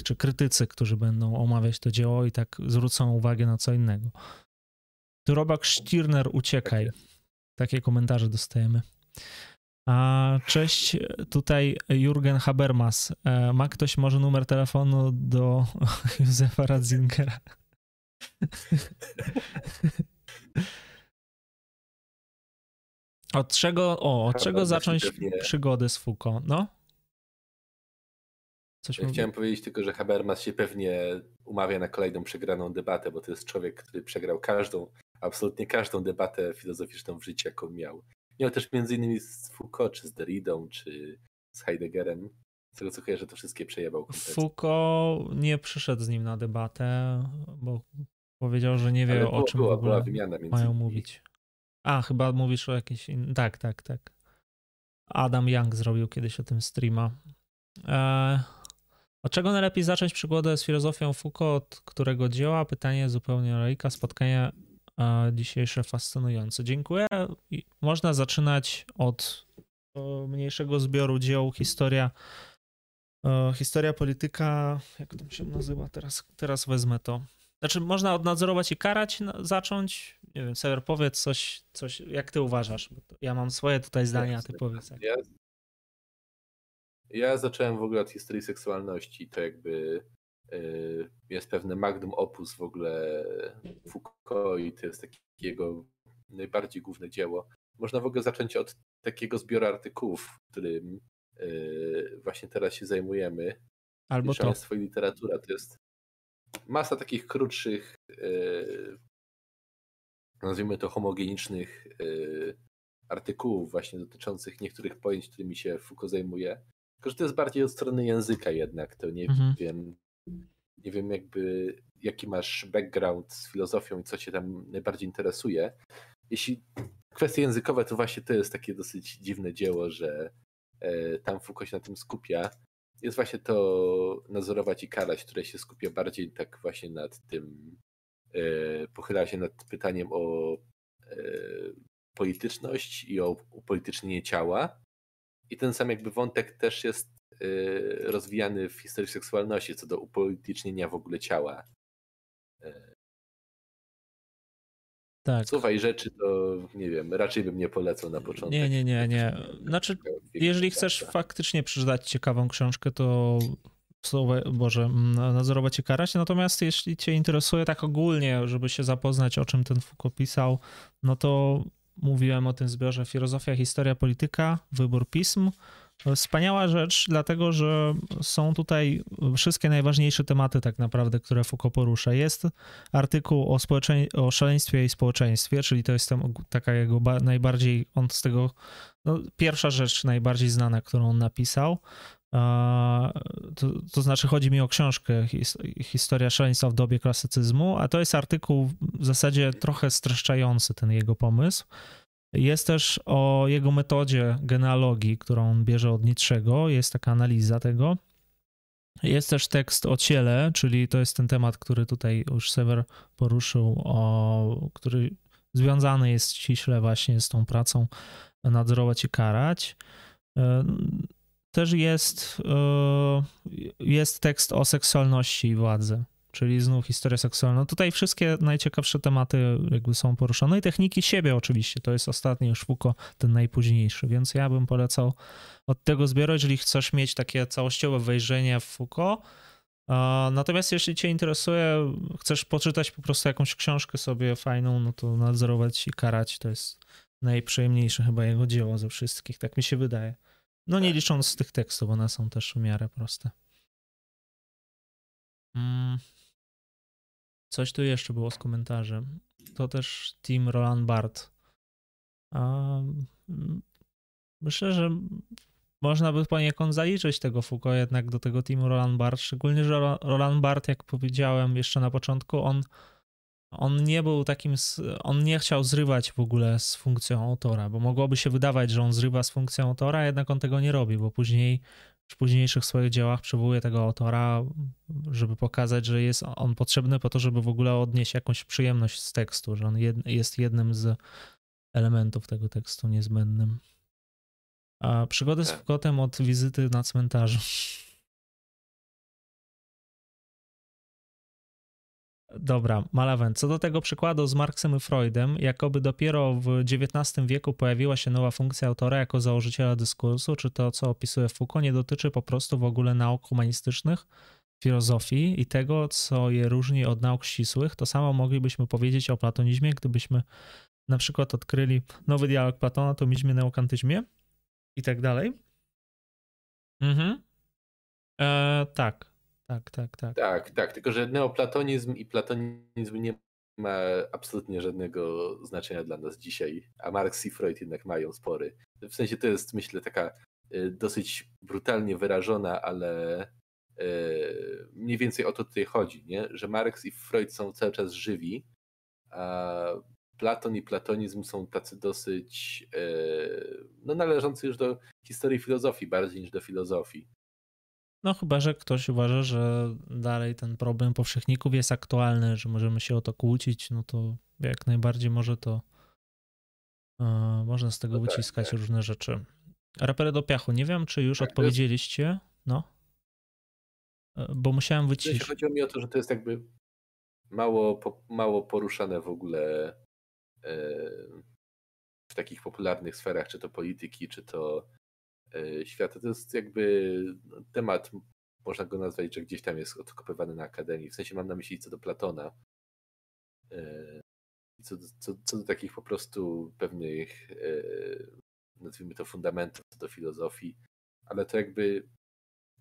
czy krytycy, którzy będą omawiać to dzieło i tak zwrócą uwagę na co innego. Tu Robak Stirner, uciekaj. Takie komentarze dostajemy. A cześć, tutaj Jurgen Habermas. E, ma ktoś może numer telefonu do [LAUGHS] Józefa Ratzingera? [LAUGHS] Od czego, o, od czego zacząć przygodę z Foucault? No? Coś ja chciałem powiedzieć tylko, że Habermas się pewnie umawia na kolejną przegraną debatę, bo to jest człowiek, który przegrał każdą, absolutnie każdą debatę filozoficzną w życiu, jaką miał. Miał też między innymi z Foucault, czy z Derridą, czy z Heideggerem. Z tego co kojarzę, to wszystkie przejebał kompletnie. Foucault nie przyszedł z nim na debatę, bo powiedział, że nie wie było, o czym była, w ogóle mają nimi. mówić. A, chyba mówisz o jakiejś... In... Tak, tak, tak. Adam Young zrobił kiedyś o tym streama. Eee, od czego najlepiej zacząć przygodę z filozofią Foucault, od którego dzieła? Pytanie zupełnie lejka. Spotkanie dzisiejsze fascynujące. Dziękuję. Można zaczynać od mniejszego zbioru dzieł historia historia polityka, jak to się nazywa teraz, teraz wezmę to. Znaczy można odnadzorować i karać, zacząć. Nie wiem, Sever, powiedz coś, coś, jak ty uważasz? Ja mam swoje tutaj zdania, ty powiedz. Ja, ja zacząłem w ogóle od historii seksualności, to jakby y, jest pewne magnum opus w ogóle Foucault i to jest takie jego najbardziej główne dzieło. Można w ogóle zacząć od takiego zbioru artykułów, którym y, właśnie teraz się zajmujemy. Albo to. swojej literatura. To jest masa takich krótszych, yy, nazwijmy to homogenicznych artykułów właśnie dotyczących niektórych pojęć, którymi się Foucault zajmuje. Tylko, że to jest bardziej od strony języka jednak, to nie mhm. wiem, nie wiem jakby jaki masz background z filozofią i co cię tam najbardziej interesuje. Jeśli kwestie językowe, to właśnie to jest takie dosyć dziwne dzieło, że e, tam Foucault się na tym skupia jest właśnie to nadzorować i karać, które się skupia bardziej tak właśnie nad tym, e, pochyla się nad pytaniem o e, polityczność i o upolitycznienie ciała. I ten sam jakby wątek też jest e, rozwijany w historii seksualności, co do upolitycznienia w ogóle ciała. Tak. Słowa i rzeczy to nie wiem, raczej bym nie polecał na początek. Nie, nie, nie, nie. Znaczy, jeżeli chcesz faktycznie przeczytać ciekawą książkę, to słowa, Boże, nadzorować i karać. Natomiast jeśli cię interesuje tak ogólnie, żeby się zapoznać, o czym ten Foucault pisał, no to mówiłem o tym zbiorze Filozofia, Historia, Polityka, Wybór Pism. Wspaniała rzecz, dlatego że są tutaj wszystkie najważniejsze tematy, tak naprawdę, które Foucault porusza. Jest artykuł o, o szaleństwie i społeczeństwie, czyli to jest taka jego najbardziej, on z tego, no, pierwsza rzecz najbardziej znana, którą on napisał. To, to, znaczy, chodzi mi o książkę Historia szaleństwa w dobie klasycyzmu, a to jest artykuł w zasadzie trochę streszczający ten jego pomysł. Jest też o jego metodzie genealogii, którą on bierze od Nietzschego, jest taka analiza tego. Jest też tekst o ciele, czyli to jest ten temat, który tutaj już Sever poruszył, o, który związany jest ściśle właśnie z tą pracą nadzorować i karać. E, też jest, e, jest tekst o seksualności i władzy czyli znów historia seksualna. No tutaj wszystkie najciekawsze tematy jakby są poruszone i techniki siebie oczywiście, to jest ostatni już Foucault, ten najpóźniejszy, więc ja bym polecał od tego zbioru, jeżeli chcesz mieć takie całościowe wejrzenie w Foucault. Natomiast jeśli cię interesuje, chcesz poczytać po prostu jakąś książkę sobie fajną, no to nadzorować i karać to jest najprzyjemniejsze chyba jego dzieło ze wszystkich, tak mi się wydaje. No nie tak. licząc tych tekstów, one są też w miarę proste. Mm. Coś tu jeszcze było z komentarzem. To też Team Roland Bart. myślę, że można by poniekąd zaliczyć tego Foucault jednak do tego teamu Roland Bart, szczególnie, że Roland Bart, jak powiedziałem jeszcze na początku, on, on nie był takim, on nie chciał zrywać w ogóle z funkcją autora, bo mogłoby się wydawać, że on zrywa z funkcją autora, jednak on tego nie robi, bo później w późniejszych swoich dziełach przywołuje tego autora, żeby pokazać, że jest on potrzebny po to, żeby w ogóle odnieść jakąś przyjemność z tekstu, że on jed, jest jednym z elementów tego tekstu niezbędnym. A przygody z tak. Foucaultem od wizyty na cmentarzu. Dobra, Malawent. Co do tego przykładu z Marksem i Freudem, jakoby dopiero w XIX wieku pojawiła się nowa funkcja autora jako założyciela dyskursu, czy to, co opisuje Foucault, nie dotyczy po prostu w ogóle nauk humanistycznych, filozofii i tego, co je różni od nauk ścisłych. To samo moglibyśmy powiedzieć o platonizmie, gdybyśmy na przykład odkryli nowy dialog Platona, tomizmie, neokantyzmie i tak dalej. Mhm. E, tak, tak, tak, tak. Tak, tak, tylko że neoplatonizm i platonizm nie ma absolutnie żadnego znaczenia dla nas dzisiaj, a Marx i Freud jednak mają spory. W sensie to jest, myślę, taka y, dosyć brutalnie wyrażona, ale y, mniej więcej o to tutaj chodzi, nie? że Marx i Freud są cały czas żywi, a Platon i platonizm są tacy dosyć y, no, należący już do historii filozofii bardziej niż do filozofii. No chyba, że ktoś uważa, że dalej ten problem powszechników jest aktualny, że możemy się o to kłócić, no to jak najbardziej może to e, można z tego no tak, wyciskać tak, różne rzeczy. Rapery do piachu, nie wiem, czy już tak, odpowiedzieliście, no? E, bo musiałem wyciszyć. Chodziło mi o to, że to jest jakby mało, mało poruszane w ogóle w takich popularnych sferach, czy to polityki, czy to świata. To jest jakby temat można go nazwać, że gdzieś tam jest odkopywany na Akademii. W sensie mam na myśli co do Platona. E, co, co, co do takich po prostu pewnych, e, nazwijmy to, fundamentów, co do filozofii, ale to jakby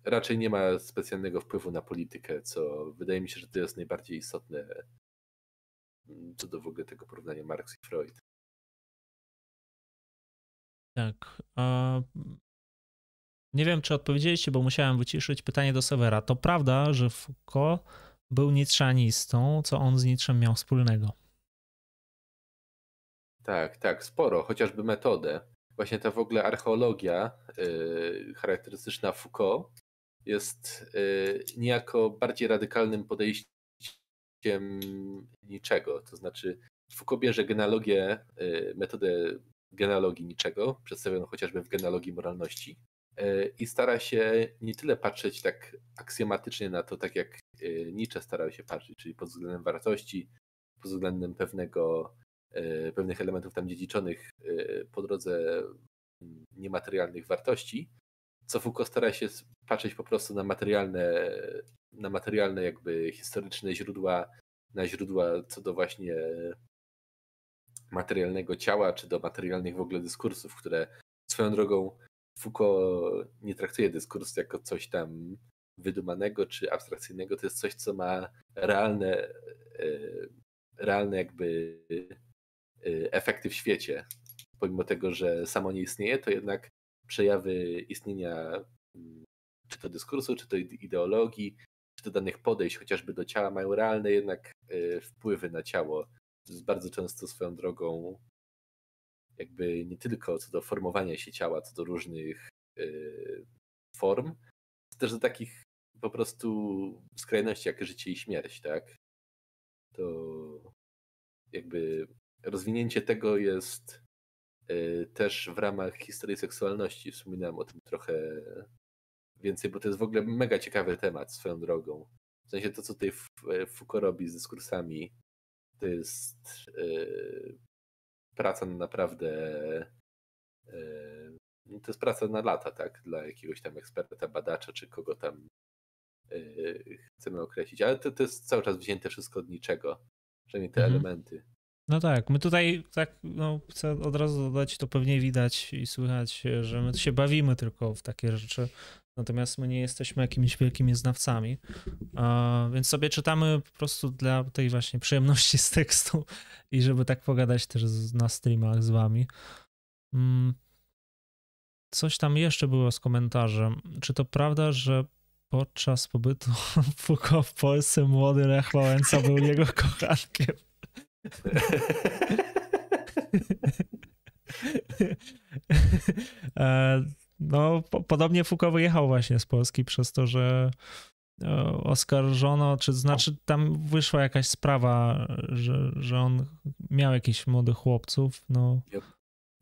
raczej nie ma specjalnego wpływu na politykę, co wydaje mi się, że to jest najbardziej istotne mm, co do w ogóle tego porównania Marx i Freud. Tak. Nie wiem, czy odpowiedzieliście, bo musiałem wyciszyć pytanie do Severa. To prawda, że Foucault był nietzscheanistą, co on z Nietzschem miał wspólnego? Tak, tak, sporo, chociażby metodę. Właśnie ta w ogóle archeologia yy, charakterystyczna Foucault jest yy, niejako bardziej radykalnym podejściem niczego. To znaczy Foucault bierze genealogię, yy, metodę genealogii niczego, przedstawioną chociażby w genealogii moralności, i stara się nie tyle patrzeć tak aksjomatycznie na to, tak jak e, Nietzsche starał się patrzeć, czyli pod względem wartości, pod względem pewnego, e, pewnych elementów tam dziedziczonych po drodze niematerialnych wartości, co Foucault stara się patrzeć po prostu na materialne, na materialne jakby historyczne źródła, na źródła co do właśnie materialnego ciała, czy do materialnych w ogóle dyskursów, które swoją drogą Foucault nie traktuje dyskursu jako coś tam wydumanego czy abstrakcyjnego, to jest coś, co ma realne, e, realne jakby e, efekty w świecie. Pomimo tego, że samo nie istnieje, to jednak przejawy istnienia mm, czy to dyskursu, czy to ideologii, czy to danych podejść chociażby do ciała mają realne jednak e, wpływy na ciało. Bardzo często swoją drogą jakby nie tylko co do formowania się ciała, co do różnych yy, form, też do takich po prostu skrajności jak życie i śmierć, tak? To jakby rozwinięcie tego jest yy, też w ramach historii seksualności. Wspominałem o tym trochę więcej, bo to jest w ogóle mega ciekawy temat swoją drogą. W sensie to, co tutaj Foucault robi z dyskursami, to jest yy, praca naprawdę. E, no to jest praca na lata, tak? Dla jakiegoś tam eksperta, badacza, czy kogo tam e, chcemy określić. Ale to, to jest cały czas wzięte wszystko od niczego. Przynajmniej te mhm. elementy. No tak, my tutaj tak, no chcę od razu dodać, to pewnie widać i słychać, że my się bawimy tylko w takie rzeczy, natomiast my nie jesteśmy jakimiś wielkimi znawcami, więc sobie czytamy po prostu dla tej właśnie przyjemności z tekstu i żeby tak pogadać też na streamach z wami. Mm, coś tam jeszcze było z komentarzem. Czy to prawda, że podczas pobytu [LAUGHS] w Polsce młody Lech Wałęsa był [LAUGHS] jego kochankiem? [LAUGHS] E, no, po, podobnie Foucault wyjechał właśnie z Polski przez to, że e, oskarżono, czy znaczy tam wyszła jakaś sprawa, że, że on miał jakichś młodych chłopców, no.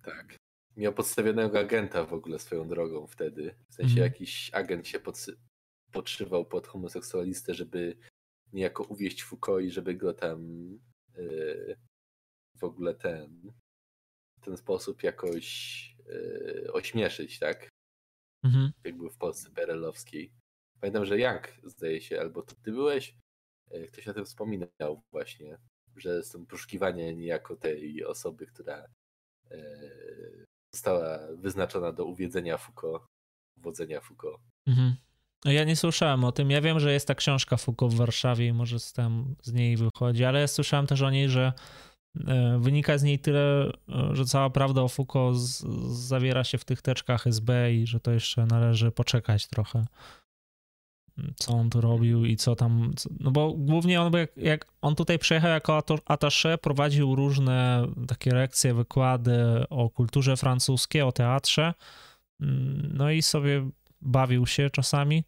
tak. Miał podstawionego agenta w ogóle swoją drogą wtedy. W sensie mm. jakiś agent się podsy- podszywał pod homoseksualistę, żeby niejako uwieść Foucault i żeby go tam yy, w ogóle ten w ten sposób jakoś yy, ośmieszyć, tak? Mhm. Jak był w Polsce perelowskiej. Pamiętam, że Jank, zdaje się, albo to ty byłeś, yy, ktoś o tym wspominał właśnie, że są poszukiwania niejako tej osoby, która yy, została wyznaczona do uwiedzenia Foucault, uwodzenia Foucault. Mhm. No ja nie słyszałem o tym. Ja wiem, że jest ta książka Foucault w Warszawie i może z, tam, z niej wychodzi, ale ja słyszałem też o niej, że e, wynika z niej tyle, e, że cała prawda o Foucault z, zawiera się w tych teczkach SB i że to jeszcze należy poczekać trochę, co on tu robił i co tam. No bo głównie on, jak, jak on tutaj przyjechał jako attaché, prowadził różne takie lekcje, wykłady o kulturze francuskiej, o teatrze. Mm, no i sobie bawił się czasami.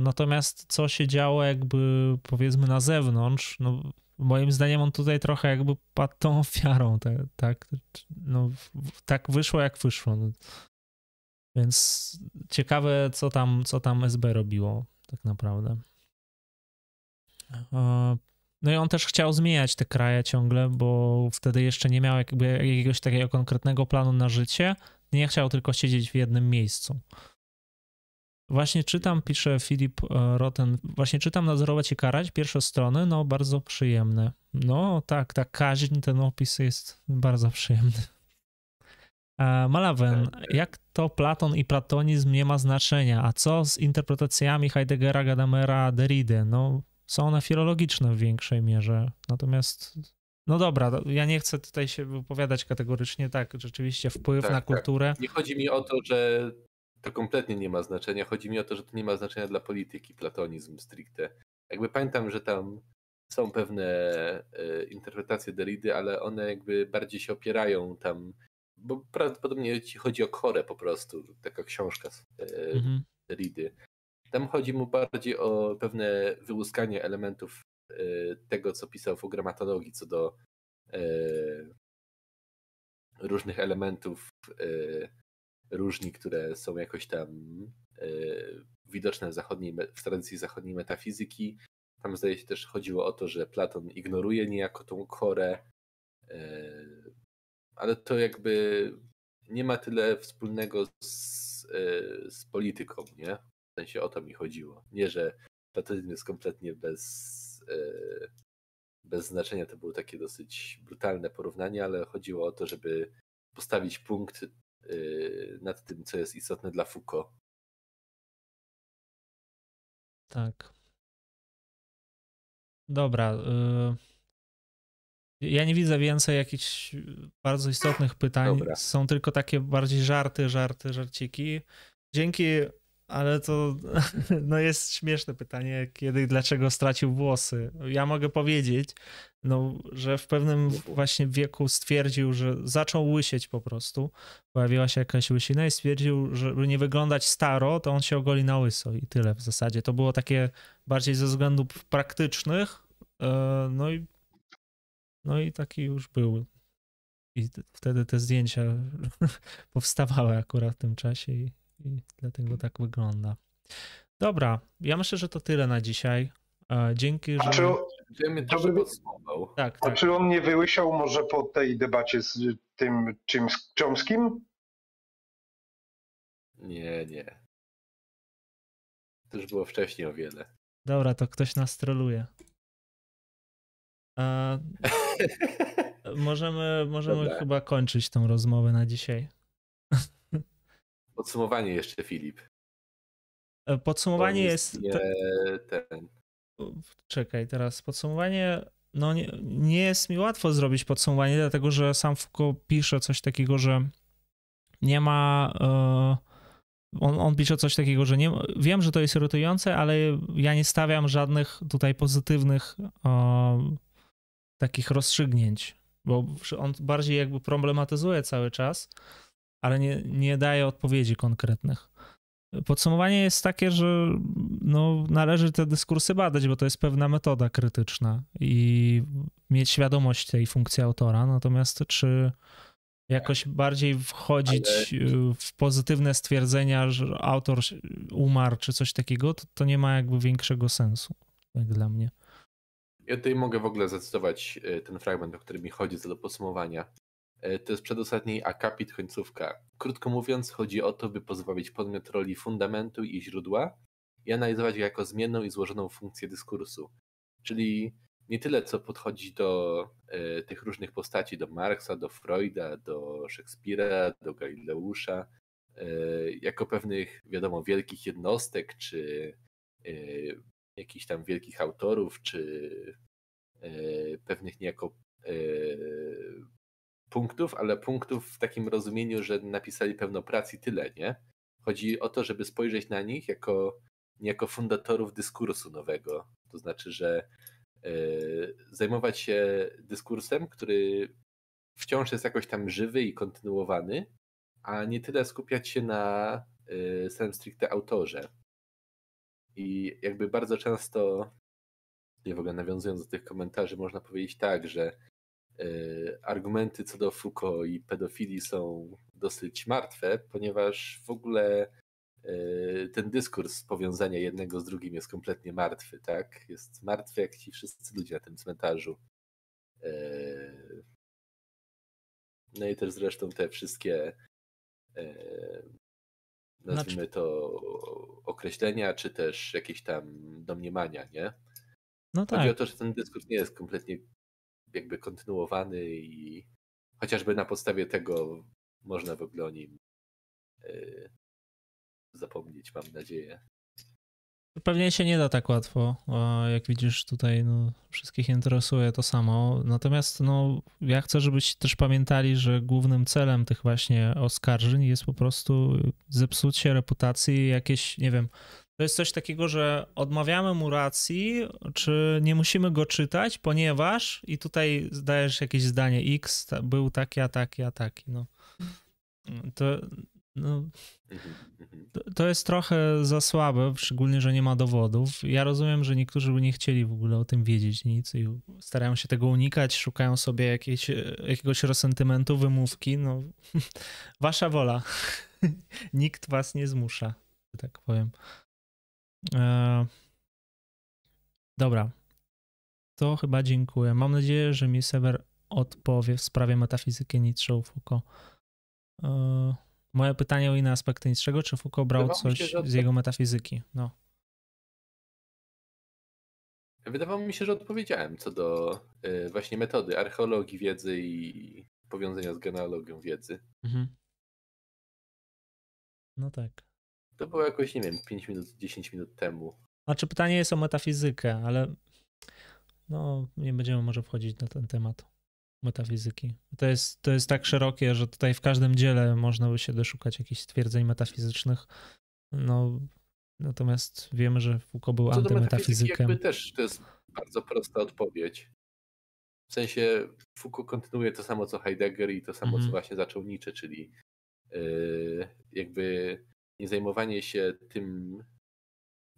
Natomiast co się działo jakby powiedzmy na zewnątrz, no moim zdaniem on tutaj trochę jakby padł tą ofiarą, tak, tak, no, tak wyszło jak wyszło. Więc ciekawe, co tam, co tam SB robiło tak naprawdę. No i on też chciał zmieniać te kraje ciągle, bo wtedy jeszcze nie miał jakby jakiegoś takiego konkretnego planu na życie. Nie chciał tylko siedzieć w jednym miejscu. Właśnie czytam, pisze Filip e, Roten, właśnie czytam Nadzorować i Karać, pierwsze strony, no bardzo przyjemne. No tak, ta kaźń, ten opis jest bardzo przyjemny. E, Malawen, jak to Platon i platonizm nie ma znaczenia, a co z interpretacjami Heideggera, Gadamera, Derrida? No są one filologiczne w większej mierze, natomiast no dobra, ja nie chcę tutaj się wypowiadać kategorycznie, tak, rzeczywiście wpływ tak, na tak. kulturę. Tak. Nie chodzi mi o to, że to kompletnie nie ma znaczenia. Chodzi mi o to, że to nie ma znaczenia dla polityki, platonizm stricte. Jakby pamiętam, że tam są pewne e, interpretacje Derrida, ale one jakby bardziej się opierają tam, bo prawdopodobnie ci chodzi o Korę po prostu, taka książka e, mhm. Derridy. Tam chodzi mu bardziej o pewne wyłuskanie elementów e, tego, co pisał w gramatologii, co do różnych elementów różni, które są jakoś tam e, widoczne w, zachodniej, w tradycji zachodniej metafizyki. Tam zdaje się też chodziło o to, że Platon ignoruje niejako tą korę, e, ale to jakby nie ma tyle wspólnego z, e, z polityką, nie? W sensie o to mi chodziło. Nie, że platonizm jest kompletnie bez, bez znaczenia. To było takie dosyć brutalne porównanie, ale chodziło o to, żeby postawić punkt nad tym, co jest istotne dla Foucault. Tak. Dobra. Y, ja nie widzę więcej jakichś bardzo istotnych pytań. Dobra. Są tylko takie bardziej żarty, żarty, żarciki. Dzięki ale to [LAUGHS] no jest śmieszne pytanie, kiedy i dlaczego stracił włosy. Ja mogę powiedzieć, no, że w pewnym właśnie wieku stwierdził, że zaczął łysieć po prostu. Pojawiła się jakaś łysina i stwierdził, że żeby nie wyglądać staro, to on się ogoli na łyso i tyle w zasadzie. To było takie bardziej ze względów praktycznych. E, no i, no i taki już był. I wtedy te zdjęcia [LAUGHS] powstawały akurat w tym czasie i i dlatego tak wygląda. Dobra, ja myślę, że to tyle na dzisiaj. E, dzięki, że... A czy, to by... tak, tak. A czy on nie wyłysiał może po tej debacie z tym czymś Chomskim? Nie, nie. To już było wcześniej o wiele. Dobra, to ktoś nas troluje. A... [LAUGHS] możemy możemy chyba kończyć tą rozmowę na dzisiaj. Podsumowanie jeszcze, Filip. E, podsumowanie jest. Nie, ten. Czekaj, teraz podsumowanie. No nie, nie jest mi łatwo zrobić podsumowanie, dlatego że sam Foucault pisze coś takiego, że nie ma. Uh, on, on, pisze coś takiego, że nie, wiem, że to jest irytujące, ale ja nie stawiam żadnych tutaj pozytywnych uh, takich rozstrzygnięć, bo on bardziej jakby problematyzuje cały czas ale nie, nie daje odpowiedzi konkretnych. Podsumowanie jest takie, że no, należy te dyskursy badać, bo to jest pewna metoda krytyczna i mieć świadomość tej funkcji autora. Natomiast czy jakoś bardziej wchodzić ale... w pozytywne stwierdzenia, że autor umarł czy coś takiego, to, to nie ma jakby większego sensu, jak dla mnie. Ja tutaj mogę w ogóle zacytować e, ten fragment, o którym mi chodzi co do podsumowania. E, to jest przedostatni akapit końcówka. Krótko mówiąc, chodzi o to, by pozbawić podmiot roli fundamentu i źródła i analizować go jako zmienną i złożoną funkcję dyskursu. Czyli nie tyle, co podchodzi do e, tych różnych postaci, do Marksa, do Freuda, do Szekspira, do Galileusza, e, jako pewnych, wiadomo, wielkich jednostek, czy e, jakichś tam wielkich autorów, czy pewnych niejako punktów, ale punktów w takim rozumieniu, że napisali pewną pracę i tyle, nie? Chodzi o to, żeby spojrzeć na nich jako, jako fundatorów dyskursu nowego. To znaczy, że yy, zajmować się dyskursem, który wciąż jest jakoś tam żywy i kontynuowany, a nie tyle skupiać się na yy, samym stricte autorze. I jakby bardzo często w ogóle nawiązując do tych komentarzy, można powiedzieć tak, że argumenty co do Foucault i pedofilii są dosyć martwe, ponieważ w ogóle y, ten dyskurs powiązania jednego z drugim jest kompletnie martwy, tak? Jest martwy jak ci wszyscy ludzie na tym cmentarzu. Y, no i też zresztą te wszystkie nazwijmy znaczy... to określenia, czy też jakieś tam domniemania, nie? No tak. Chodzi o to, że ten dyskurs nie jest kompletnie jakby kontynuowany i chociażby na podstawie tego można ogóle o nim yy, zapomnieć, mam nadzieję. Pewnie się nie da tak łatwo. Jak widzisz, tutaj no, wszystkich interesuje to samo. Natomiast no, ja chcę, żebyście też pamiętali, że głównym celem tych właśnie oskarżeń jest po prostu zepsucie reputacji, jakieś, nie wiem, to jest coś takiego, że odmawiamy mu racji, czy nie musimy go czytać, ponieważ i tutaj zdajesz jakieś zdanie X, był taki, a taki, a taki. No. To, no, to jest trochę za słabe, szczególnie, że nie ma dowodów. Ja rozumiem, że niektórzy by nie chcieli w ogóle o tym wiedzieć nic i starają się tego unikać, szukają sobie jakieś, jakiegoś resentymentu, wymówki. No, [LAUGHS] wasza wola. [LAUGHS] Nikt was nie zmusza, tak powiem. E... Dobra. To chyba dziękuję. Mam nadzieję, że mi Sever odpowie w sprawie metafizyki Nietzsche Foucault. E... Moje pytanie o inne aspekty Nietzschego, czy Foucault brał Wydawało coś się, z jego metafizyki? No. Wydawało mi się, że odpowiedziałem co do y, właśnie metody archeologii wiedzy i powiązania z genealogią wiedzy. Mhm. No tak. To było jakoś, nie wiem, 5 minut, 10 minut temu. Znaczy pytanie jest o metafizykę, ale no nie będziemy może wchodzić na ten temat metafizyki. To jest, to jest tak szerokie, że tutaj w każdym dziele można by się doszukać jakichś stwierdzeń metafizycznych. No, natomiast wiemy, że Foucault był Co antymetafizykiem. Jakby też to jest bardzo prosta odpowiedź. W sensie Foucault kontynuuje to samo co Heidegger i to samo mm co mhm. właśnie zaczął Nietzsche, czyli yy, jakby nie zajmowanie się tym,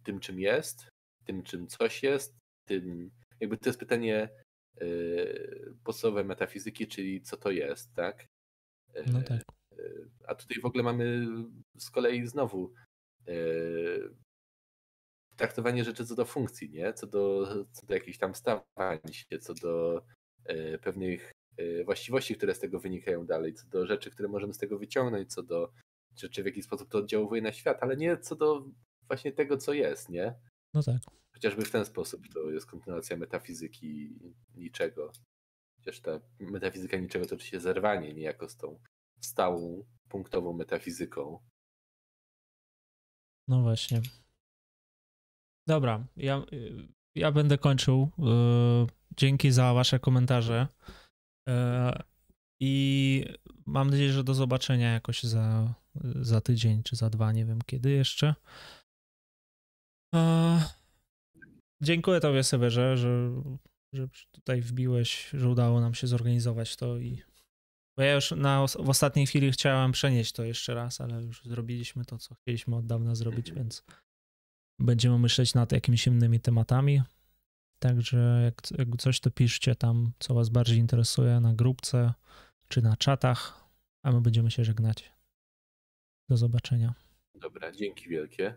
tym, czym jest, tym, czym coś jest, tym, jakby to jest pytanie yy, podstawowe metafizyki, czyli co to jest, tak? Yy, no tak. Yy, a tutaj w ogóle mamy z kolei znowu traktowanie rzeczy co do funkcji, nie? Co do, co do jakichś tam stawań się, co do pewnych właściwości, które z tego wynikają dalej, co do rzeczy, które możemy z tego wyciągnąć, co do czy, czy w jakiś sposób to oddziałuje na świat, ale nie co do właśnie tego, co jest, nie? No tak. Chociażby w ten sposób to jest kontynuacja metafizyki niczego. Chociaż ta metafizyka niczego to oczywiście zerwanie niejako z tą stałą, punktową metafizyką. No właśnie. Dobra, ja, ja będę kończył. Yy, dzięki za Wasze komentarze. Yy, I mam nadzieję, że do zobaczenia jakoś za, za tydzień czy za dwa, nie wiem kiedy jeszcze. Dziękuję Tobie, Sewerze, że, że tutaj wbiłeś, że udało nam się zorganizować to i. Bo ja już na, w ostatniej chwili chciałem przenieść to jeszcze raz, ale już zrobiliśmy to, co chcieliśmy od dawna zrobić, więc będziemy myśleć nad jakimiś innymi tematami. Także jak, jak coś, to piszcie tam, co Was bardziej interesuje na grupce czy na czatach, a my będziemy się żegnać. Do zobaczenia. Dobra, dzięki wielkie.